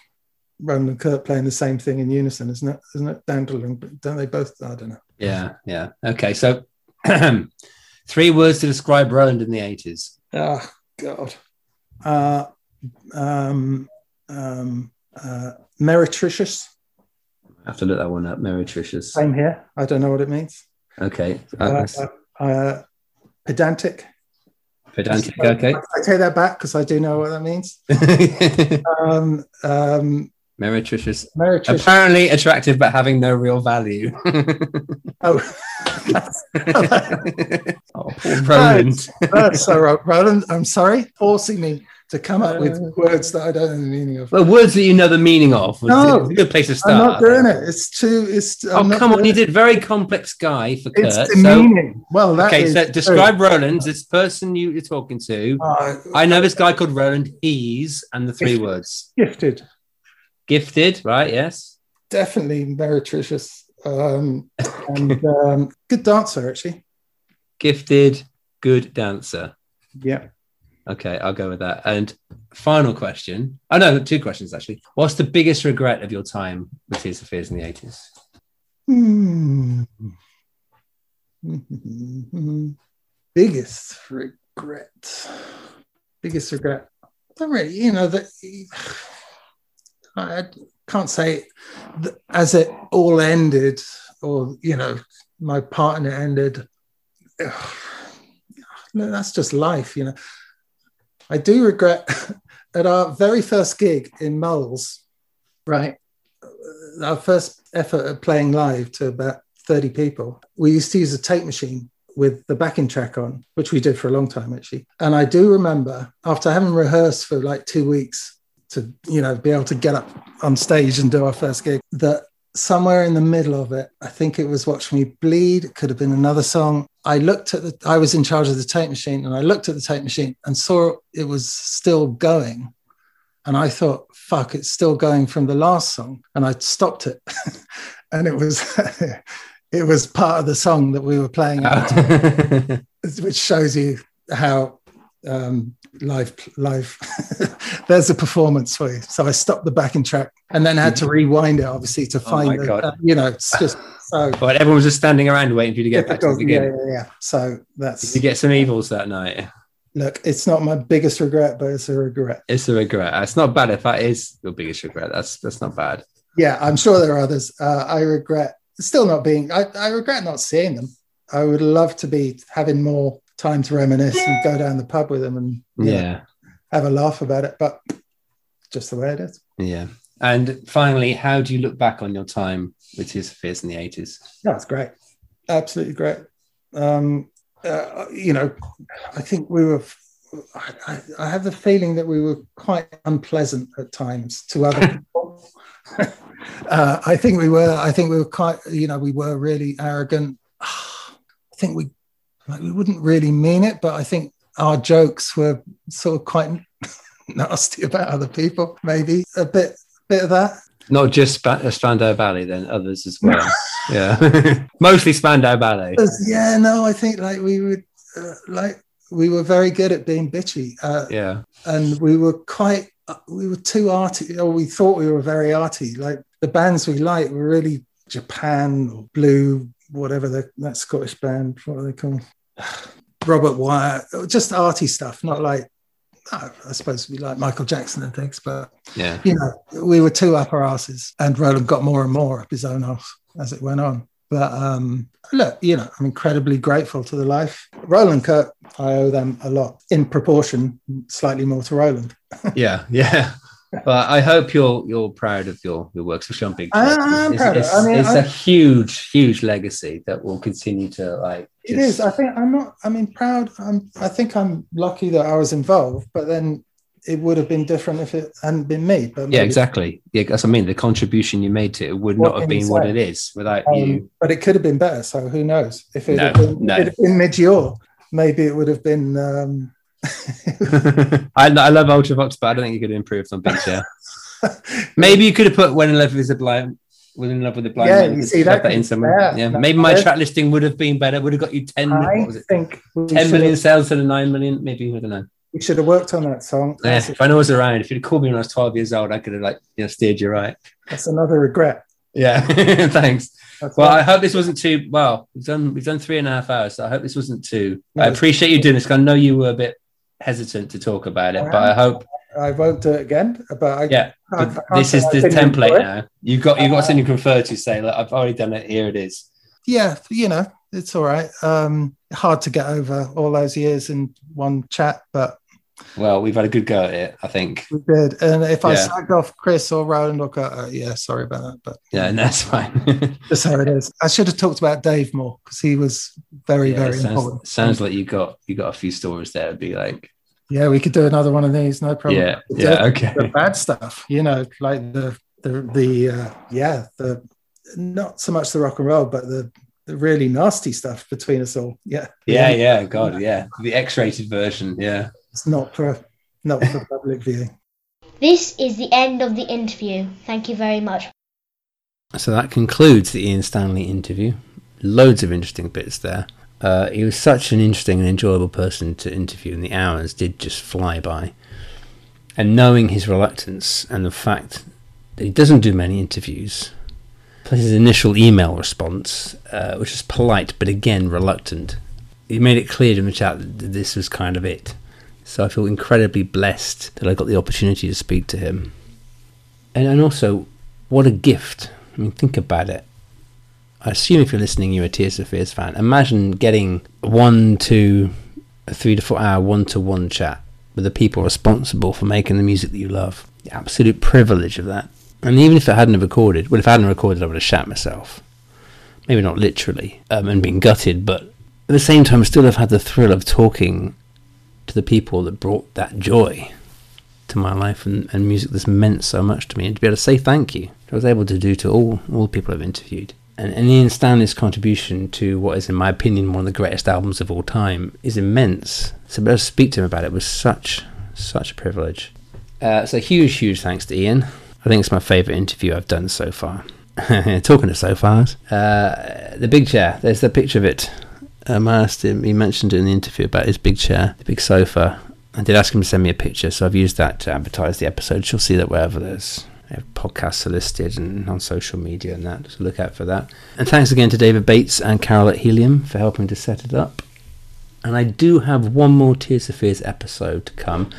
Speaker 1: Roland and Curt playing the same thing in unison, isn't it? Isn't it? To don't they both? I don't know.
Speaker 2: Yeah, yeah. Okay, so three words to describe Roland in the eighties.
Speaker 1: Oh God. Uh, um, um, uh, meretricious.
Speaker 2: I have to look that one up. Meretricious.
Speaker 1: Same here. I don't know what it means.
Speaker 2: Okay.
Speaker 1: Uh,
Speaker 2: Uh,
Speaker 1: uh, uh, pedantic.
Speaker 2: pedantic. Okay.
Speaker 1: I take that back because I do know what that means. um, um,
Speaker 2: Meretricious.
Speaker 1: meretricious.
Speaker 2: Apparently attractive, but having no real value.
Speaker 1: Oh,
Speaker 2: oh, poor Roland.
Speaker 1: That's so wrong. Roland, I'm sorry, forcing me to come up with words that I don't know the meaning of.
Speaker 2: Well, words that you know the meaning of. was-
Speaker 1: No,
Speaker 2: it's a good place to start.
Speaker 1: I'm not doing it. It's too. It's.
Speaker 2: Oh,
Speaker 1: I'm not
Speaker 2: come on. You did very complex guy for Curt.
Speaker 1: It's
Speaker 2: so-
Speaker 1: demeaning. well, that
Speaker 2: okay, so
Speaker 1: true.
Speaker 2: describe Roland, this person you, you're talking to.
Speaker 1: Uh,
Speaker 2: I know this guy called Roland. He's and the three words.
Speaker 1: Gifted,
Speaker 2: Gifted, right? Yes.
Speaker 1: definitely meretricious, um, and um, good dancer actually.
Speaker 2: Gifted, good dancer.
Speaker 1: Yeah.
Speaker 2: Okay, I'll go with that. And final question. Oh no, two questions actually. What's the biggest regret of your time with Tears for Fears in the eighties?
Speaker 1: Mm-hmm. Biggest regret. Biggest regret. Not really, you know, that I can't say as it all ended, or you know, my partner ended. No, that's just life, you know. I do regret at our very first gig in Moles, right? Our first effort at playing live to about 30 people, we used to use a tape machine with the backing track on, which we did for a long time actually. And I do remember after having rehearsed for like two weeks to, you know, be able to get up on stage and do our first gig, that somewhere in the middle of it, I think it was Watch Me Bleed, it could have been another song. I looked at the, I was in charge of the tape machine and I looked at the tape machine and saw it was still going. And I thought, fuck, it's still going from the last song. And I stopped it. and it was, it was part of the song that we were playing, out, which shows you how um, live, live, there's a performance for you. So I stopped the backing track and then had to rewind it, obviously, to
Speaker 2: Oh
Speaker 1: find, the,
Speaker 2: God.
Speaker 1: uh, you know, it's just so
Speaker 2: But everyone was just standing around waiting for you to get back to the.
Speaker 1: Yeah, yeah, yeah. So that's,
Speaker 2: Did you get some evils that night?
Speaker 1: look, it's not my biggest regret, but it's a regret.
Speaker 2: It's a regret. It's not bad if that is your biggest regret. That's that's not bad.
Speaker 1: Yeah, I'm sure there are others. Uh, I regret still not being, I, I regret not seeing them. I would love to be having more time to reminisce and go down the pub with them and you know,
Speaker 2: Yeah.
Speaker 1: have a laugh about it, but just the way it is.
Speaker 2: Yeah. And finally, how do you look back on your time with Tears for Fears in the eighties?
Speaker 1: That's great. Absolutely great. Um, uh, you know, I think we were, I, I- I have the feeling that we were quite unpleasant at times to other people. uh, I think we were, I think we were quite, you know, we were really arrogant. I think we, like, we wouldn't really mean it, but I think our jokes were sort of quite nasty about other people, maybe a bit, bit of that.
Speaker 2: Not just Sp- uh, Spandau Ballet, then others as well. yeah. Mostly Spandau Ballet.
Speaker 1: Yeah, no, I think like we would uh, like we were very good at being bitchy, uh,
Speaker 2: Yeah.
Speaker 1: and we were quite uh, we were too arty, or we thought we were very arty. Like the bands we liked were really Japan or Blue, whatever the, that Scottish band. What are they called? Robert Wyatt, just arty stuff, not like. I suppose we like Michael Jackson and things, but
Speaker 2: Yeah.
Speaker 1: you know, we were two upper asses, and Roland got more and more up his own ass as it went on. But um, look, you know, I'm incredibly grateful to the life. Roland Curt, I owe them a lot in proportion, slightly more to Roland.
Speaker 2: Yeah. Yeah. But I hope you're you're proud of your your works for Sean Big.
Speaker 1: I- I'm
Speaker 2: it's,
Speaker 1: proud.
Speaker 2: It's,
Speaker 1: I mean,
Speaker 2: it's
Speaker 1: I-
Speaker 2: a huge, huge legacy that will continue to like.
Speaker 1: It is. I think I'm not. I mean, proud. I'm. I think I'm lucky that I was involved. But then it would have been different if it hadn't been me. But
Speaker 2: Yeah, exactly. Yeah, that's what I mean. The contribution you made to it would
Speaker 1: What
Speaker 2: not have been what it is without
Speaker 1: Um,
Speaker 2: you.
Speaker 1: But it could have been better. So who knows? If it
Speaker 2: No,
Speaker 1: had been,
Speaker 2: no.
Speaker 1: it had been Midge Ure, maybe it would have been. Um,
Speaker 2: I, I love Ultravox, but I don't think you could have improved on. Maybe you could have put "When in Love with a Blind." When in love with the blind
Speaker 1: Yeah,
Speaker 2: man,
Speaker 1: you see, that
Speaker 2: that in somewhere.
Speaker 1: yeah,
Speaker 2: Yeah, maybe my track listing would have been better. Would have got you ten.
Speaker 1: I
Speaker 2: what was it?
Speaker 1: think
Speaker 2: Ten million sales to the nine million. Maybe I don't know.
Speaker 1: We should have worked on that song.
Speaker 2: Yeah,
Speaker 1: That's,
Speaker 2: if I know I was around, if you'd have called me when I was twelve years old, I could have like you know steered you right.
Speaker 1: that's another regret.
Speaker 2: Yeah, thanks.
Speaker 1: That's
Speaker 2: well, I hope this wasn't too. Well, we've done we've done three and a half hours, so I hope this wasn't too.
Speaker 1: No,
Speaker 2: I appreciate you doing this. I know you were a bit hesitant to talk about it, but I hope.
Speaker 1: I won't do it again. But I,
Speaker 2: Yeah,
Speaker 1: I-
Speaker 2: but
Speaker 1: I
Speaker 2: this is the template now. You've got you've got something to refer to. Say, look, I've already done it. Here it is.
Speaker 1: yeah, you know, it's all right. Um, hard to get over all those years in one chat, but
Speaker 2: Well, we've had a good go at it. I think.
Speaker 1: we did. And if I
Speaker 2: Yeah.
Speaker 1: off Chris or Roland, look, uh, yeah, sorry about that, but
Speaker 2: Yeah, and that's fine.
Speaker 1: just how it is. I should have talked about Dave more because he was very,
Speaker 2: Yeah,
Speaker 1: very
Speaker 2: sounds,
Speaker 1: important.
Speaker 2: sounds like you got you got a few stories there. It'd be like,
Speaker 1: Yeah, we could do another one of these, no problem.
Speaker 2: Yeah,
Speaker 1: The-
Speaker 2: yeah, okay.
Speaker 1: The bad stuff, you know, like the the the uh, yeah, the not so much the rock and roll, but the the really nasty stuff between us all. Yeah,
Speaker 2: yeah, yeah, God, yeah, the X-rated version. Yeah.
Speaker 1: It's not for not for public viewing.
Speaker 3: This is the end of the interview. Thank you very much.
Speaker 2: So that concludes the Ian Stanley interview. Loads of interesting bits there. Uh, he was such an interesting and enjoyable person to interview, and the hours did just fly by. And knowing his reluctance and the fact that he doesn't do many interviews, plus his initial email response, uh, which was polite but again reluctant, he made it clear in the chat that this was kind of it. So I feel incredibly blessed that I got the opportunity to speak to him. And, and also, what a gift. I mean, think about it. I assume if you're listening, you're a Tears for Fears fan. Imagine getting one to a three to four hour one to one chat with the people responsible for making the music that you love. The absolute privilege of that. And even if I hadn't recorded, well, if I hadn't recorded, I would have shat myself. Maybe not literally um, and been gutted, but at the same time, I still have had the thrill of talking to the people that brought that joy to my life and, and music that's meant so much to me and to be able to say thank you. I was able to do to all all people I've interviewed. And, and Ian Stanley's contribution to what is in my opinion one of the greatest albums of all time is immense. So to to speak to him about it was such such a privilege. Uh, so huge huge thanks to Ian. I think it's my favourite interview I've done so far. Talking of so fars uh, the big chair there's the picture of it um, I asked him, he mentioned in the interview about his big chair, the big sofa. I did ask him to send me a picture, so I've used that to advertise the episode. You'll see that wherever there's podcasts are listed and on social media and that, so look out for that. And thanks again to David Bates and Carol at Helium for helping to set it up. And I do have one more Tears for Fears episode to come,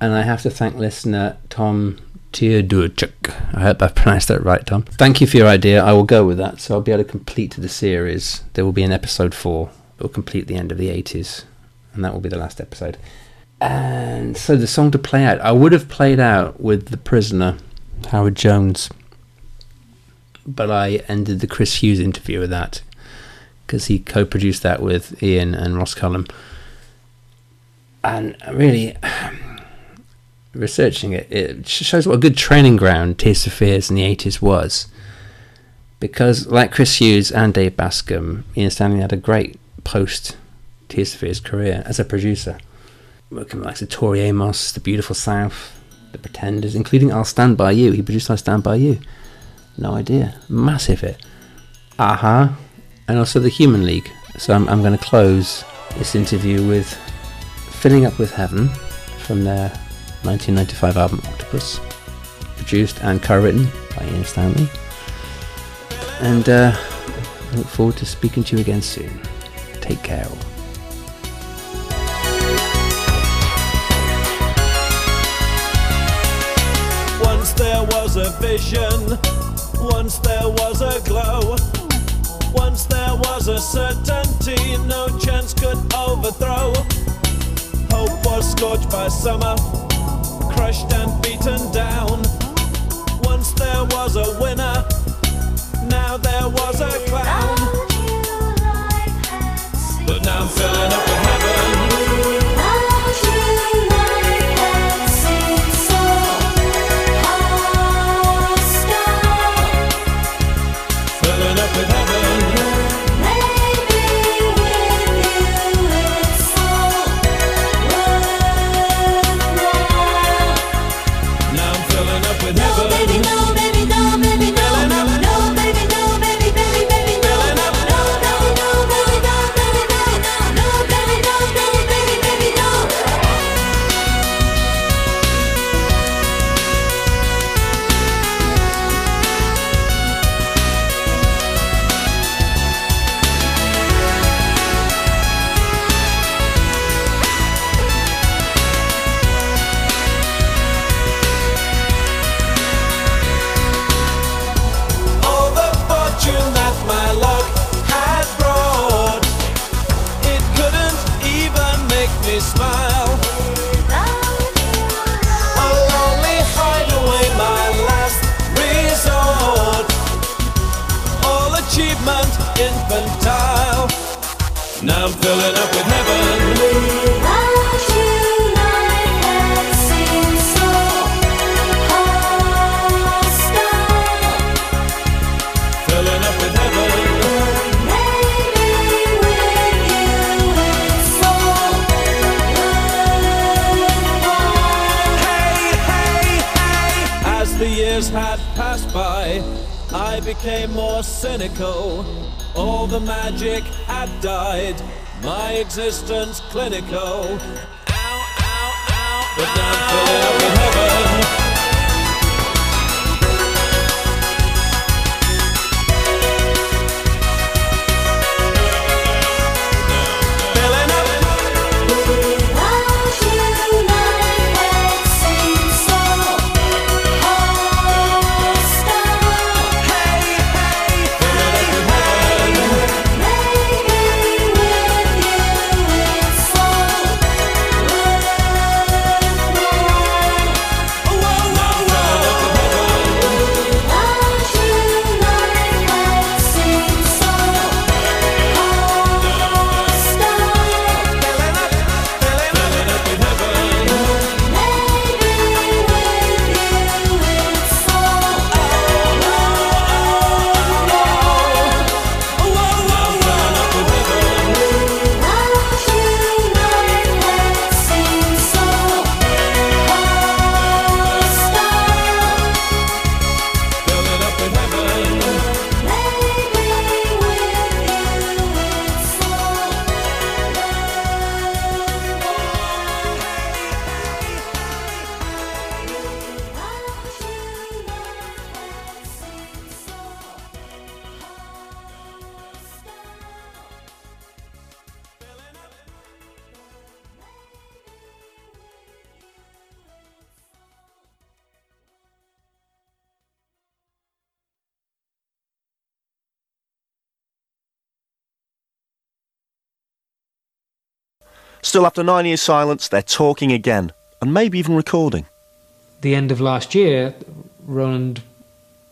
Speaker 2: and I have to thank listener Tom I hope I've pronounced that right, Tom. Thank you for your idea. I will go with that. So I'll be able to complete the series. There will be an episode four It will complete the end of the 80s, and that will be the last episode. And so the song to play out, I would have played out with The Prisoner, Howard Jones, but I ended the Chris Hughes interview with that because he co produced that with Ian and Ross Cullum. And really, researching it, it shows what a good training ground Tears for Fears in the 80s was. Because, like Chris Hughes and Dave Bascombe, Ian Stanley had a great post Tears for Fears career as a producer. Working with like the Tori Amos, The Beautiful South, The Pretenders, including I'll Stand By You. He produced I'll Stand By You. No idea. Massive hit. Aha. And also The Human League. So I'm, I'm going to close this interview with Filling Up with Heaven from their 1995 album Octopus, produced and co-written by Ian Stanley. And uh, I look forward to speaking to you again soon. Take care. all.
Speaker 13: Once there was a vision, once there was a glow, once there was a certainty no chance could overthrow. Hope was scorched by summer, crushed and beaten down. Once there was a winner, now there was a clown. But now I'm filling up clinical.
Speaker 14: Still, after nine years' silence, they're talking again, and maybe even recording.
Speaker 15: the end of last year, Roland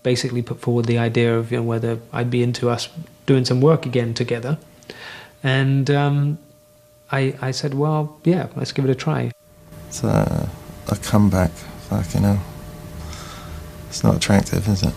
Speaker 15: basically put forward the idea of you know, whether I'd be into us doing some work again together, and um, I, I said, well, yeah, let's give it a try.
Speaker 16: It's uh, a comeback. Fucking hell. It's not attractive, is it?